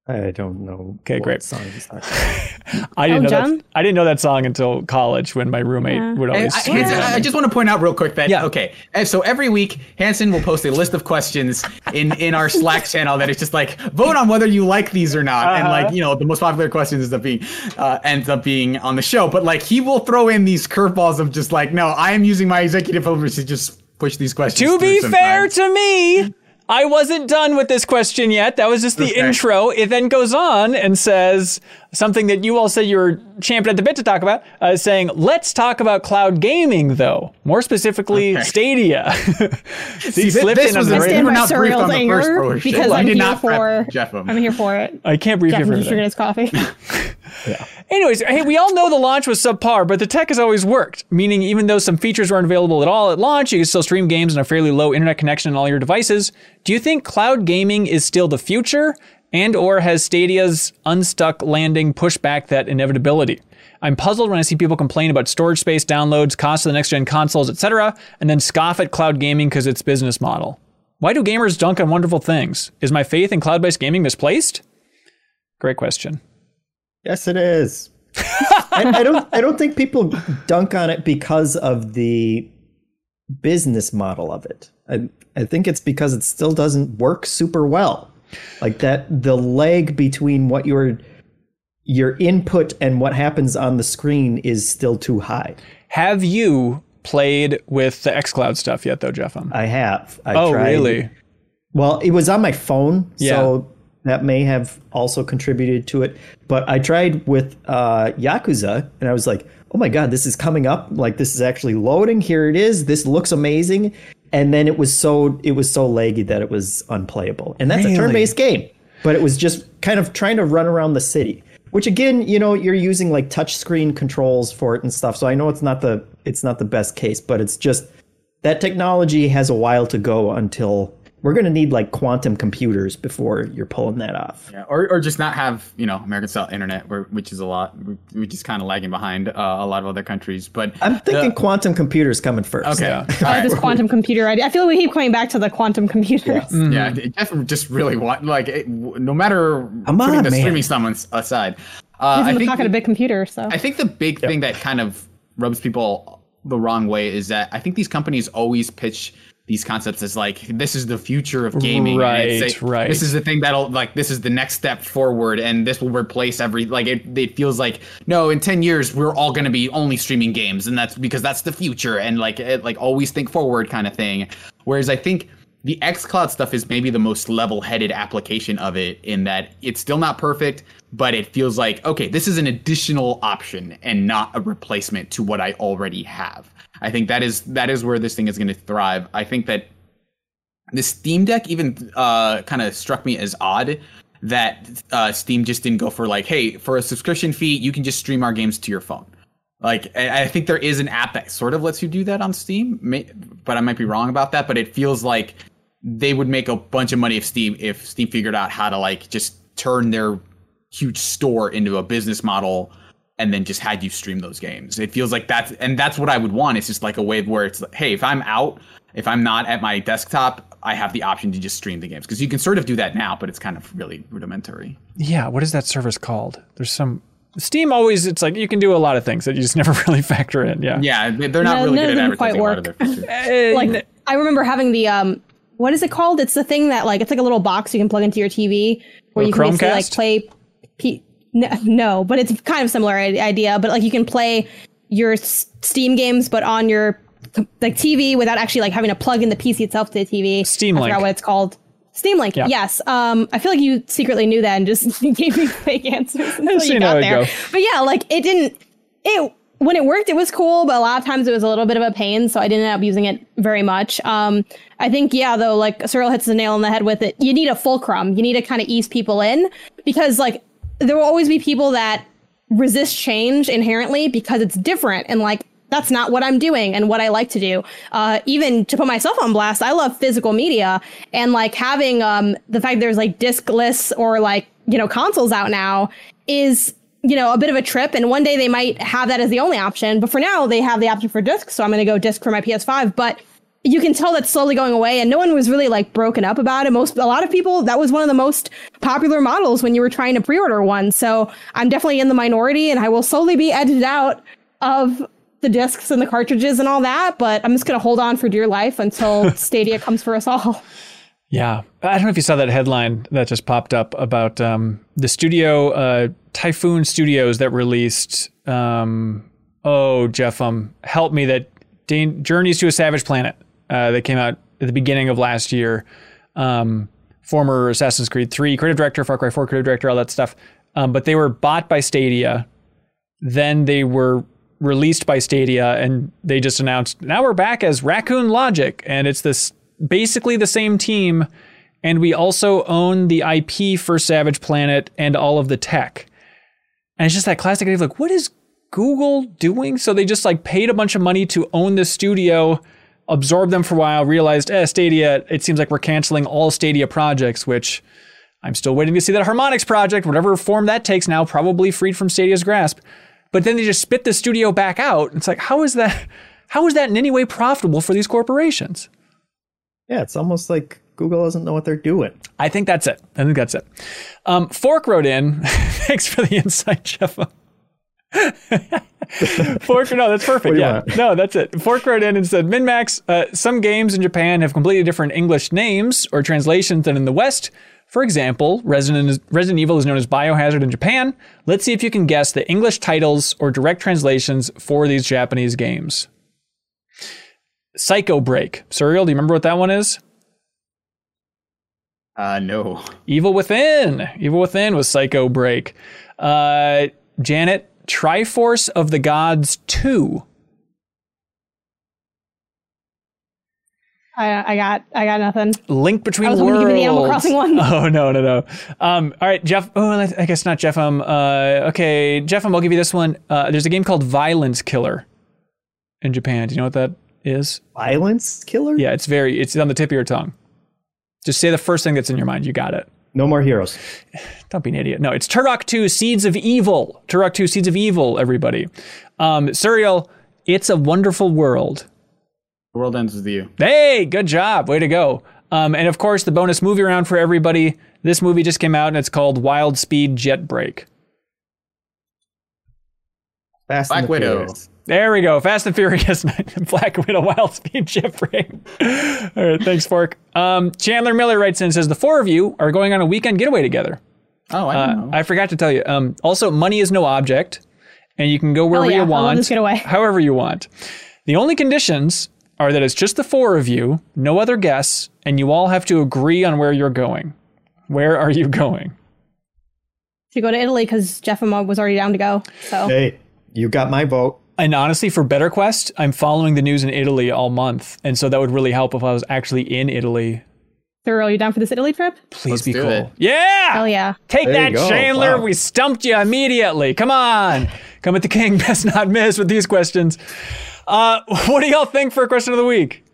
I don't know. Okay, what great. Song is that. (laughs) I didn't Oh, know John? that. I didn't know that song until college when my roommate Yeah. would always. I, sing it I just want to point out real quick that Yeah. okay, and so every week Hanson will post a list of questions in in our Slack (laughs) channel that is just like vote on whether you like these or not, and Uh-huh. like you know the most popular questions ends up being uh, ends up being on the show, but like he will throw in these curveballs of just like no, I am using my executive privilege to just push these questions. To through be fair to me, I wasn't done with this question yet. That was just the Okay. intro. It then goes on and says something that you all said you were champing at the bit to talk about, uh, saying, let's talk about cloud gaming, though. More specifically, Okay. Stadia. (laughs) See, He slipped this in was on the I you were not briefed on the first anger portion. because I I'm did here not for Jeff. I'm here for it. I can't brief you Jeff for needs to everything. drink his coffee. (laughs) Anyways, hey, we all know the launch was subpar, but the tech has always worked. Meaning, even though some features weren't available at all at launch, you can still stream games on a fairly low internet connection on all your devices. Do you think cloud gaming is still the future, and or has Stadia's unstuck landing pushed back that inevitability? I'm puzzled when I see people complain about storage space, downloads, cost of the next gen consoles, etc., and then scoff at cloud gaming because its business model. Why do gamers dunk on wonderful things? Is my faith in cloud-based gaming misplaced? Great question. Yes, it is. I, I don't. I don't think people dunk on it because of the business model of it. I, I think it's because it still doesn't work super well. Like that, the lag between what your your input and what happens on the screen is still too high. Have you played with the xCloud stuff yet, though, Jeff? I have. I oh, tried, really? Well, it was on my phone, Yeah. so that may have also contributed to it. But I tried with uh, Yakuza, and I was like, "Oh my god, this is coming up! Like this is actually loading. Here it is. This looks amazing." And then it was so it was so laggy that it was unplayable. And that's Really? a turn-based game, but it was just kind of trying to run around the city. Which again, you know, you're using like touchscreen controls for it and stuff. So I know it's not the it's not the best case, but it's just that technology has a while to go until we're going to need like quantum computers before you're pulling that off. Yeah, or, or just not have you know American style internet, where, which is a lot, We're just kind of lagging behind uh, a lot of other countries. But I'm thinking quantum computers coming first. okay, Yeah. all I right. like this quantum computer idea. I feel like we keep coming back to the quantum computers. Yeah, it definitely just really want like it, no matter Come putting on, the man. streaming stuff on- aside. Uh, He's I in the think pocket of big computer, so I think the big thing that kind of rubs people the wrong way is that I think these companies always pitch these concepts as like this is the future of gaming. Right, like, right. This is the thing that'll like this is the next step forward, and this will replace every like it. It feels like no, in ten years we're all going to be only streaming games, and that's because that's the future, and like it, like always think forward kind of thing. Whereas I think the xCloud stuff is maybe the most level-headed application of it in that it's still not perfect, but it feels like okay, this is an additional option and not a replacement to what I already have. I think that is that is where this thing is going to thrive. I think that the Steam Deck even uh, kind of struck me as odd that uh, Steam just didn't go for like, hey, for a subscription fee, you can just stream our games to your phone. Like, I think there is an app that sort of lets you do that on Steam, but I might be wrong about that. But it feels like they would make a bunch of money if Steam if Steam figured out how to like just turn their huge store into a business model and then just had you stream those games. It feels like that's and that's what I would want. It's just like a way where it's like, hey, if I'm out, if I'm not at my desktop, I have the option to just stream the games because you can sort of do that now, but it's kind of really rudimentary. Yeah. What is that service called? There's some Steam. Always, it's like you can do a lot of things that you just (laughs) never really factor in. Yeah. Yeah, they- they're not No, really good at them quite advertising a of work. their. (laughs) Eh, like I remember having the um what is it called? It's the thing that like it's like a little box you can plug into your TV where you can basically like play P- no, no, but it's kind of similar i- idea, but like you can play your S- Steam games but on your like TV without actually like having to plug in the PC itself to the TV. Steam I Link. forgot what it's called. Steam Link. Yeah. Yes. Um, I feel like you secretly knew that and just (laughs) gave me fake answers (laughs) until you got there. go. But yeah, like it didn't. It when it worked, it was cool, but a lot of times it was a little bit of a pain, so I didn't end up using it very much. Um, I think yeah, though, like Cyril hits the nail on the head with it. You need a fulcrum. You need to kind of ease people in because like there will always be people that resist change inherently because it's different and like that's not what I'm doing and what I like to do. Uh, even to put myself on blast, I love physical media and like having um, the fact there's like discless or like you know consoles out now is you know a bit of a trip. And one day they might have that as the only option, but for now they have the option for disc. So I'm going to go disc for my PS5, but. You can tell that's slowly going away, and no one was really like broken up about it. Most, a lot of people, that was one of the most popular models when you were trying to pre-order one. So I'm definitely in the minority, and I will slowly be edged out of the discs and the cartridges and all that, but I'm just going to hold on for dear life until (laughs) Stadia comes for us all. Yeah, I don't know if you saw that headline that just popped up about um, the studio uh, Typhoon Studios that released. Um, oh, Jeff, um, help me! That Dan- Journeys to a Savage Planet uh, that came out at the beginning of last year. Um, former Assassin's Creed 3 creative director, Far Cry 4 creative director, all that stuff. Um, but they were bought by Stadia. Then they were released by Stadia, and they just announced now we're back as Raccoon Logic, and it's this basically the same team, and we also own the IP for Savage Planet and all of the tech. And it's just that classic idea of like, what is Google doing? So they just like paid a bunch of money to own the studio, absorbed them for a while, realized, eh, Stadia, it seems like we're canceling all Stadia projects, which I'm still waiting to see that Harmonix project, whatever form that takes now, probably freed from Stadia's grasp. But then they just spit the studio back out. It's like, how is that? (laughs) How is that in any way profitable for these corporations? Yeah, it's almost like Google doesn't know what they're doing. I think that's it. I think that's it. Um, Fork wrote in. (laughs) Thanks for the insight, Jeff. Fork, no, that's perfect. Yeah, want? no, that's it. Fork wrote in and said, MinnMax, uh, some games in Japan have completely different English names or translations than in the West. For example, Resident, Resident Evil is known as Biohazard in Japan. Let's see if you can guess the English titles or direct translations for these Japanese games. Psycho Break. Surreal, do you remember what that one is? Uh, no. Evil Within. Evil Within was Psycho Break. Uh, Janet, Triforce of the Gods 2. I, I got I got nothing. Link Between I was Worlds. to give me the Animal Crossing one. (laughs) Oh no no no. Um, all right, Jeff. Oh, I guess not Jeff. Um. Uh. Okay, Jeff. Um, I'll give you this one. Uh. There's a game called Violence Killer. In Japan, do you know what that is? Violence killer? Yeah, it's very. It's on the tip of your tongue. Just say the first thing that's in your mind. You got it. No more heroes. (sighs) Don't be an idiot. No, it's Turok 2 Seeds of Evil. Turok 2 Seeds of Evil, everybody. Um, Suriel, It's a Wonderful World. The world ends with you. Hey, good job. Way to go. Um, and of course, the bonus movie round for everybody. This movie just came out and it's called Wild Speed Jet Break. Fast and Black the Widow. Furious. There we go. Fast and Furious, (laughs) Black Widow, Wild Speed Jet Break. All right, thanks, Fork. Um, Chandler Miller writes in and says the four of you are going on a weekend getaway together. Oh, I Uh, know. I forgot to tell you. Um, also, money is no object, and you can go wherever yeah, you love want, this getaway. however you want. The only conditions are that it's just the four of you, no other guests, and you all have to agree on where you're going. Where are you going? To go to Italy because Jeff and Mug was already down to go. So Hey, you got my vote. And honestly, for Better Quest, I'm following the news in Italy all month, and so that would really help if I was actually in Italy. Thurl, you down for this Italy trip? Please Let's be cool. it. Yeah. Hell yeah. Take There that. Chandler. Wow. We stumped you immediately. Come on. Come at the king. (laughs) Best not miss with these questions. Uh, (laughs) what do y'all think for a question of the week?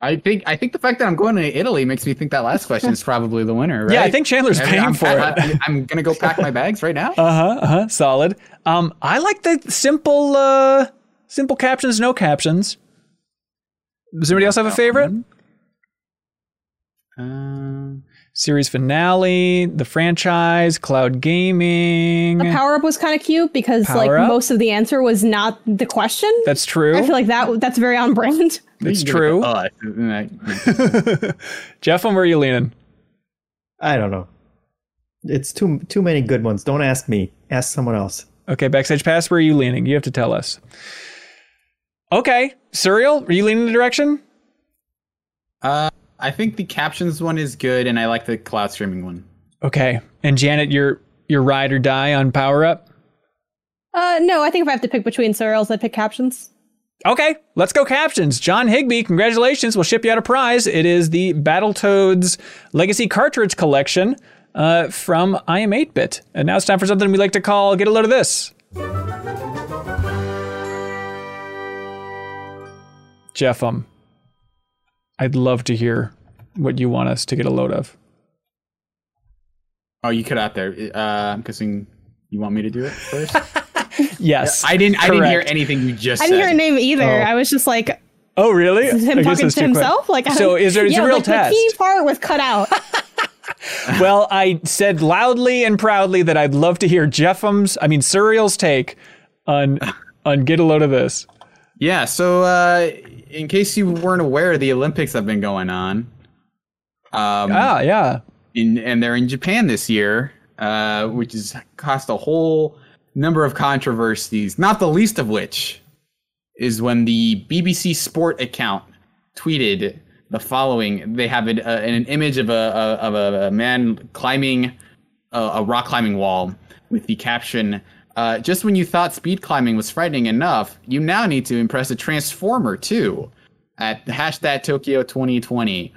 I think I think the fact that I'm going to Italy makes me think that last (laughs) question is probably the winner. Right? Yeah, I think Chandler's I mean, paying I'm, for I, it. am gonna go pack my bags right now. (laughs) Uh huh. Uh huh. Solid. Um, I like the simple, uh, simple captions, no captions. Does anybody else have a favorite? Um, Series finale, the franchise, cloud gaming. The power up was kind of cute because like up? most of the answer was not the question. That's true. I feel like that that's very on brand. (laughs) That's you can true. go, and (laughs) Jeff, where are you leaning? I don't know. It's too too many good ones. Don't ask me. Ask someone else. Okay, backstage pass. Where are you leaning? You have to tell us. Okay, Suriel, are you leaning in the direction? Uh, I think the captions one is good, and I like the cloud streaming one. Okay, and Janet, your your ride or die on power up. Uh, no, I think if I have to pick between Suriel's, I'd pick captions. Okay, let's go captions. John Higby, congratulations. We'll ship you out a prize. It is the Battletoads Legacy Cartridge Collection uh, from I Am 8-Bit. And now it's time for something we like to call Get a Load of This. Jeff, um, I'd love to hear what you want us to get a load of. Oh, you cut out there. Uh, I'm guessing you want me to do it first. (laughs) Yes. I didn't. I didn't hear anything you just I said. didn't hear a name either. Oh. I was just like Oh, really? is him I talking that's to too quick. himself. Like, I So is there- it's a real like, test. The key part was cut out. (laughs) (laughs) Well, I said loudly and proudly that I'd love to hear Jeffham's, I mean Suriel's take on on get a load of this. Yeah. So, uh, in case you weren't aware, the Olympics have been going on. Um, Ah, yeah. in, and they're in Japan this year, uh, which has caused a whole number of controversies. Not the least of which is when the BBC Sport account tweeted the following. They have an, uh, an image of a, of a, a man climbing a, a rock climbing wall with the caption. Uh, just when you thought speed climbing was frightening enough, you now need to impress a transformer too. At hashtag Tokyo 2020.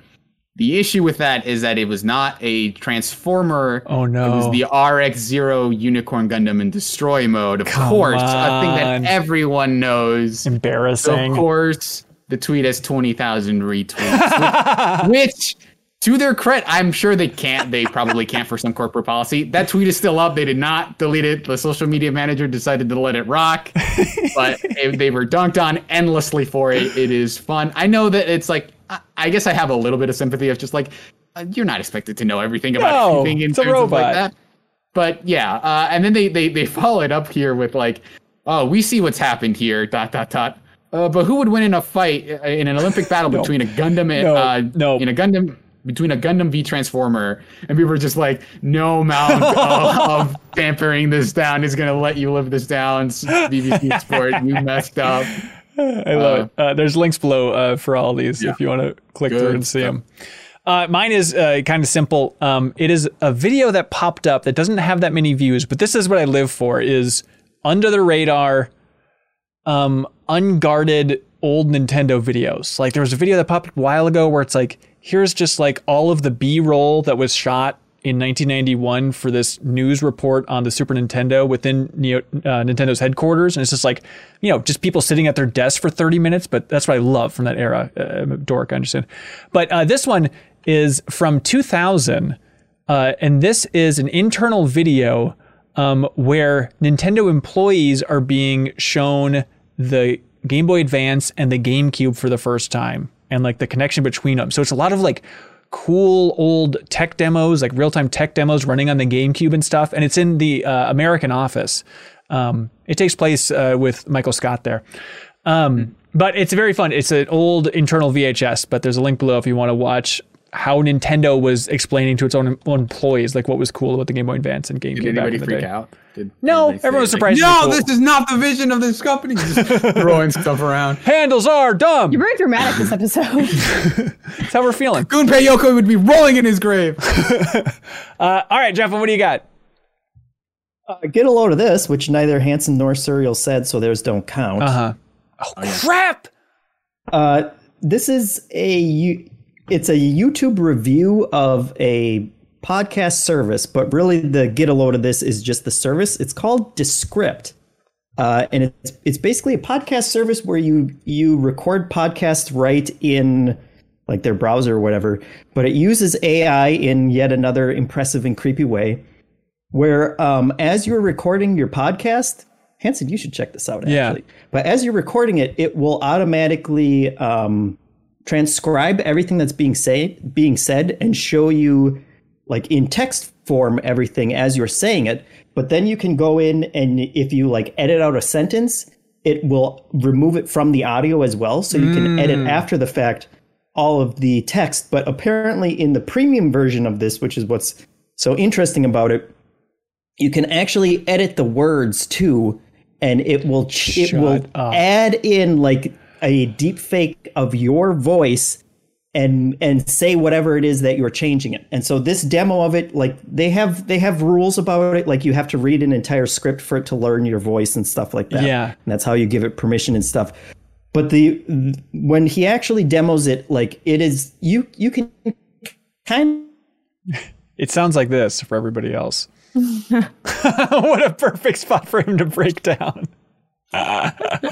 The issue with that is that it was not a transformer. Oh, no. It was the RX Zero Unicorn Gundam in destroy mode. Of Come course, a thing that everyone knows. So Embarrassing. of course, the tweet has 20,000 retweets, (laughs) which, which, to their credit, I'm sure they can't. They probably can't for some corporate policy. That tweet is still up. They did not delete it. The social media manager decided to let it rock, but (laughs) it- they were dunked on endlessly for it. It is fun. I know that it's like, I, I guess I have a little bit of sympathy of just like, uh, you're not expected to know everything about No, everything in it's a terms of like that but yeah, uh, and then they, they they follow it up here with like oh, we see what's happened here. Dot dot dot. Uh, but who would win in a fight uh, in an Olympic battle (laughs) between a Gundam and No, uh, no. in a Gundam between a Gundam v Transformer? And people were just like, no amount of, (laughs) of tampering this down is gonna let you live this down. BBC Sport, you messed up. I love it. Uh, there's links below uh, for all these if you want to click through and see stuff. them. Uh, mine is uh, kind of simple. Um, it is a video that popped up that doesn't have that many views, but this is what I live for: is under the radar, um, unguarded old Nintendo videos. Like there was a video that popped up a while ago where it's like, here's just like all of the B-roll that was shot in 1991 for this news report on the Super Nintendo within Neo, uh, Nintendo's headquarters, and it's just like, you know, just people sitting at their desk for 30 minutes. But that's what I love from that era. Uh, dork, I understand. But uh, this one is from 2000, uh, and this is an internal video um, where Nintendo employees are being shown the Game Boy Advance and the GameCube for the first time, and like the connection between them. So it's a lot of like cool old tech demos, like real time tech demos running on the GameCube and stuff. And it's in the uh, American office. Um, it takes place uh, with Michael Scott there. Um, but it's very fun. It's an old internal VHS, but there's a link below if you want to watch how Nintendo was explaining to its own, own employees like what was cool about the Game Boy Advance and GameCube. Did back anybody in the freak day. out? Did No, anybody everyone was surprised it No, cool." this is not the vision of this company. Just (laughs) throwing stuff around. Handles are dumb. You're very dramatic this episode. (laughs) (laughs) That's how we're feeling. Gunpei Yokoi would be rolling in his grave. Uh, all right, Jeff, what do you got? Uh, get a load of this, which neither Hanson nor Suriel said, so theirs don't count. Uh huh. Oh, crap! Uh, this is a you- it's a YouTube review of a podcast service, but really the get a load of this is just the service. It's called Descript. Uh, and it's it's basically a podcast service where you you record podcasts right in like their browser or whatever, but it uses AI in yet another impressive and creepy way. Where um, as you're recording your podcast, Hanson, you should check this out. Yeah. But as you're recording it, it will automatically um, transcribe everything that's being say being said and show you like in text form everything as you're saying it but then you can go in and if you like edit out a sentence it will remove it from the audio as well so you can edit mm. after the fact all of the text but apparently in the premium version of this which is what's so interesting about it you can actually edit the words too and it will ch- it will up. add in like a deep fake of your voice and and say whatever it is that you're changing it. And so this demo of it like they have they have rules about it like you have to read an entire script for it to learn your voice and stuff like that. Yeah. And that's how you give it permission and stuff. But the when he actually demos it like it is you you can kind It sounds like this for everybody else. (laughs) what a perfect spot for him to break down. (laughs)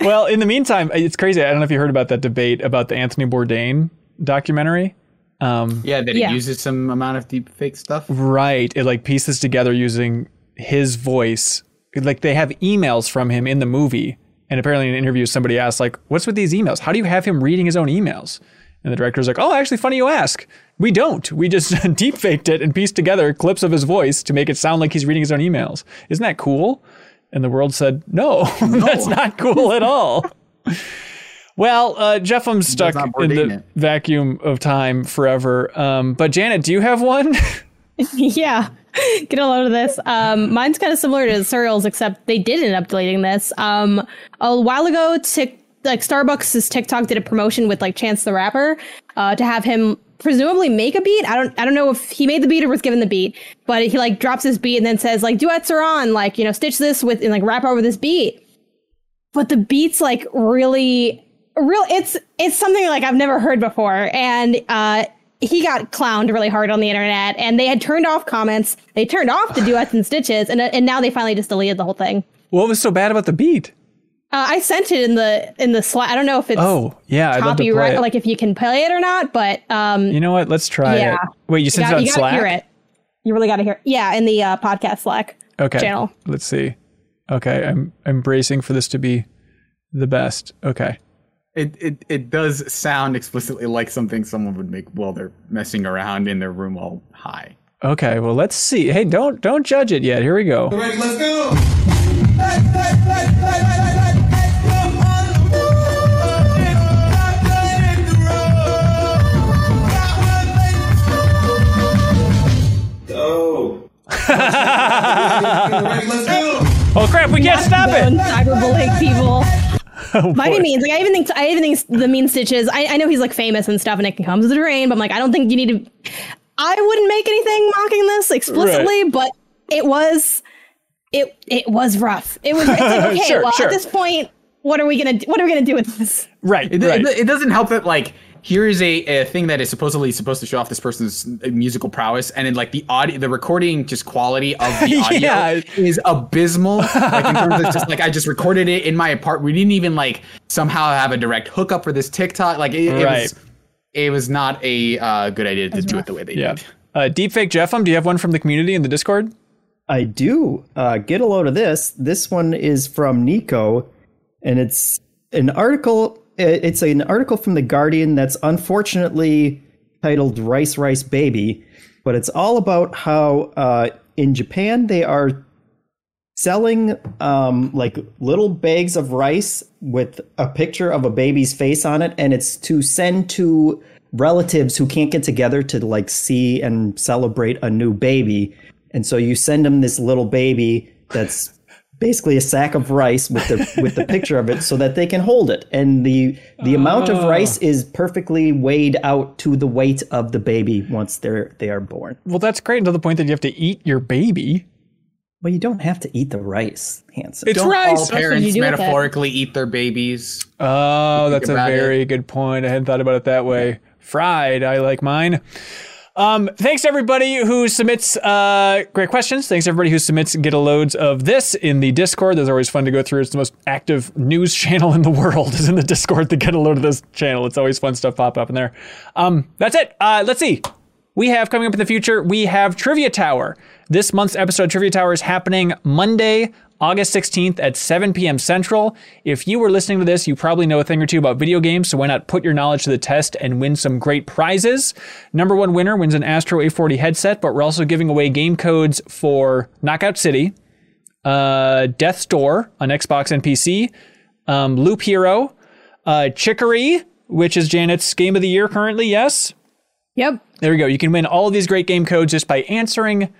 well, in the meantime, it's crazy. I don't know if you heard about that debate about the Anthony Bourdain documentary. Um, Yeah, that Yeah. it uses some amount of deep fake stuff. right. It like pieces together using his voice. Like they have emails from him in the movie. And apparently in an interview, somebody asked, like, what's with these emails? How do you have him reading his own emails? And the director's like, oh, actually, funny you ask. We don't. We just (laughs) deep faked it and pieced together clips of his voice to make it sound like he's reading his own emails. Isn't that cool? And the world said, (laughs) no, that's not cool at all. Well, uh, Jeff, I'm stuck in the it. vacuum of time forever. Um, but Janet, do you have one? (laughs) yeah. (laughs) Get a load of this. Um, mine's kind of similar to Suriel's, except they did end up deleting this. Um, a while ago, Tik like Starbucks' TikTok did a promotion with like Chance the Rapper uh, to have him presumably make a beat. I don't I don't know if he made the beat or was given the beat, but he like drops his beat and then says like duets are on, like you know stitch this with and like rap over this beat. But the beat's like really real. It's it's something like I've never heard before, and uh, he got clowned really hard on the internet, and they had turned off comments. They turned off the duets and stitches, and and now they finally just deleted the whole thing. what was so bad about the beat? Uh, I sent it in the in the Slack. I don't know if it's Oh, yeah, I'd love to play copyright, it. like if you can play it or not. But um, you know what? Let's try Yeah. it. Wait, you you, sent got, it on you gotta Slack? hear it. You really got to hear. It. Yeah, in the uh, podcast Slack Okay. channel. Let's see. Okay, I'm I'm bracing for this to be the best. Okay. It, it it does sound explicitly like something someone would make while they're messing around in their room all high. Okay, well let's see. Hey, don't don't judge it yet. Here we go. Ready, let's go. Hey, hey, hey. (laughs) Oh crap, we can't stop Don't it. Cyberbullying people. Oh, By any means, like I even think I even think the mean stitches. I, I know he's like famous and stuff, and it can come as a drain. But I'm like, I don't think you need to. I wouldn't make anything mocking this explicitly, but it was, it it was rough. It was it's like, (laughs) okay. Sure, well, sure. at this point, what are we gonna do? What are we gonna do with this? Right, It, right. it, it doesn't help that like here is a, a thing that is supposedly supposed to show off this person's musical prowess, and then like the audio, the recording just quality of the (laughs) audio Yeah. is abysmal. like in terms of just like I just recorded it in my apartment. We didn't even like somehow have a direct hookup for this TikTok. Like it, it was, it was not a uh, good idea to do it the way they yeah. did. Uh, Deepfake Jeffem, do you have one from the community in the Discord? I do. Uh, get a load of this. This one is from Nico, and it's an article. It's an article from the Guardian that's unfortunately titled "Rice Rice Baby," but it's all about how uh, in Japan they are selling um, like little bags of rice with a picture of a baby's face on it, and it's to send to relatives who can't get together to like see and celebrate a new baby. And so you send them this little baby that's basically a sack of rice with the with the picture of it so that they can hold it. And the the amount of rice oh. is perfectly weighed out to the weight of the baby once they're they are born. Well, that's great until the point that you have to eat your baby. Well, you don't have to eat the rice, Hanson. It's Don't all rice. what you parents do metaphorically eat their babies? Oh, that's a about it. very good point. I hadn't thought about it that way. Fried, I like mine. Um, thanks everybody who submits uh, great questions. Thanks everybody who submits get a loads of this in the Discord. Those are always fun to go through. It's the most active news (laughs) channel in the world is in the Discord to get a load of this channel. It's always fun stuff pop up in there. Um, that's it. Uh, let's see. We have coming up in the future, we have Trivia Tower. This month's episode of Trivia Tower is happening Monday, August 16th at 7 p.m. Central. If you were listening to this, you probably know a thing or two about video games, so why not put your knowledge to the test and win some great prizes? Number one winner wins an Astro A40 headset, but we're also giving away game codes for Knockout City, uh, Death's Door on Xbox and PC, um, Loop Hero, uh, Chicory, which is Janet's game of the year currently, yes? Yep. There we go. You can win all of these great game codes just by answering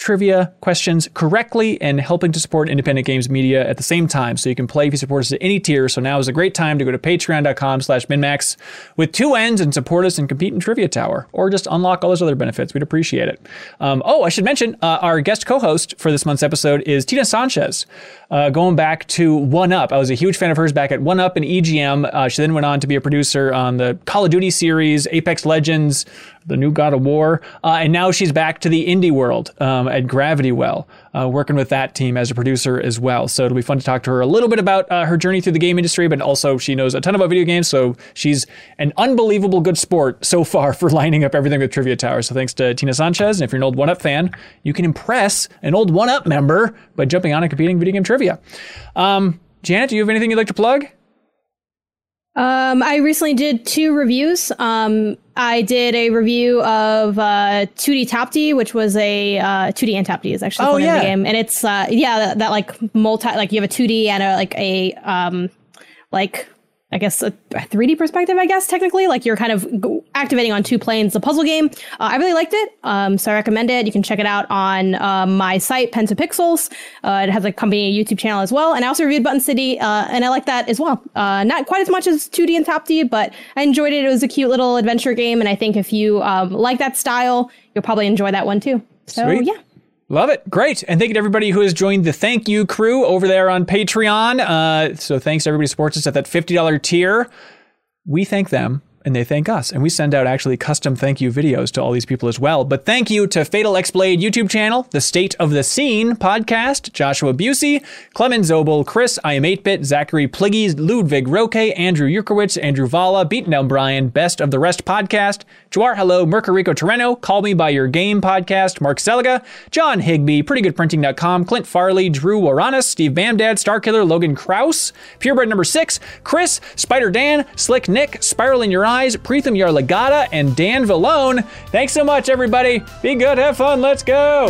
trivia questions correctly and helping to support independent games media at the same time. So you can play if you support us at any tier. So now is a great time to go to patreon.com slash minnmax with two ends and support us and compete in Trivia Tower or just unlock all those other benefits. We'd appreciate it. Um, oh, I should mention uh, our guest co-host for this month's episode is Tina Sanchez. Uh, going back to One Up. I was a huge fan of hers back at One Up and EGM. Uh, she then went on to be a producer on the Call of Duty series, Apex Legends, the new God of War, uh, and now she's back to the indie world um, at Gravity Well, uh, working with that team as a producer as well. So it'll be fun to talk to her a little bit about uh, her journey through the game industry, but also she knows a ton about video games. So she's an unbelievable good sport so far (laughs) for lining up everything with Trivia Tower. So thanks to Tina Sanchez, and if you're an old One Up fan, you can impress an old One Up member by jumping on and competing video game trivia. Um, Janet, do you have anything you'd like to plug? Um, I recently did two reviews. Um, I did a review of uh, 2D Top D, which was a uh, 2D and Top D is actually Oh, full name of yeah. the game, and it's uh, yeah that, that like multi like you have a 2D and a like a um like I guess a 3D perspective. I guess technically like you're kind of activating on two planes. The puzzle game. Uh, I really liked it, um, so I recommend it. You can check it out on um, my site Pen to Pixels. Uh, it has a company YouTube channel as well, and I also reviewed Button City, uh, and I like that as well. Uh, not quite as much as 2D and Top D, but I enjoyed it. It was a cute little adventure game, and I think if you um, like that style, you'll probably enjoy that one too. So Sweet. yeah. Love it. Great. And thank you to everybody who has joined the thank you crew over there on Patreon. Uh, so thanks to everybody who supports us at that $50 tier. We thank them and they thank us. And we send out actually custom thank you videos to all these people as well. But thank you to Fatal X Blade YouTube channel, the State of the Scene podcast, Joshua Busey, Clemens Zobel, Chris, I am 8-Bit, Zachary Pliggy, Ludwig Roque, Andrew Yurkowitz, Andrew Vala, Beaten Down Brian, Best of the Rest podcast, Jawar Hello, Mercurico Torreno, Call Me By Your Game podcast, Mark Seliga, John Higby, PrettyGoodPrinting.com, Clint Farley, Drew Waranis, Steve Bamdad, Starkiller, Logan Kraus, Purebred number six, Chris, Spider Dan, Slick Nick, Spiral in Your Eyes, Preetham Yarlagata, and Dan Vallone. Thanks so much, everybody. Be good, have fun, let's go.